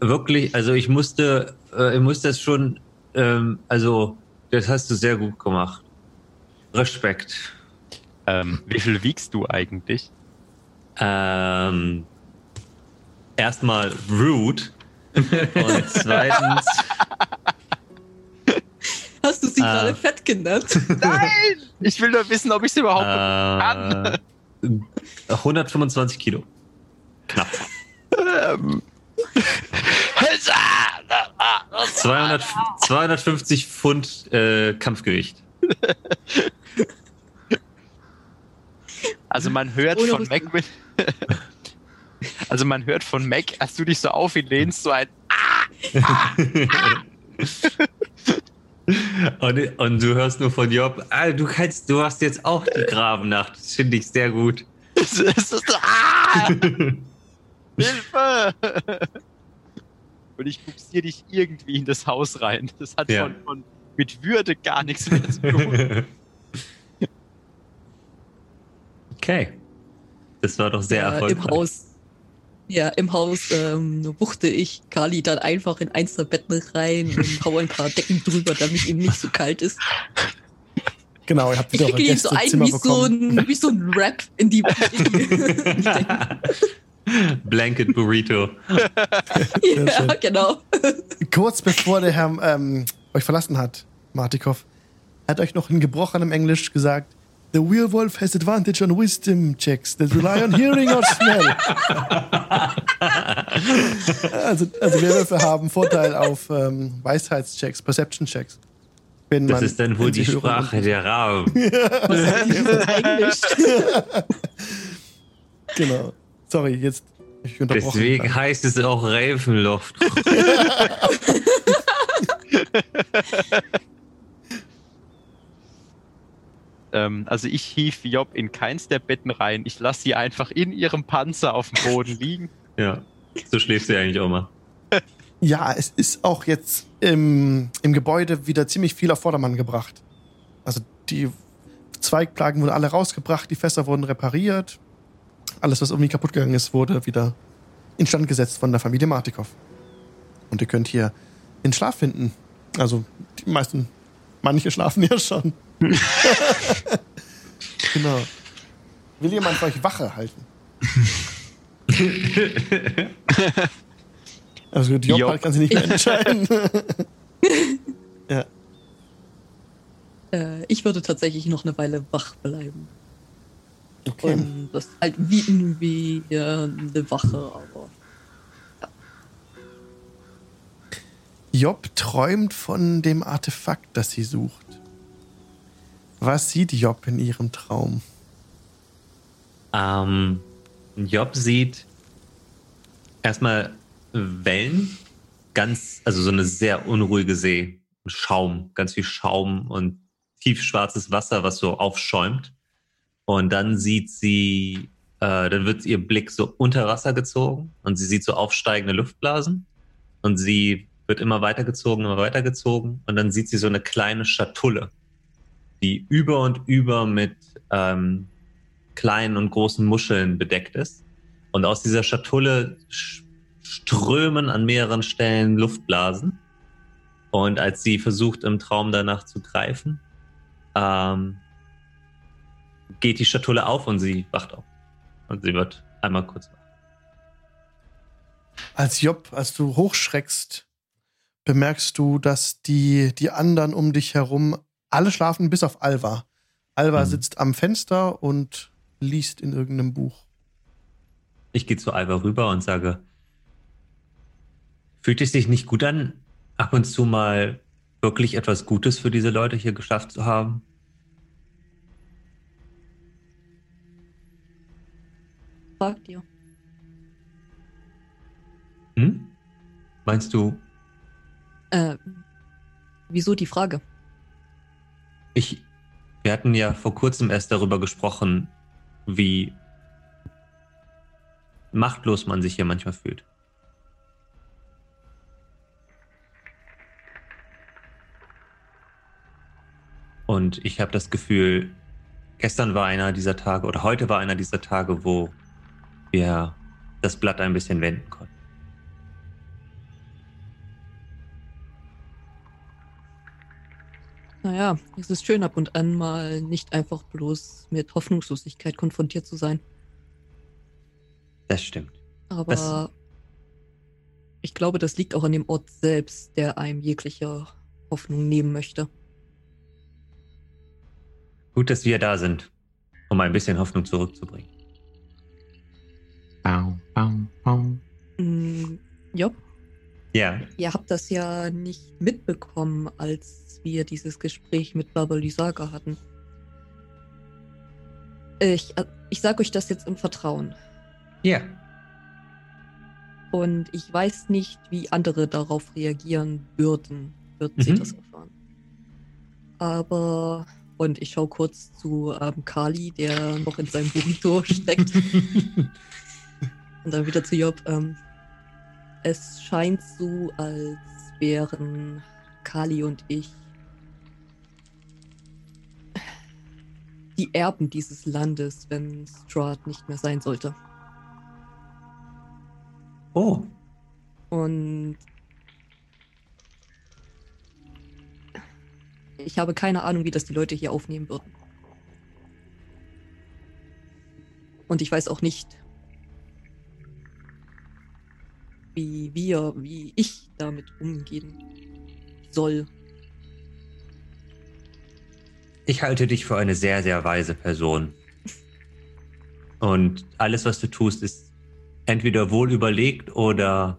wirklich, also ich musste, äh, ich musste das schon, ähm, also das hast du sehr gut gemacht. Respekt. Ähm, wie viel wiegst du eigentlich? Ähm, erstmal rude und zweitens Hast du sie Äh. gerade fett genannt? Nein! Ich will nur wissen, ob ich es überhaupt kann. äh, 125 Kilo. Knapp. Ähm. 200, 250 Pfund äh, Kampfgewicht. Also man hört von. Mac, also man hört von Mac, als du dich so auf ihn lehnst, so ein Und, und du hörst nur von Job, ah, du kannst, du hast jetzt auch die Grabennacht. Das finde ich sehr gut. es ist so, ah, Hilfe! Und ich buxiere dich irgendwie in das Haus rein. Das hat Ja. von, von mit Würde gar nichts mehr zu tun. Okay. Das war doch sehr ja, erfolgreich. Im Haus. Ja, im Haus ähm, wuchte ich Kali dann einfach in eins der Betten rein und hau ein paar Decken drüber, damit ihm nicht so kalt ist. Genau, ihr habt Ich wieder wickel ihn so ein wie so ein, wie so ein Rap in die, in die Decken. Blanket Burrito. Ja, genau. Kurz bevor der Herr ähm, euch verlassen hat, Martikov, hat euch noch in gebrochenem Englisch gesagt, The werewolf has advantage on wisdom checks that rely on hearing or smell. also, also Werwölfe haben Vorteil auf ähm, Weisheitschecks, Perception-Checks. Wenn Das man- ist dann wohl die Sprache und- der Raben. Für Englisch? Genau. Sorry, jetzt ich unterbrochen. Deswegen heißt es auch Ravenloft. ähm, also ich hief Job in keins der Betten rein. Ich lasse sie einfach in ihrem Panzer auf dem Boden liegen. Ja. So schläfst du ja eigentlich auch mal. Ja, es ist auch jetzt im, im Gebäude wieder ziemlich viel auf Vordermann gebracht. Also die Zweigplagen wurden alle rausgebracht, die Fässer wurden repariert. Alles, was irgendwie kaputt gegangen ist, wurde wieder instand gesetzt von der Familie Martikov. Und ihr könnt hier den Schlaf finden. Also die meisten, manche schlafen ja schon. genau. Will jemand für euch Wache halten? Also die Job Job. halt kann sich nicht mehr entscheiden. ja. Äh, ich würde tatsächlich noch eine Weile wach bleiben. Okay. Und das halt wiegen wie äh, eine Wache, aber Job träumt von dem Artefakt, das sie sucht. Was sieht Job in ihrem Traum? Ähm, Job sieht erstmal Wellen, ganz, also so eine sehr unruhige See. Schaum, ganz viel Schaum und tiefschwarzes Wasser, was so aufschäumt. Und dann sieht sie, äh, dann wird ihr Blick so unter Wasser gezogen und sie sieht so aufsteigende Luftblasen. Und sie wird immer weitergezogen, immer weitergezogen. Und dann sieht sie so eine kleine Schatulle, die über und über mit ähm, kleinen und großen Muscheln bedeckt ist. Und aus dieser Schatulle sch- strömen an mehreren Stellen Luftblasen. Und als sie versucht, im Traum danach zu greifen, ähm, geht die Schatulle auf und sie wacht auf. Und sie wird einmal kurz wach. Als Job, als du hochschreckst, bemerkst du, dass die, die anderen um dich herum alle schlafen, bis auf Alva. Alva Mhm. sitzt am Fenster und liest in irgendeinem Buch. Ich gehe zu Alva rüber und sage, fühlt es sich nicht gut an, ab und zu mal wirklich etwas Gutes für diese Leute hier geschafft zu haben? Fragt ihr. Hm? Meinst du, Äh, wieso die Frage? ich. Wir hatten ja vor kurzem erst darüber gesprochen, wie machtlos man sich hier manchmal fühlt. Und ich habe das Gefühl, gestern war einer dieser Tage oder heute war einer dieser Tage, wo wir das Blatt ein bisschen wenden konnten. Naja, es ist schön ab und an mal nicht einfach bloß mit Hoffnungslosigkeit konfrontiert zu sein. Das stimmt. Aber Das- ich glaube, das liegt auch an dem Ort selbst, der einem jegliche Hoffnung nehmen möchte. Gut, dass wir da sind, um ein bisschen Hoffnung zurückzubringen. Bau, bau, bau. Mm, ja, Ja, ihr habt das ja nicht mitbekommen, als wir dieses Gespräch mit Baba Lysaga hatten. Ich, äh, ich sag euch das jetzt im Vertrauen. ja. Und ich weiß nicht, wie andere darauf reagieren würden, würden sie Mhm. das erfahren. Aber, und ich schaue kurz zu ähm, Kali, der noch in seinem Burrito steckt. und dann wieder zu Job. Ähm, es scheint so, als wären Kali und ich die Erben dieses Landes, wenn Strahd nicht mehr sein sollte. Oh, Und ich habe keine Ahnung, wie das die Leute hier aufnehmen würden. Und ich weiß auch nicht, wie wir, wie ich damit umgehen soll. ich halte dich für eine sehr, sehr weise Person. Und alles, was du tust, ist entweder wohl überlegt oder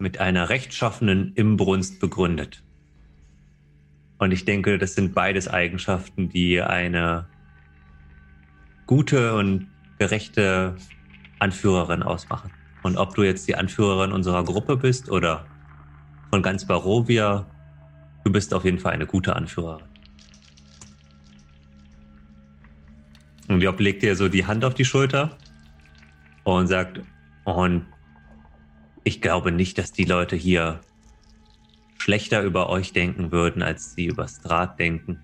mit einer rechtschaffenen Imbrunst begründet. Und ich denke, das sind beides Eigenschaften, die eine gute und gerechte Anführerin ausmachen. Und ob du jetzt die Anführerin unserer Gruppe bist oder von ganz Barovia, du bist auf jeden Fall eine gute Anführerin. Und Job legt dir so die Hand auf die Schulter und sagt, und ich glaube nicht, dass die Leute hier schlechter über euch denken würden, als sie über Strat denken.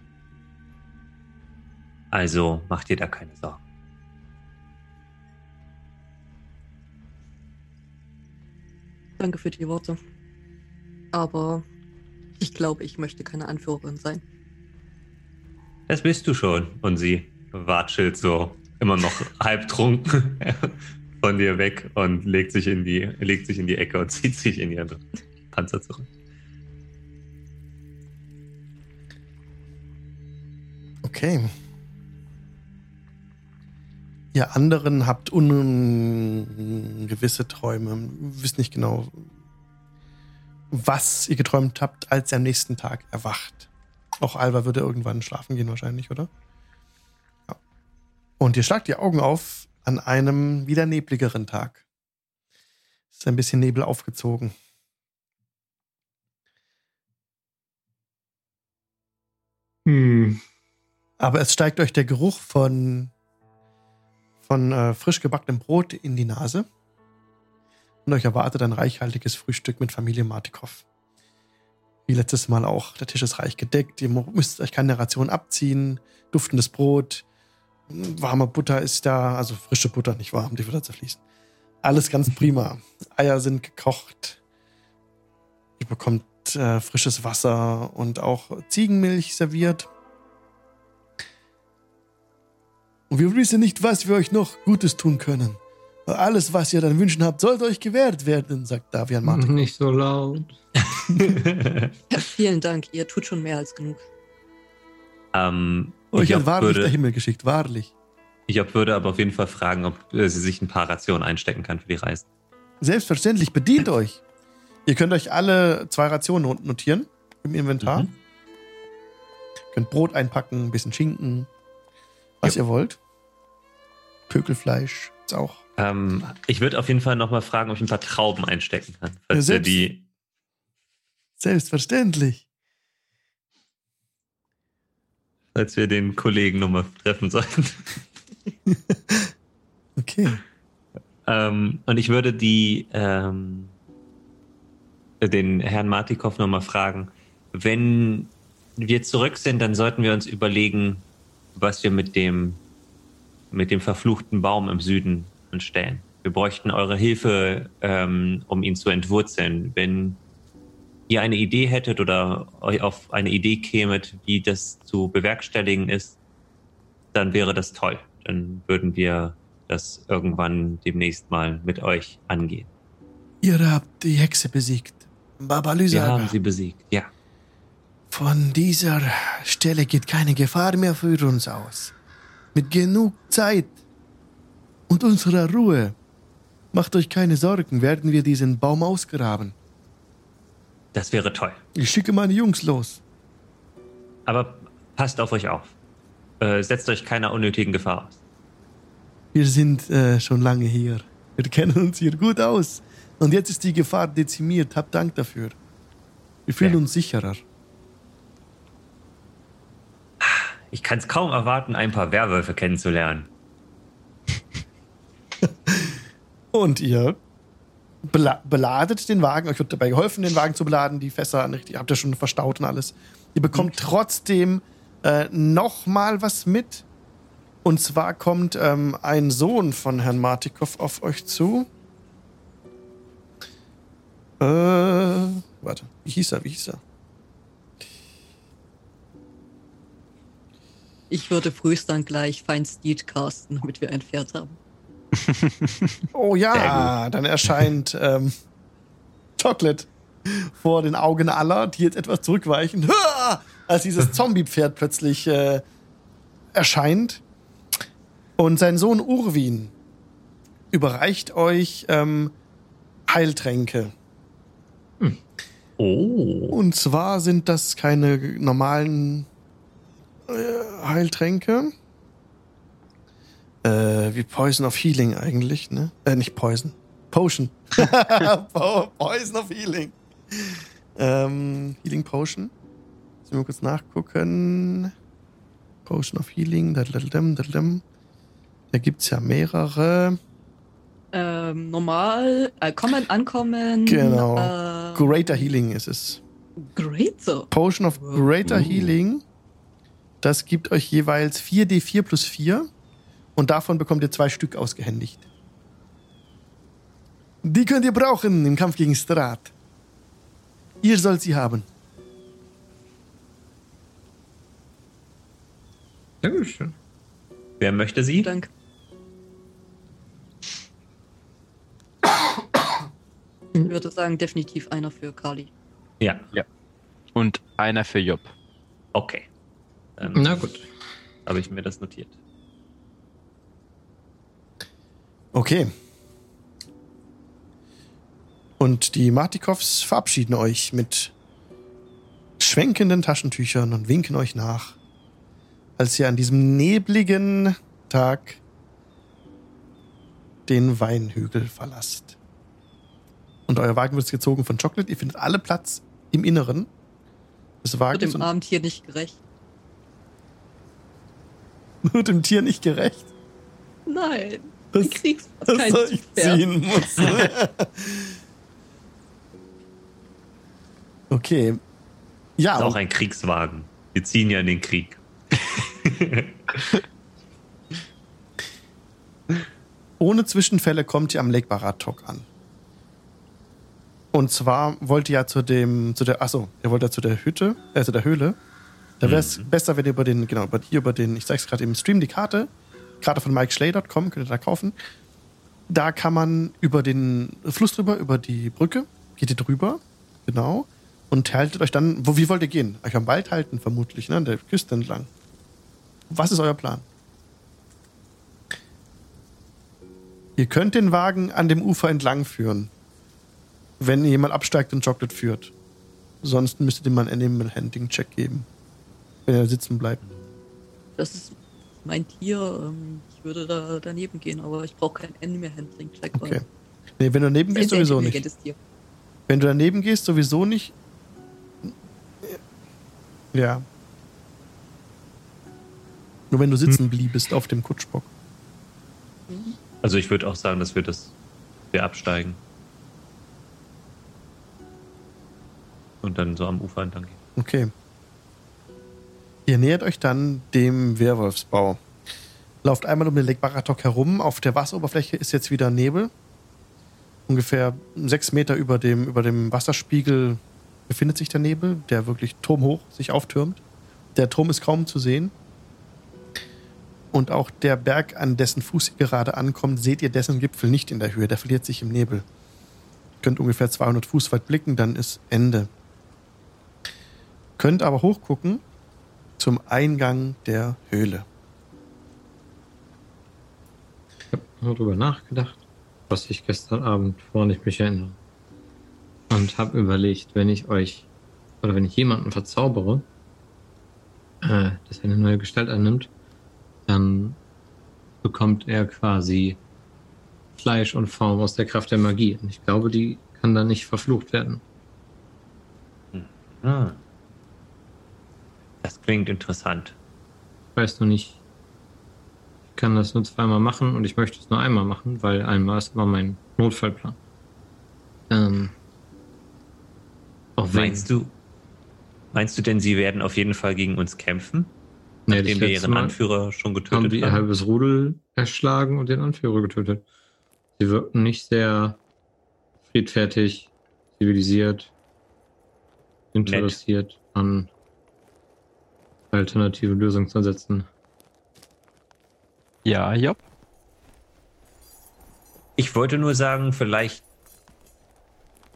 Also macht dir da keine Sorgen. Danke für die Worte. Aber ich glaube, ich möchte keine Anführerin sein. Das bist du schon. Und sie watschelt so immer noch halbtrunken von dir weg und legt sich in die, legt sich in die Ecke und zieht sich in ihren Panzer zurück. Okay. Ihr anderen habt ungewisse Träume, wisst nicht genau, was ihr geträumt habt, als ihr am nächsten Tag erwacht. Auch Alva würde irgendwann schlafen gehen wahrscheinlich, oder? Ja. Und ihr schlagt die Augen auf an einem wieder nebligeren Tag. Es ist ein bisschen Nebel aufgezogen. Hm. Aber es steigt euch der Geruch von, von äh, frisch gebackenem Brot in die Nase. Und euch erwartet ein reichhaltiges Frühstück mit Familie Martikow. Wie letztes Mal auch. Der Tisch ist reich gedeckt. Ihr müsst euch keine Ration abziehen. Duftendes Brot. Warme Butter ist da. Also frische Butter, nicht warm, die wird zerfließen. Alles ganz prima. Eier sind gekocht. Ihr bekommt äh, frisches Wasser und auch Ziegenmilch serviert. Und wir wissen nicht, was wir euch noch Gutes tun können. Aber alles, was ihr dann wünschen habt, sollte euch gewährt werden, sagt Davian Martin. Nicht so laut. Vielen Dank, ihr tut schon mehr als genug. ähm, Euch hat wahrlich der würde, Himmel geschickt, wahrlich. Job würde aber auf jeden Fall fragen, ob äh, sie sich ein paar Rationen einstecken kann für die Reise. Selbstverständlich, bedient euch. Ihr könnt euch alle zwei Rationen notieren im Inventar. Mhm. Könnt Brot einpacken, ein bisschen Schinken, was ihr wollt. Pökelfleisch ist auch. Ähm, ich würde auf jeden Fall nochmal fragen, ob ich ein paar Trauben einstecken kann. Ja, selbst- die. Selbstverständlich. Falls wir den Kollegen nochmal treffen sollten. Okay. Ähm, und ich würde die, ähm, den Herrn Martikow nochmal fragen, wenn wir zurück sind, dann sollten wir uns überlegen, was wir mit dem, mit dem verfluchten Baum im Süden anstellen. Wir bräuchten eure Hilfe, ähm, um ihn zu entwurzeln. Wenn ihr eine Idee hättet oder euch auf eine Idee kämet, wie das zu bewerkstelligen ist, dann wäre das toll. Dann würden wir das irgendwann demnächst mal mit euch angehen. Ihr habt die Hexe besiegt. Baba Wir haben sie besiegt, ja. Von dieser Stelle geht keine Gefahr mehr für uns aus. Mit genug Zeit und unserer Ruhe. Macht euch keine Sorgen, werden wir diesen Baum ausgraben. Das wäre toll. Ich schicke meine Jungs los. Aber passt auf euch auf. Äh, setzt euch keiner unnötigen Gefahr aus. Wir sind äh, schon lange hier. Wir kennen uns hier gut aus. Und jetzt ist die Gefahr dezimiert. Habt Dank dafür. Wir fühlen Ja. uns sicherer. Ich kann es kaum erwarten, ein paar Werwölfe kennenzulernen. Und ihr bela beladet den Wagen. Euch wird dabei geholfen, den Wagen zu beladen. Die Fässer richtig, habt ihr schon verstaut und alles. Ihr bekommt trotzdem äh, noch mal was mit. Und zwar kommt ähm, ein Sohn von Herrn Martikow auf euch zu. Äh, warte, wie hieß er? Wie hieß er? Ich würde frühst dann gleich Feinsteed casten, damit wir ein Pferd haben. Oh ja, dann erscheint ähm, Chocolate vor den Augen aller, die jetzt etwas zurückweichen, Hua! als dieses Zombie-Pferd plötzlich äh, erscheint. Und sein Sohn Urwin überreicht euch ähm, Heiltränke. Oh. Und zwar sind das keine normalen äh, Heiltränke. Äh, wie Poison of Healing eigentlich, ne? Äh, nicht Poison. Potion. Po- Poison of Healing. Ähm, Healing Potion. Müssen wir mal kurz nachgucken. Potion of Healing. dadadadam, dadadam. Da gibt es ja mehrere. Ähm, normal, äh, kommen, ankommen. Genau. Äh, Greater Healing ist es. Greater. Potion of Greater Uh. Healing. Das gibt euch jeweils 4d4 plus 4. Und davon bekommt ihr zwei Stück ausgehändigt. Die könnt ihr brauchen im Kampf gegen Strat. Ihr sollt sie haben. Sehr gut, schön. Wer möchte sie? Dank. Ich würde sagen, definitiv einer für Kali. Ja, Und einer für Job. okay. Dann Na gut. habe ich mir das notiert. Okay. Und die Martikows verabschieden euch mit schwenkenden Taschentüchern und winken euch nach, als ihr an diesem nebligen Tag den Weinhügel verlasst. Und euer Wagen wird gezogen von Chocolate. Ihr findet alle Platz im Inneren des Wird Wagens dem Abend hier nicht gerecht. Nur dem Tier nicht gerecht. Nein. Das- Ein Kriegspass, Das kein ich ziehen muss. okay. Ja, ist auch ein Kriegswagen. Wir ziehen ja in den Krieg. ohne Zwischenfälle kommt ihr am Lake Baratok an. Und zwar wollt ihr ja zu dem, zu der, achso, ihr wollt ja zu der Hütte, äh, zu der Höhle. Da wäre es besser, wenn ihr über den, genau, über, hier über den, ich zeig's gerade im Stream, die Karte, Karte von MikeSchley.com, könnt ihr da kaufen. Da kann man über den Fluss drüber, über die Brücke, geht ihr drüber, genau, und haltet euch dann, wo, wie wollt ihr gehen? Euch am Wald halten, vermutlich, ne, an der Küste entlang. Was ist euer Plan? Ihr könnt den Wagen an dem Ufer entlang führen, wenn jemand absteigt und Chocolate führt. Sonst müsstet ihr mal einen Animal Handling Check geben, wenn er sitzen bleibt. Das ist mein Tier. Ähm, ich würde da daneben gehen, aber ich brauche keinen Animal Handling Check. weil Okay. Nee, wenn du daneben gehst, sowieso nicht. Wenn du daneben gehst, sowieso nicht. Ja. Nur wenn du sitzen bliebest auf dem Kutschbock. Also ich würde auch sagen, dass wir das wir absteigen. Und dann so am Ufer entlang gehen. Okay. Ihr nähert euch dann dem Werwolfsbau. Lauft einmal um den Lake Baratok herum. Auf der Wasseroberfläche ist jetzt wieder Nebel. Ungefähr sechs Meter über dem, über dem Wasserspiegel befindet sich der Nebel, der wirklich turmhoch sich auftürmt. Der Turm ist kaum zu sehen. Und auch der Berg, an dessen Fuß ihr gerade ankommt, seht ihr dessen Gipfel nicht in der Höhe. Der verliert sich im Nebel. Ihr könnt ungefähr 200 Fuß weit blicken, dann ist Ende. Könnt aber hochgucken zum Eingang der Höhle. Ich habe nur drüber nachgedacht, was ich gestern Abend, woran ich mich erinnere. Und habe überlegt, wenn ich euch oder wenn ich jemanden verzaubere, äh, dass er eine neue Gestalt annimmt, dann bekommt er quasi Fleisch und Form aus der Kraft der Magie. Und ich glaube, die kann dann nicht verflucht werden. Ah. Das klingt interessant. Ich weiß nur nicht, ich kann das nur zweimal machen und ich möchte es nur einmal machen, weil einmal ist immer mein Notfallplan. Ähm, auch wenn, Meinst du, meinst du denn, sie werden auf jeden Fall gegen uns kämpfen? Nee, nachdem wir ihren Mal Anführer schon haben getötet die ihr haben? halbes Rudel erschlagen und den Anführer getötet. Sie wirkten nicht sehr friedfertig, zivilisiert, interessiert an alternative Lösungen zu setzen. Ja, ja. Ich wollte nur sagen, vielleicht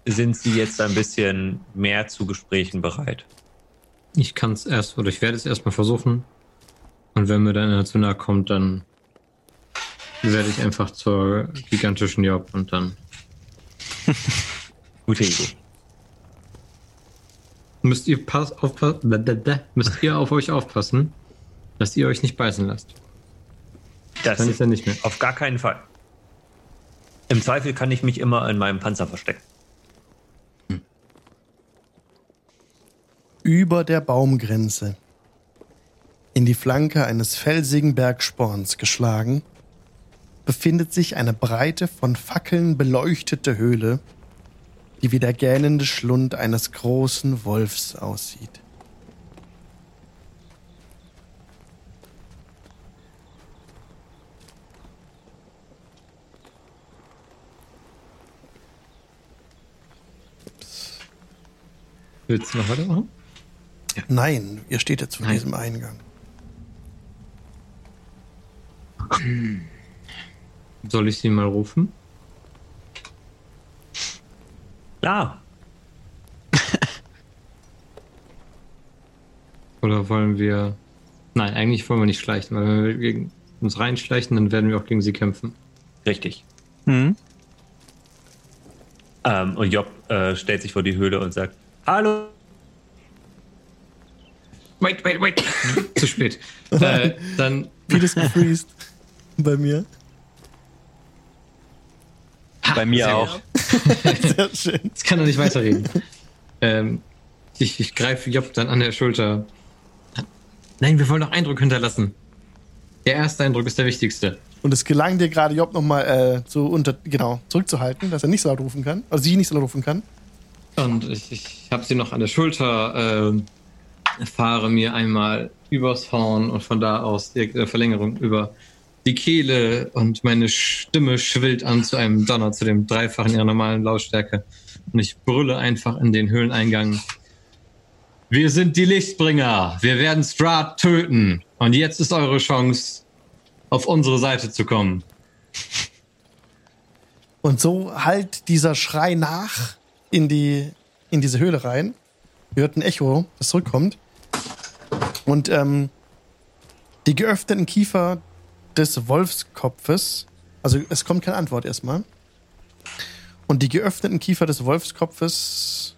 sind sie jetzt ein bisschen mehr zu Gesprächen bereit. Ich kann es erst, oder ich werde es erstmal versuchen. Und wenn mir dann einer zu nahe kommt, dann werde ich einfach zur gigantischen Job und dann Gute Idee. Müsst ihr pass, aufpa müsst ihr auf euch aufpassen, dass ihr euch nicht beißen lasst. Das Dann ist er nicht mehr. auf gar keinen Fall. Im Zweifel kann ich mich immer in meinem Panzer verstecken. Über der Baumgrenze, in die Flanke eines felsigen Bergsporns geschlagen, befindet sich eine breite, von Fackeln beleuchtete Höhle, die wie der gähnende Schlund eines großen Wolfs aussieht. Willst du noch weitermachen? Nein, ihr steht jetzt vor Nein. diesem Eingang. Soll ich sie mal rufen? Ja, Oder wollen wir. Nein, eigentlich wollen wir nicht schleichen, weil wenn wir gegen uns reinschleichen, dann werden wir auch gegen sie kämpfen. richtig. Hm? Ähm, und Job äh, stellt sich vor die Höhle und sagt: Hallo. Wait, wait, wait. Zu spät. äh, dann. Vieles gefreezed bei mir. Bei mir auch. Sehr schön. Jetzt kann er nicht weiterreden. ähm, ich, ich greife Job dann an der Schulter. Nein, wir wollen noch Eindruck hinterlassen. Der erste Eindruck ist der wichtigste. Und es gelang dir gerade, Job nochmal äh, so unter, genau, zurückzuhalten, dass er nicht so laut rufen kann. Also sie nicht so laut rufen kann. Und ich, ich habe sie noch an der Schulter, ähm, fahre mir einmal übers Horn und von da aus eine Verlängerung über die Kehle und meine Stimme schwillt an zu einem Donner, zu dem Dreifachen ihrer normalen Lautstärke. Und ich brülle einfach in den Höhleneingang. Wir sind die Lichtbringer. Wir werden Strahd töten. Und jetzt ist eure Chance, auf unsere Seite zu kommen. Und so hallt dieser Schrei nach in, die, in diese Höhle rein. Ihr hört ein Echo, das zurückkommt. Und ähm, die geöffneten Kiefer des Wolfskopfes, also es kommt keine Antwort erstmal. Und die geöffneten Kiefer des Wolfskopfes.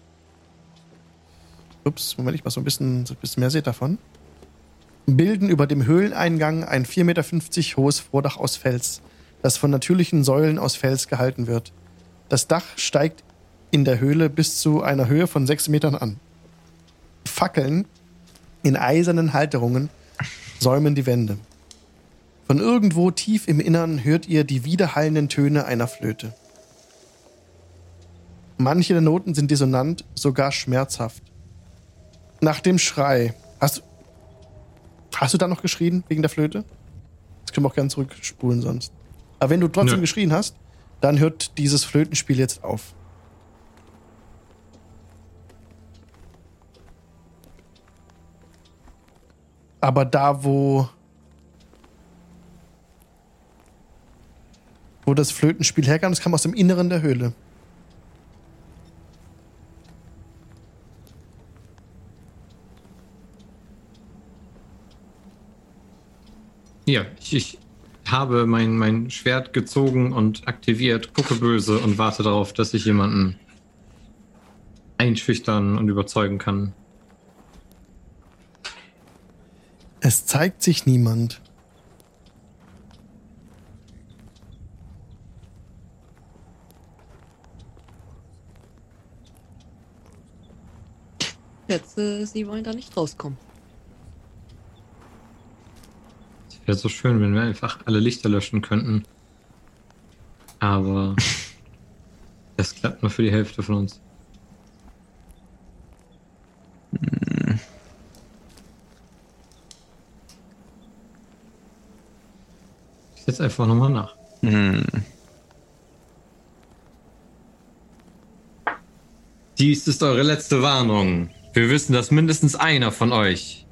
Ups, Moment, ich mach so ein bisschen, so ein bisschen mehr seht davon. bilden über dem Höhleneingang ein 4,50 Meter hohes Vordach aus Fels, das von natürlichen Säulen aus Fels gehalten wird. Das Dach steigt in der Höhle bis zu einer Höhe von 6 Metern an. Fackeln in eisernen Halterungen säumen die Wände. Von irgendwo tief im Innern hört ihr die widerhallenden Töne einer Flöte. Manche der Noten sind dissonant, sogar schmerzhaft. Nach dem Schrei. Hast du. Hast du da noch geschrien wegen der Flöte? Das können wir auch gerne zurückspulen sonst. Aber wenn du trotzdem Nö. geschrien hast, dann hört dieses Flötenspiel jetzt auf. Aber da, wo. Wo das Flötenspiel herkam, das kam aus dem Inneren der Höhle. Ja, ich, ich habe mein, mein Schwert gezogen und aktiviert, gucke böse und warte darauf, dass ich jemanden einschüchtern und überzeugen kann. Es zeigt sich niemand. Schätze, sie wollen da nicht rauskommen. Es wäre so schön, wenn wir einfach alle Lichter löschen könnten. Aber das klappt nur für die Hälfte von uns. Ich setze einfach nochmal nach. Hm. Dies ist eure letzte Warnung. Wir wissen, dass mindestens einer von euch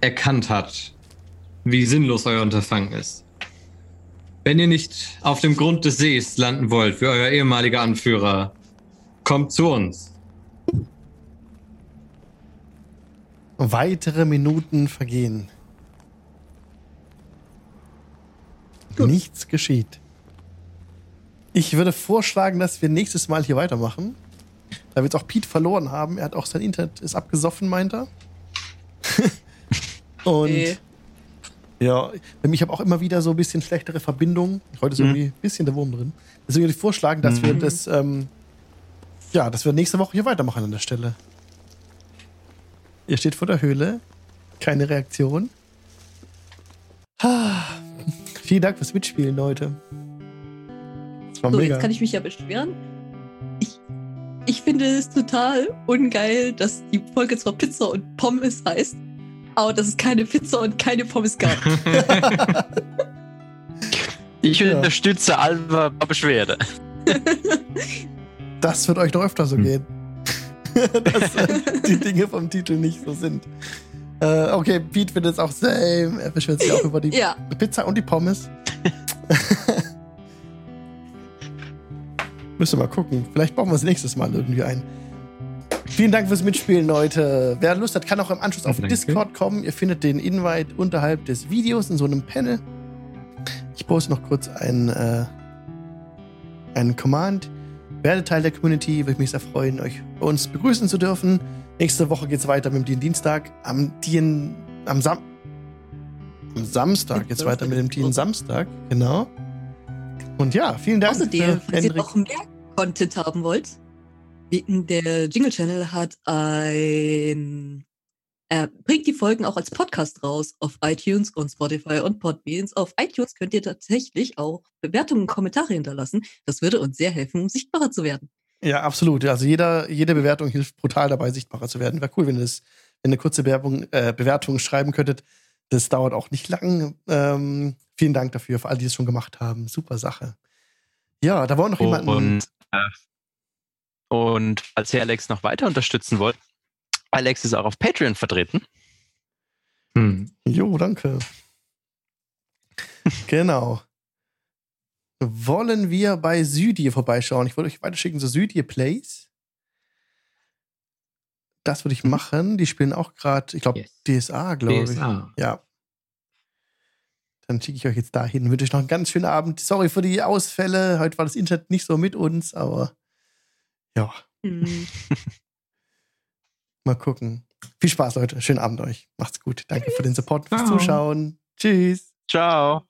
erkannt hat, wie sinnlos euer Unterfangen ist. Wenn ihr nicht auf dem Grund des Sees landen wollt, wie euer ehemaliger Anführer, kommt zu uns. Weitere Minuten vergehen. Nichts geschieht. Ich würde vorschlagen, dass wir nächstes Mal hier weitermachen. Da wir jetzt auch Pete verloren haben. Er hat auch sein Internet ist abgesoffen, meint er. Und Nee. ja, ich habe auch immer wieder so ein bisschen schlechtere Verbindungen. Heute ist Mhm. irgendwie ein bisschen der Wurm drin. Deswegen würde ich vorschlagen, dass wir Mhm. das, ähm, ja, dass wir nächste Woche hier weitermachen an der Stelle. Ihr steht vor der Höhle. Keine Reaktion. Ah, vielen Dank fürs Mitspielen, Leute. Das war So, mega. jetzt kann ich mich ja beschweren. Ich, ich finde es total ungeil, dass die Folge zwar Pizza und Pommes heißt, aber dass es keine Pizza und keine Pommes gab. Ich unterstütze Alva bei Beschwerde. Das wird euch noch öfter so Hm. gehen. dass äh, die Dinge vom Titel nicht so sind. Äh, okay, Pete findet es auch same. Er beschwert sich auch über die ja, Pizza und die Pommes. Müssen wir mal gucken. Vielleicht bauen wir es nächstes Mal irgendwie ein. Vielen Dank fürs Mitspielen, Leute. Wer Lust hat, kann auch im Anschluss auf Danke. Discord kommen. Ihr findet den Invite unterhalb des Videos in so einem Panel. Ich poste noch kurz einen, äh, einen Command. Werdet Teil der Community. Würde mich sehr freuen, euch bei uns begrüßen zu dürfen. Nächste Woche geht es weiter mit dem Dien Dienstag. Am Dien, am Sam am Samstag geht's weiter mit dem Dien Samstag. Genau. Und ja, vielen Dank. außerdem, für falls ihr Hendrik. noch mehr Content haben wollt, der Jingle Channel hat ein. Er bringt die Folgen auch als Podcast raus auf iTunes und Spotify und Podbeans. Auf iTunes könnt ihr tatsächlich auch Bewertungen und Kommentare hinterlassen. Das würde uns sehr helfen, um sichtbarer zu werden. Ja, absolut. Also jeder, jede Bewertung hilft brutal dabei, sichtbarer zu werden. Wäre cool, wenn ihr das, wenn ihr eine kurze Werbung, äh, Bewertung schreiben könntet. Das dauert auch nicht lang. Ähm, vielen Dank dafür, für all die es schon gemacht haben. Super Sache. Ja, da wollen noch jemanden. Und, äh, und falls ihr Alex noch weiter unterstützen wollt, Alex ist auch auf Patreon vertreten. Hm. Jo, danke. genau. Wollen wir bei Südie vorbeischauen? Ich wollte euch weiterschicken zu Südie Plays. Das würde ich machen. Die spielen auch gerade, ich glaube, Yes. DSA, glaube ich. DSA. Ja. Dann schicke ich euch jetzt dahin. Wünsche euch noch einen ganz schönen Abend. Sorry für die Ausfälle. Heute war das Internet nicht so mit uns, aber ja, Hm. mal gucken. Viel Spaß, Leute. Schönen Abend euch. Macht's gut. Danke für den Support, fürs Ciao. Zuschauen. Tschüss. Ciao.